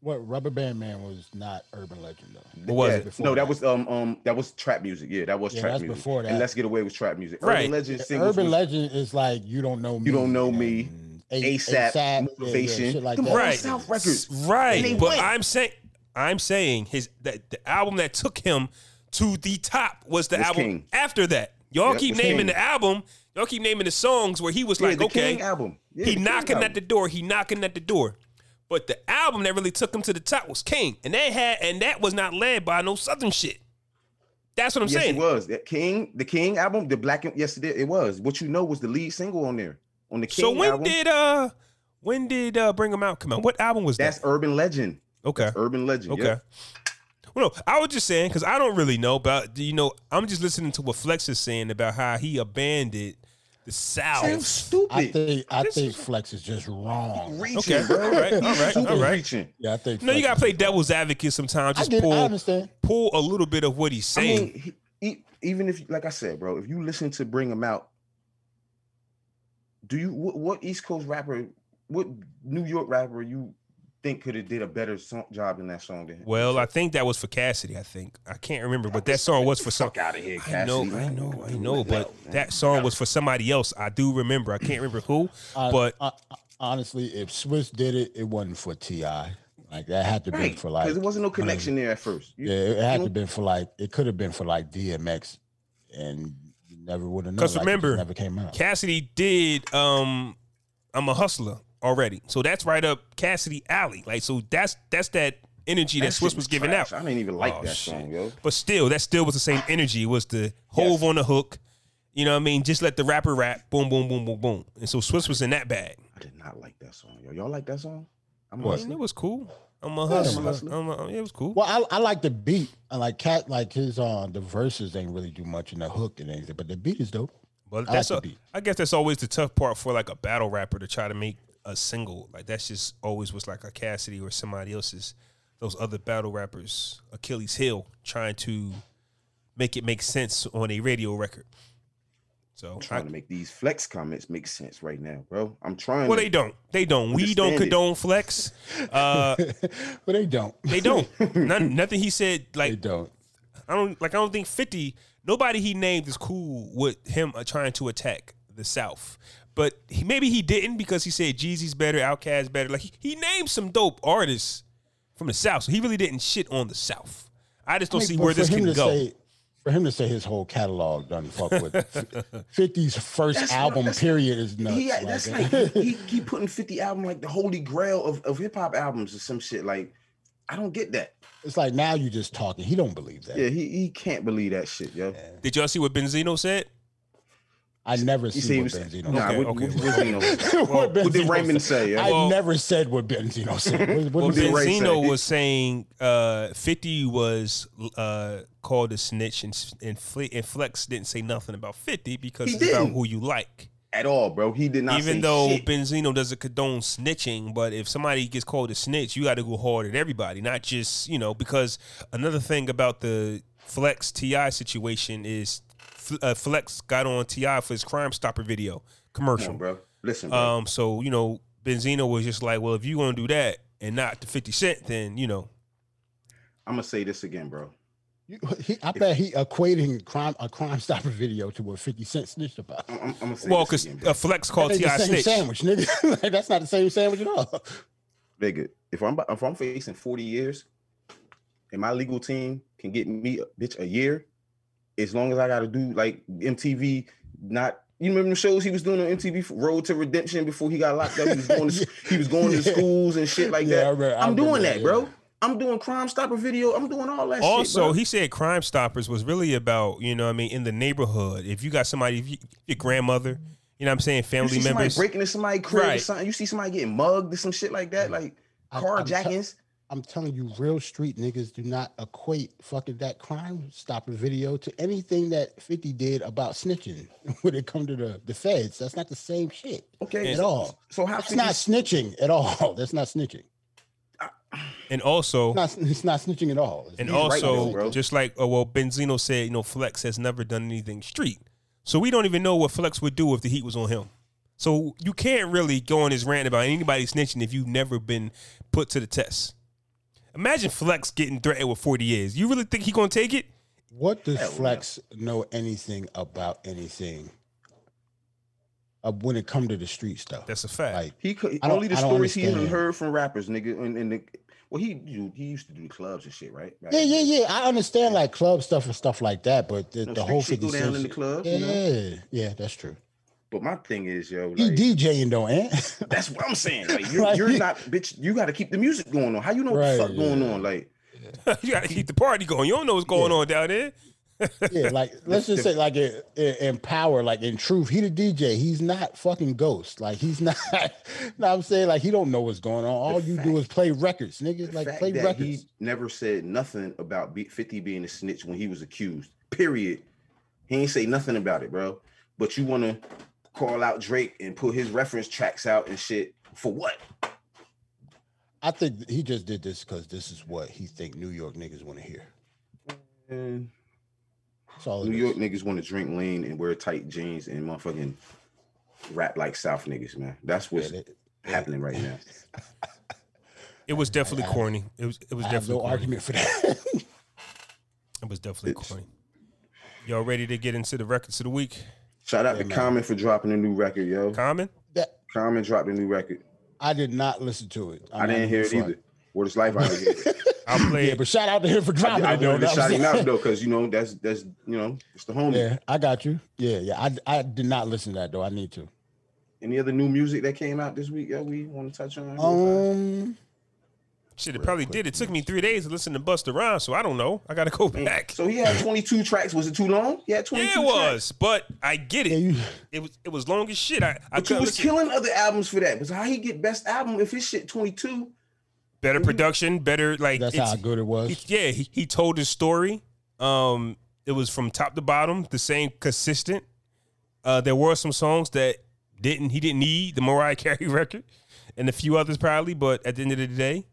what Rubber Band Man was not urban legend though. What was Yeah, it? Before No, that that. was um um that was trap music. Yeah, that was Yeah, trap that's music. before And that. Let's Get Away was trap music. Right. Urban Legend singles Urban was- legend is like you don't know me. You don't know me. and A- ASAP, yeah, yeah, motivation. shit like Them that. all Right. South records. Right. But went. I'm saying I'm saying his that the album that took him to the top was the Was album King. after that. Y'all Yep, keep naming King. the album. Y'all keep naming the songs where he was Yeah, like, the okay, King album. Yeah, he knocking at the door. He knocking at the door. But the album that really took him to the top was King, and they had, and that was not led by no Southern shit. That's what I'm Yes, saying. it was. That King, the King album, the Black and yes, it, it was. What you know was the lead single on there. On the King So when album. did uh when did uh Bring 'Em Out come out? What album was that's that? That's Urban Legend. Okay. Urban Legend. Okay. yep. Well, no, I was just saying because I don't really know about. You know, I'm just listening to what Flex is saying about how he abandoned the South. Sounds stupid. I think I This think is- Flex is just wrong. reaching, Okay, bro. all right, all right, all right. reaching. Yeah, I think. no, you gotta play devil's advocate sometimes. I Just get. pull I understand. pull a little bit of what he's I saying. mean, he, he, even if, like I said, bro, if you listen to Bring Him Out, do you what, what East Coast rapper, what New York rapper you think could have did a better song, job than that song? Than well, I think that was for Cassidy. I think I can't remember, but that song was for some. fuck out of here, Cassidy. I know, I know, I know, but that song was for somebody else. I do remember. I can't remember who, but honestly, if Swizz did it, it wasn't for T.I. Like that had to be for like. because there wasn't no connection there at first. You- Yeah, it had to been for like. It could have been for like DMX, and you never would have known. 'Cause like, it remember, never came out. Cassidy did um I'm a hustler already. So that's right up Cassidy alley. Like so that's that's that energy that, that Swizz shit was giving trash. out. I didn't even like Oh, that shit. song, yo. But still, that still was the same energy. It was the hove on the hook. You know what I mean? Just let the rapper rap. Boom, boom, boom, boom, boom. And so Swizz was in that bag. I did not like that song, yo. Y'all like that song? I'm I a mean, it was cool. I'm a I'm a hustler. hustler. I'm a, it was cool. Well, I, I like the beat. I like cat like his uh the verses ain't really do much in the hook and anything, but the beat is dope. But I that's like a, the beat. I guess that's always the tough part for like a battle rapper to try to make a single. Like that's just always was like a Cassidy or somebody else's those other battle rappers Achilles heel trying to make it make sense on a radio record. So I'm I, trying to make these flex comments make sense right now, bro. I'm trying. well to, they don't. They don't. We don't Understand it. condone flex. Uh but they don't. they don't. None, nothing he said Like They like don't. I don't like. I don't think Fifty. Nobody he named is cool with him uh, trying to attack the South. But he, maybe he didn't because he said Jeezy's better, Outkast better. Like he, he named some dope artists from the South, so he really didn't shit on the South. I just don't I mean, see where this can to go. Say, for him to say his whole catalog doesn't fuck with 50's first That's album that's- period is nuts. He, like that's like he, he keep putting 50 album like the holy grail of, of hip hop albums or some shit. Like, I don't get that. it's like now you just talking. He don't believe that. Yeah, he, he can't believe that shit, yo. Did y'all see what Benzino said? I never You see see, what was, Benzino nah, Okay, what, okay. what, what, you what, what did Raymond said. say? yo? I Well- never said what Benzino said. What, what Well, was did Benzino say? was saying uh, 50 was uh, called a snitch, and, and, Fle- and Flex didn't say nothing about 50 because He it's about didn't. who you like. At all, bro. He did not Even say though shit. Benzino doesn't condone snitching, but if somebody gets called a snitch, you got to go hard at everybody, not just you know. Because another thing about the Flex T.I situation is F- uh, Flex got on T.I for his Crime Stopper video Come on, commercial. bro. Listen, bro. Um, so you know, Benzino was just like, well, if you gonna do that and not the Fifty Cent, then you know, I'm gonna say this again, bro. You- he, I bet he equating crime a crime stopper video to what 50 Cent snitched about. I'm, I'm, I'm gonna say well, because a uh, Flex That called T.I snitch. sandwich, nigga. Like, that's not the same sandwich at all. Nigga, if I'm if I'm facing 40 years and my legal team can get me bitch a year, as long as I gotta do like MTV, not you remember the shows he was doing on MTV Road to Redemption before he got locked up. He was going to, he was going to schools and shit like Yeah, I that. remember- I I'm doing that, that, bro. I'm doing Crime Stopper video. I'm doing all that shit. Also, bro. he said Crime Stoppers was really about, you know, what I mean, in the neighborhood. If you got somebody, if you, your grandmother, you know, what I'm saying, you family see members. breaking into somebody's crib or something. You see somebody getting mugged or some shit like that. Like I- I'm tell- carjackings. I'm telling you, real street niggas do not equate fucking that crime stopper video to anything that 50 did about snitching when it come to the, the feds. That's not the same shit okay, at all. So how That's 50 not snitching at all. That's not snitching. And also, It's not, it's not snitching at all. It's and He's right also, just like uh, well, Benzino said, you know, Flex has never done anything street, so we don't even know what Flex would do if the heat was on him. So you can't really go on his rant about anybody snitching if you've never been put to the test. Imagine Flex getting threatened with forty years. You really think he gonna take it? What does Hell no. Flex know anything about anything uh, when it come to the street stuff? That's a fact. like He could I don't- only the stories he even understand. heard from rappers, nigga. And, and the, well, he he used to do clubs and shit, right? Back yeah, yeah, yeah. I understand like club stuff and stuff like that, but the, No, the whole shit 50 go down in the club, Yeah, you know? yeah, that's true. But my thing is, yo, He like, DJing though, eh? that's what I'm saying. Like, you're, Right. you're not, bitch. You got to keep the music going on. How you know what the Right, fuck going on? Like, you gotta keep the party going. You don't know what's going on down there. yeah, like let's just say like in, in power, like in truth, he the DJ. He's not fucking ghost. Like he's not. no, I'm saying like he don't know what's going on. All you do is play records, niggas. Like play records. he never said nothing about 50 being a snitch when he was accused. Period. He ain't say nothing about it, bro. But you want to call out Drake and put his reference tracks out and shit for what? I think he just did this because this is what he think New York niggas want to hear. And all. New is. York niggas want to drink lean and wear tight jeans and motherfucking rap like South niggas, man. That's what's Yeah, they- happening right now. It was definitely corny. It was. It was I have definitely no corny. argument for that. It was definitely It's- corny. Y'all ready to get into the records of the week? Shout out Yeah, to man. Common for dropping a new record, yo. Common. that Common dropped a new record. I did not listen to it. I'm I didn't hear it even either. Word is life, I didn't. I'll play. Yeah, but shout out to him for dropping I it though. wanted to shout him out though, because you know that's that's you know it's the homie. Yeah, I got you. Yeah, yeah. I I did not listen to that though. I need to. Any other new music that came out this week? Yeah, we want to touch on. Um, Shit, it probably did. It took me three days to listen to Busta Rhymes, so I don't know. I gotta go back. so he had 22 tracks. Was it too long? He had 22. yeah, it tracks. was, but I get it. yeah, you, It was it was long as shit. I, I But you was listen. killing other albums for that. But how he get best album if his shit 22? better production, better like that's it's- how good it was. he- yeah, he, he told his story. Um, it was from top to bottom, the same consistent. Uh, there were some songs that didn't he didn't need the Mariah Carey record, and a few others probably. But at the end of the day,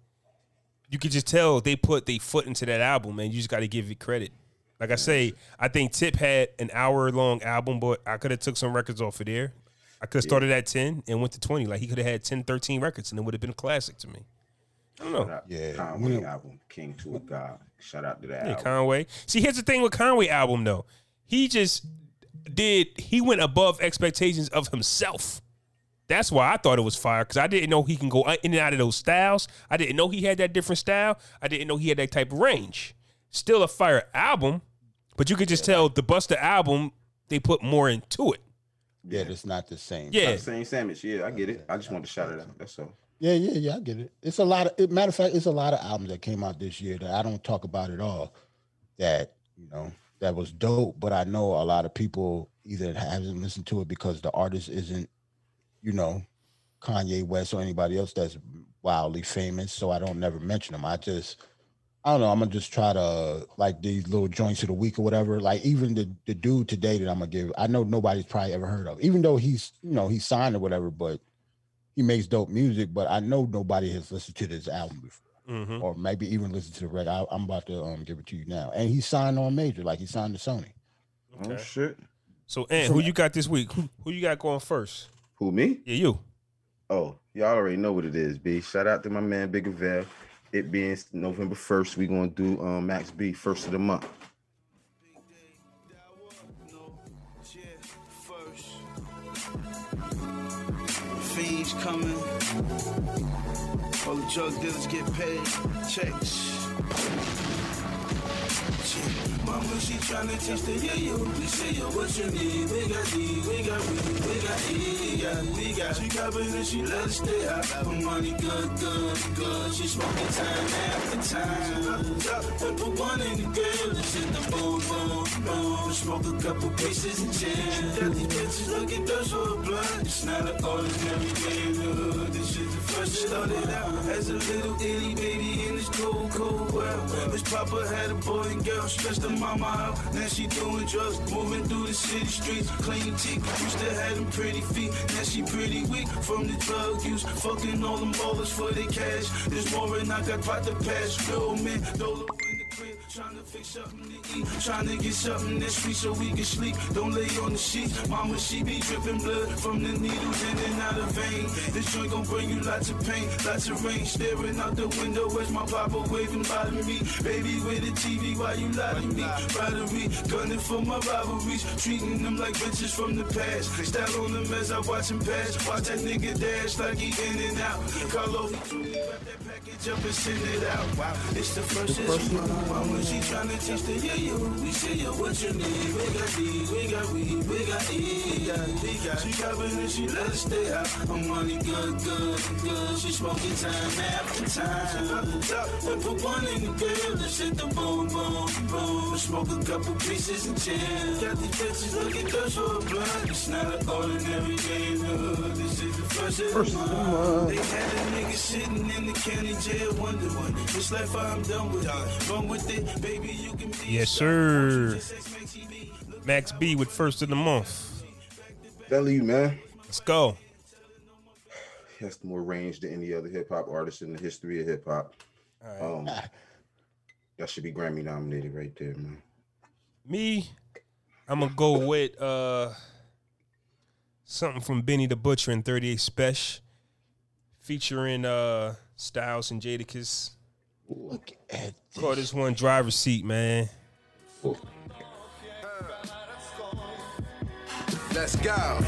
you could just tell they put their foot into that album, and you just got to give it credit. Like I say, I think Tip had an hour long album, but I could have took some records off of there. I could have started at 10 and went to 20. Like he could have had 10, 13 records and it would have been a classic to me. I don't know. Shout out Yeah, Conway we- album, King to a God. Shout out to that Yeah, album. Conway. See, here's the thing with Conway album though. He just did he went above expectations of himself. That's why I thought it was fire because I didn't know he can go in and out of those styles. I didn't know he had that different style. I didn't know he had that type of range. Still a fire album, but you could just tell the Busta album they put more into it. yeah, it's not the same. Yeah, Not the same sandwich. Yeah, I get it. I just wanted to shout it out. That's all. Yeah, yeah, yeah. I get it. It's a lot of. It, matter of fact, it's a lot of albums that came out this year that I don't talk about at all. That you know that was dope, but I know a lot of people either haven't listened to it because the artist isn't, you know, Kanye West or anybody else that's wildly famous. So I don't never mention them. I just. I don't know. I'm gonna just try to like these little joints of the week or whatever. Like even the the dude today that I'm gonna give. I know nobody's probably ever heard of, even though he's you know he's signed or whatever. But he makes dope music, but I know nobody has listened to this album before, hmm or maybe even listened to the record. I, I'm about to um, give it to you now, and he signed on major, like he signed to Sony. Oh shit. So, and who you got this week? Who, who you got going first? Who me? Yeah, you. Oh, y'all already know what it is, B. Shout out to my man Big Avail. It being November 1st, we gonna do um Max B first of the month. Fiends coming. All the drug dealers get paid. Checks. Shit. Mama, she tryna teach the yeah, yo. We say, yo, what you need? We got D, we got weed, we got E, we got, we got. She copping and she let us stay high. Her money good, good, good. She smoking time after time. Put the one in the girl, just hit the boom, boom, boom. Smoke a couple pieces and chill. Got these bitches looking good for a blunt. It's not an ordinary day in the hood. This shit the first started out as a little itty baby in this cold, cold world. This papa had a boy and girl, stressed the mama out. Now she doing drugs, moving through the city streets, clean teeth. Used to have them pretty feet, now she pretty weak from the drug use. Fucking all them ballers for their cash. This more and I got quite the pass. Real man, trying to fix something to eat. Trying to get something that's sweet so we can sleep. Don't lay on the sheets. Mama, she be dripping blood from the needles in and out of vein. This joint gon' bring you lots of pain, lots of rain. Staring out the window as my papa waving by me. Baby with the TV, why you lie to me? Gunning for my rivalries. Treating them like bitches from the past. Style on them as I watch him pass. Watch that nigga dash like he in and out. Carlo, he truly wrap that package up and send it out. Wow, it's the first is you. Mama, she tryna teach the yeah, you. We say, yo, what you need? We got D, we got weed, we got E, we got, we got. She covered and she let us stay out. I'm money good, good, good. She smoking time after time. She pop the top and put one in the grill. Just hit the boom, boom, boom. Smoke a couple pieces and chill. Got these bitches looking good for a blunt. It's not an ordinary day in the hood. This is the first of the month. They had a nigga sitting in the county jail wondering. This life I'm done with. Run with it, You. Yes, sir. Max B with first of the month. Belly, man. Let's go. He has more range than any other hip hop artist in the history of hip hop. Um, that should be Grammy nominated right there, man. Me, I'm gonna go with uh something from Benny the Butcher and 38 Special, featuring uh Styles and Jadakiss. Look at Call this one driver's seat, man. Let's go.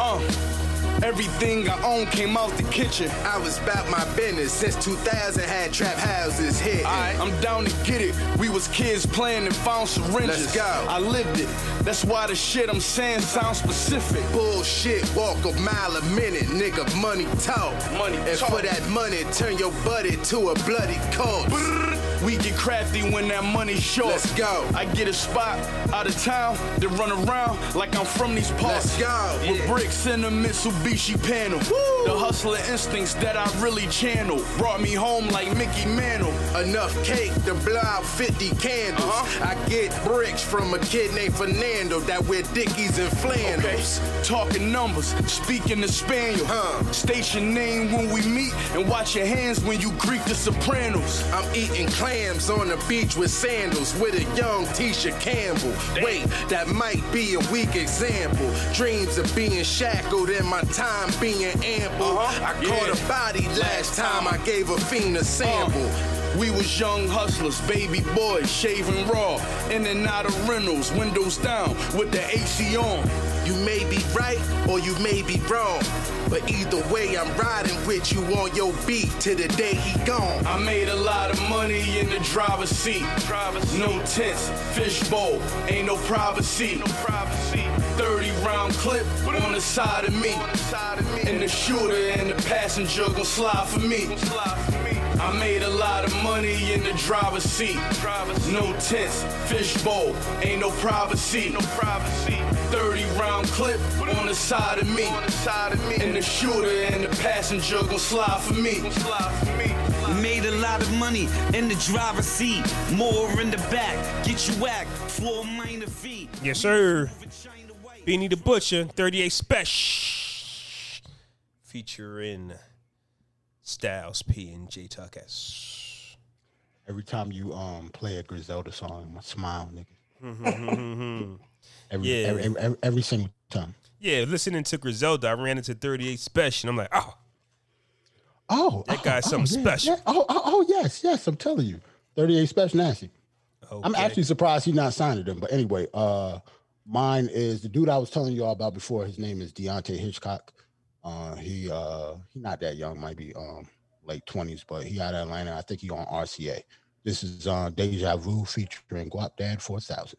Uh, everything I own came out the kitchen. I was about my business since 2000. Had trap houses hit. I'm down to get it. We was kids playing and found syringes. Let's go. I lived it. That's why the shit I'm saying sounds specific. Bullshit, walk a mile a minute, nigga. Money talk. Money and talk. for that money, turn your buddy to a bloody corpse. We get crafty when that money's short. Let's go. I get a spot out of town, then run around like I'm from these parts. Let's go. With bricks in a Mitsubishi panel. The hustler instincts that I really channel brought me home like Mickey Mantle. Enough cake to blow out 50 candles. Uh-huh. I get bricks from a kid named Fernando that wear Dickies and Okay, flannels. talking numbers, speaking the Spaniel. Huh. State your name when we meet and watch your hands when you greet the Sopranos. I'm eating clams on the beach with sandals with a young Tisha Campbell. Wait, that might be a weak example. Dreams of being shackled and my time being ample. Uh-huh. I Yeah. caught a body last time I gave a fiend a sample. We was young hustlers, baby boys, shaving raw, in and out of rentals, windows down, with the AC on. You may be right or you may be wrong. But either way, I'm riding with you on your beat till the day he gone. I made a lot of money in the driver's seat. No tents, fishbowl, ain't no privacy. 30 round clip on the side of me. And the shooter and the passenger gon' slide for me. I made a lot of money in the driver's seat. No tents, fishbowl, ain't no privacy. No privacy. 30 round clip on the side of me. On the side of me. And the shooter and the passenger gon' slide for me. Made a lot of money in the driver's seat, more in the back. Get you whacked for a minor fee. Yes, sir. Benny the Butcher, 38 Special, featuring Styles P and Jadakiss. Every time you um play a Griselda song, I smile, nigga. every, Yeah. every, every, every, single time. Yeah, listening to Griselda, I ran into 38 Special, and I'm like, oh, Oh, That oh, guy's oh, something yeah, special. yeah. Oh, oh, oh, yes, yes. I'm telling you, 38 Special Nasty. I'm actually surprised he's not signed to them. But anyway, uh, mine is the dude I was telling you all about before. His name is Deante' Hitchcock. Uh, he uh, he not that young, might be um late 20s, but he out of Atlanta. I think he on RCA. This is uh, Deja Vu featuring Guapdad 4000.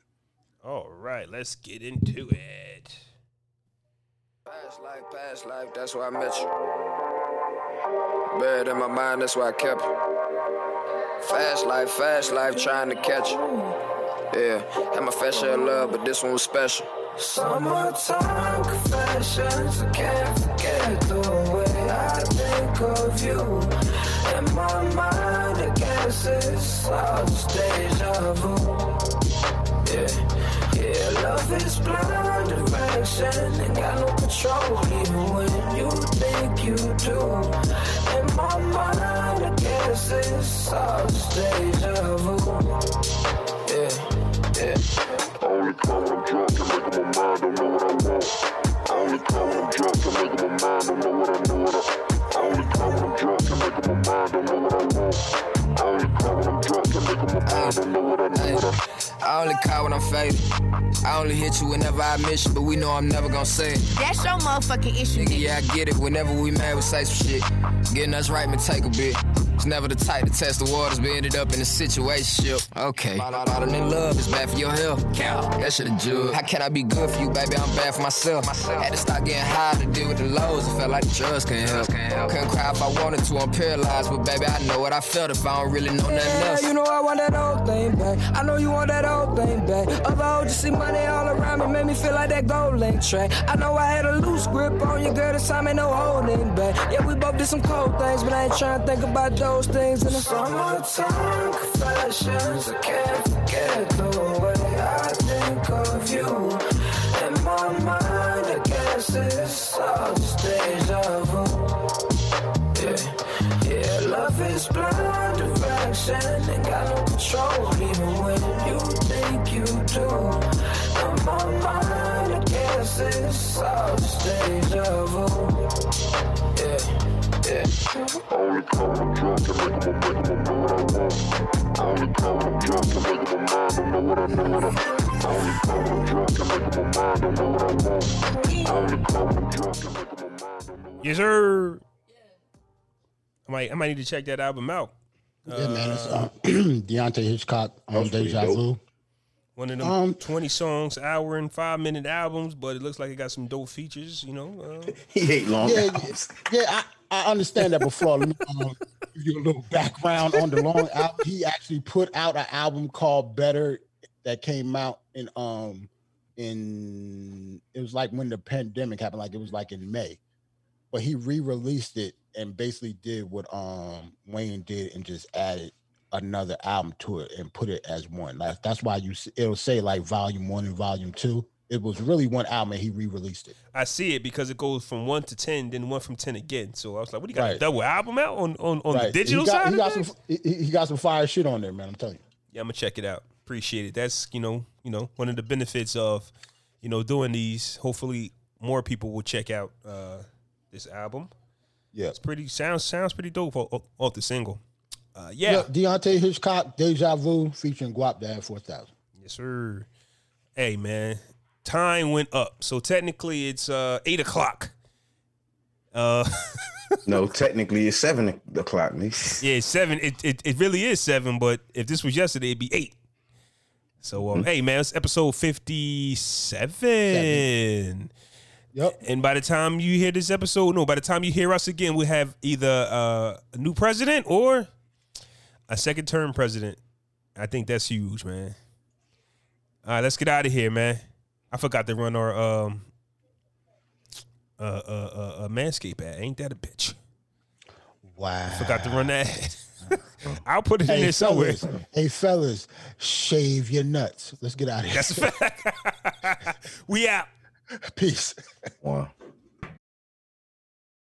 All right, let's get into it. Past life, past life, that's why I met you. Buried in my mind, that's why I kept you. Fast life, fast life, trying to catch you. Yeah, had my fair share of love, but this one was special. Summertime confessions, I can't forget the way I think of you. In my mind, I guess it's all just deja vu. Yeah, yeah, love is blind direction, ain't got no control even when you think you do. In my mind, I guess it's all just deja vu. Yeah, yeah. I only call when I'm drunk and make up my mind, don't know what I want. I only call when I'm drunk and make up my mind, don't know what I know what I. I only call when I'm drunk and make up my mind, don't know what I want. I only call when I'm drunk and make up my mind, don't know what I know what I. I only call when I'm faded. I only hit you whenever I miss you, but we know I'm never gonna say it. That's your motherfucking issue, Nigga, yeah, I get it. Whenever we mad, we say some shit. Getting us right may take a bit. It's never the type to test the waters, but ended up in a situation. Okay. All all in love is bad for your health. Count. That shit a jug. How can I be good for you, baby? I'm bad for myself. Had to stop getting high to deal with the lows. It felt like the drugs can't help. Couldn't cry if I wanted to. I'm paralyzed, but baby, I know what I felt if I don't really know nothing Yeah, else. you know I want that old thing back. I know you want that old thing back. Although just see money all around me, made me feel like that gold link track. I know I had a loose grip on you, girl. This time ain't no holding back. Yeah, we both did some cold things, but I ain't trying to think about those things in the summertime confessions. I can't forget the way I think of you. In my mind, I guess it's all just deja vu. Yeah, yeah, love is blind direction, ain't got no control, even when you think you do. In my mind, I guess it's all just deja vu. Yeah, yeah. I only call when I'm drunk and make up my mind, know what I want. I only call when I'm drunk and make up mind, don't know what I know what I. I only call when I'm drunk and make up mind, don't know what I want. I only call when I'm drunk and make up mind, don't know what I. Yes, sir. I might, I might need to check that album out. Yeah, man. It's uh, Deante' Hitchcock on That's Deja. Vu. One of them Um, 20 songs, hour and five minute albums, but it looks like it got some dope features, you know. Uh, He hate long Yeah, albums. yeah, I, I understand that before. Let me um, give you a little background on the long album. He actually put out an album called Better that came out in um in it was like when the pandemic happened, like it was like in May. But he re-released it and basically did what um Wayne did and just added another album to it and put it as one. Like that's why you it'll say like volume one and volume two. It was really one album and he re-released it. I see it because it goes from one to 10, then one from 10 again. So I was like, what do you got? A double album out on, on, on the digital he got, side? He got some. He, he got some fire shit on there, man. I'm telling you. Yeah, I'm gonna check it out. Appreciate it. That's you know, you know, one of the benefits of, you know, doing these. Hopefully, more people will check out uh this album. Yeah. It's pretty sounds sounds pretty dope off, off the single. Uh, yeah. Deante' Hitchcock, Deja Vu, featuring Guapdad 4000. Yes, sir. Hey, man, time went up, so technically it's uh eight o'clock. Uh, No, technically it's seven o'clock, me. yeah, seven. It, it it really is seven, but if this was yesterday, it'd be eight. So, um, hey, man, it's episode fifty-seven. Yep. And by the time you hear this episode, no, by the time you hear us again, we have either uh, a new president or a second term president. I think that's huge, man. All right, let's get out of here, man. I forgot to run our um uh uh uh, uh Manscaped ad. Ain't that a bitch? Wow. Forgot to run that. ad. I'll put it in Hey there somewhere. hey fellas, shave your nuts. Let's get out of here. That's a fact. we out. Peace. Wow.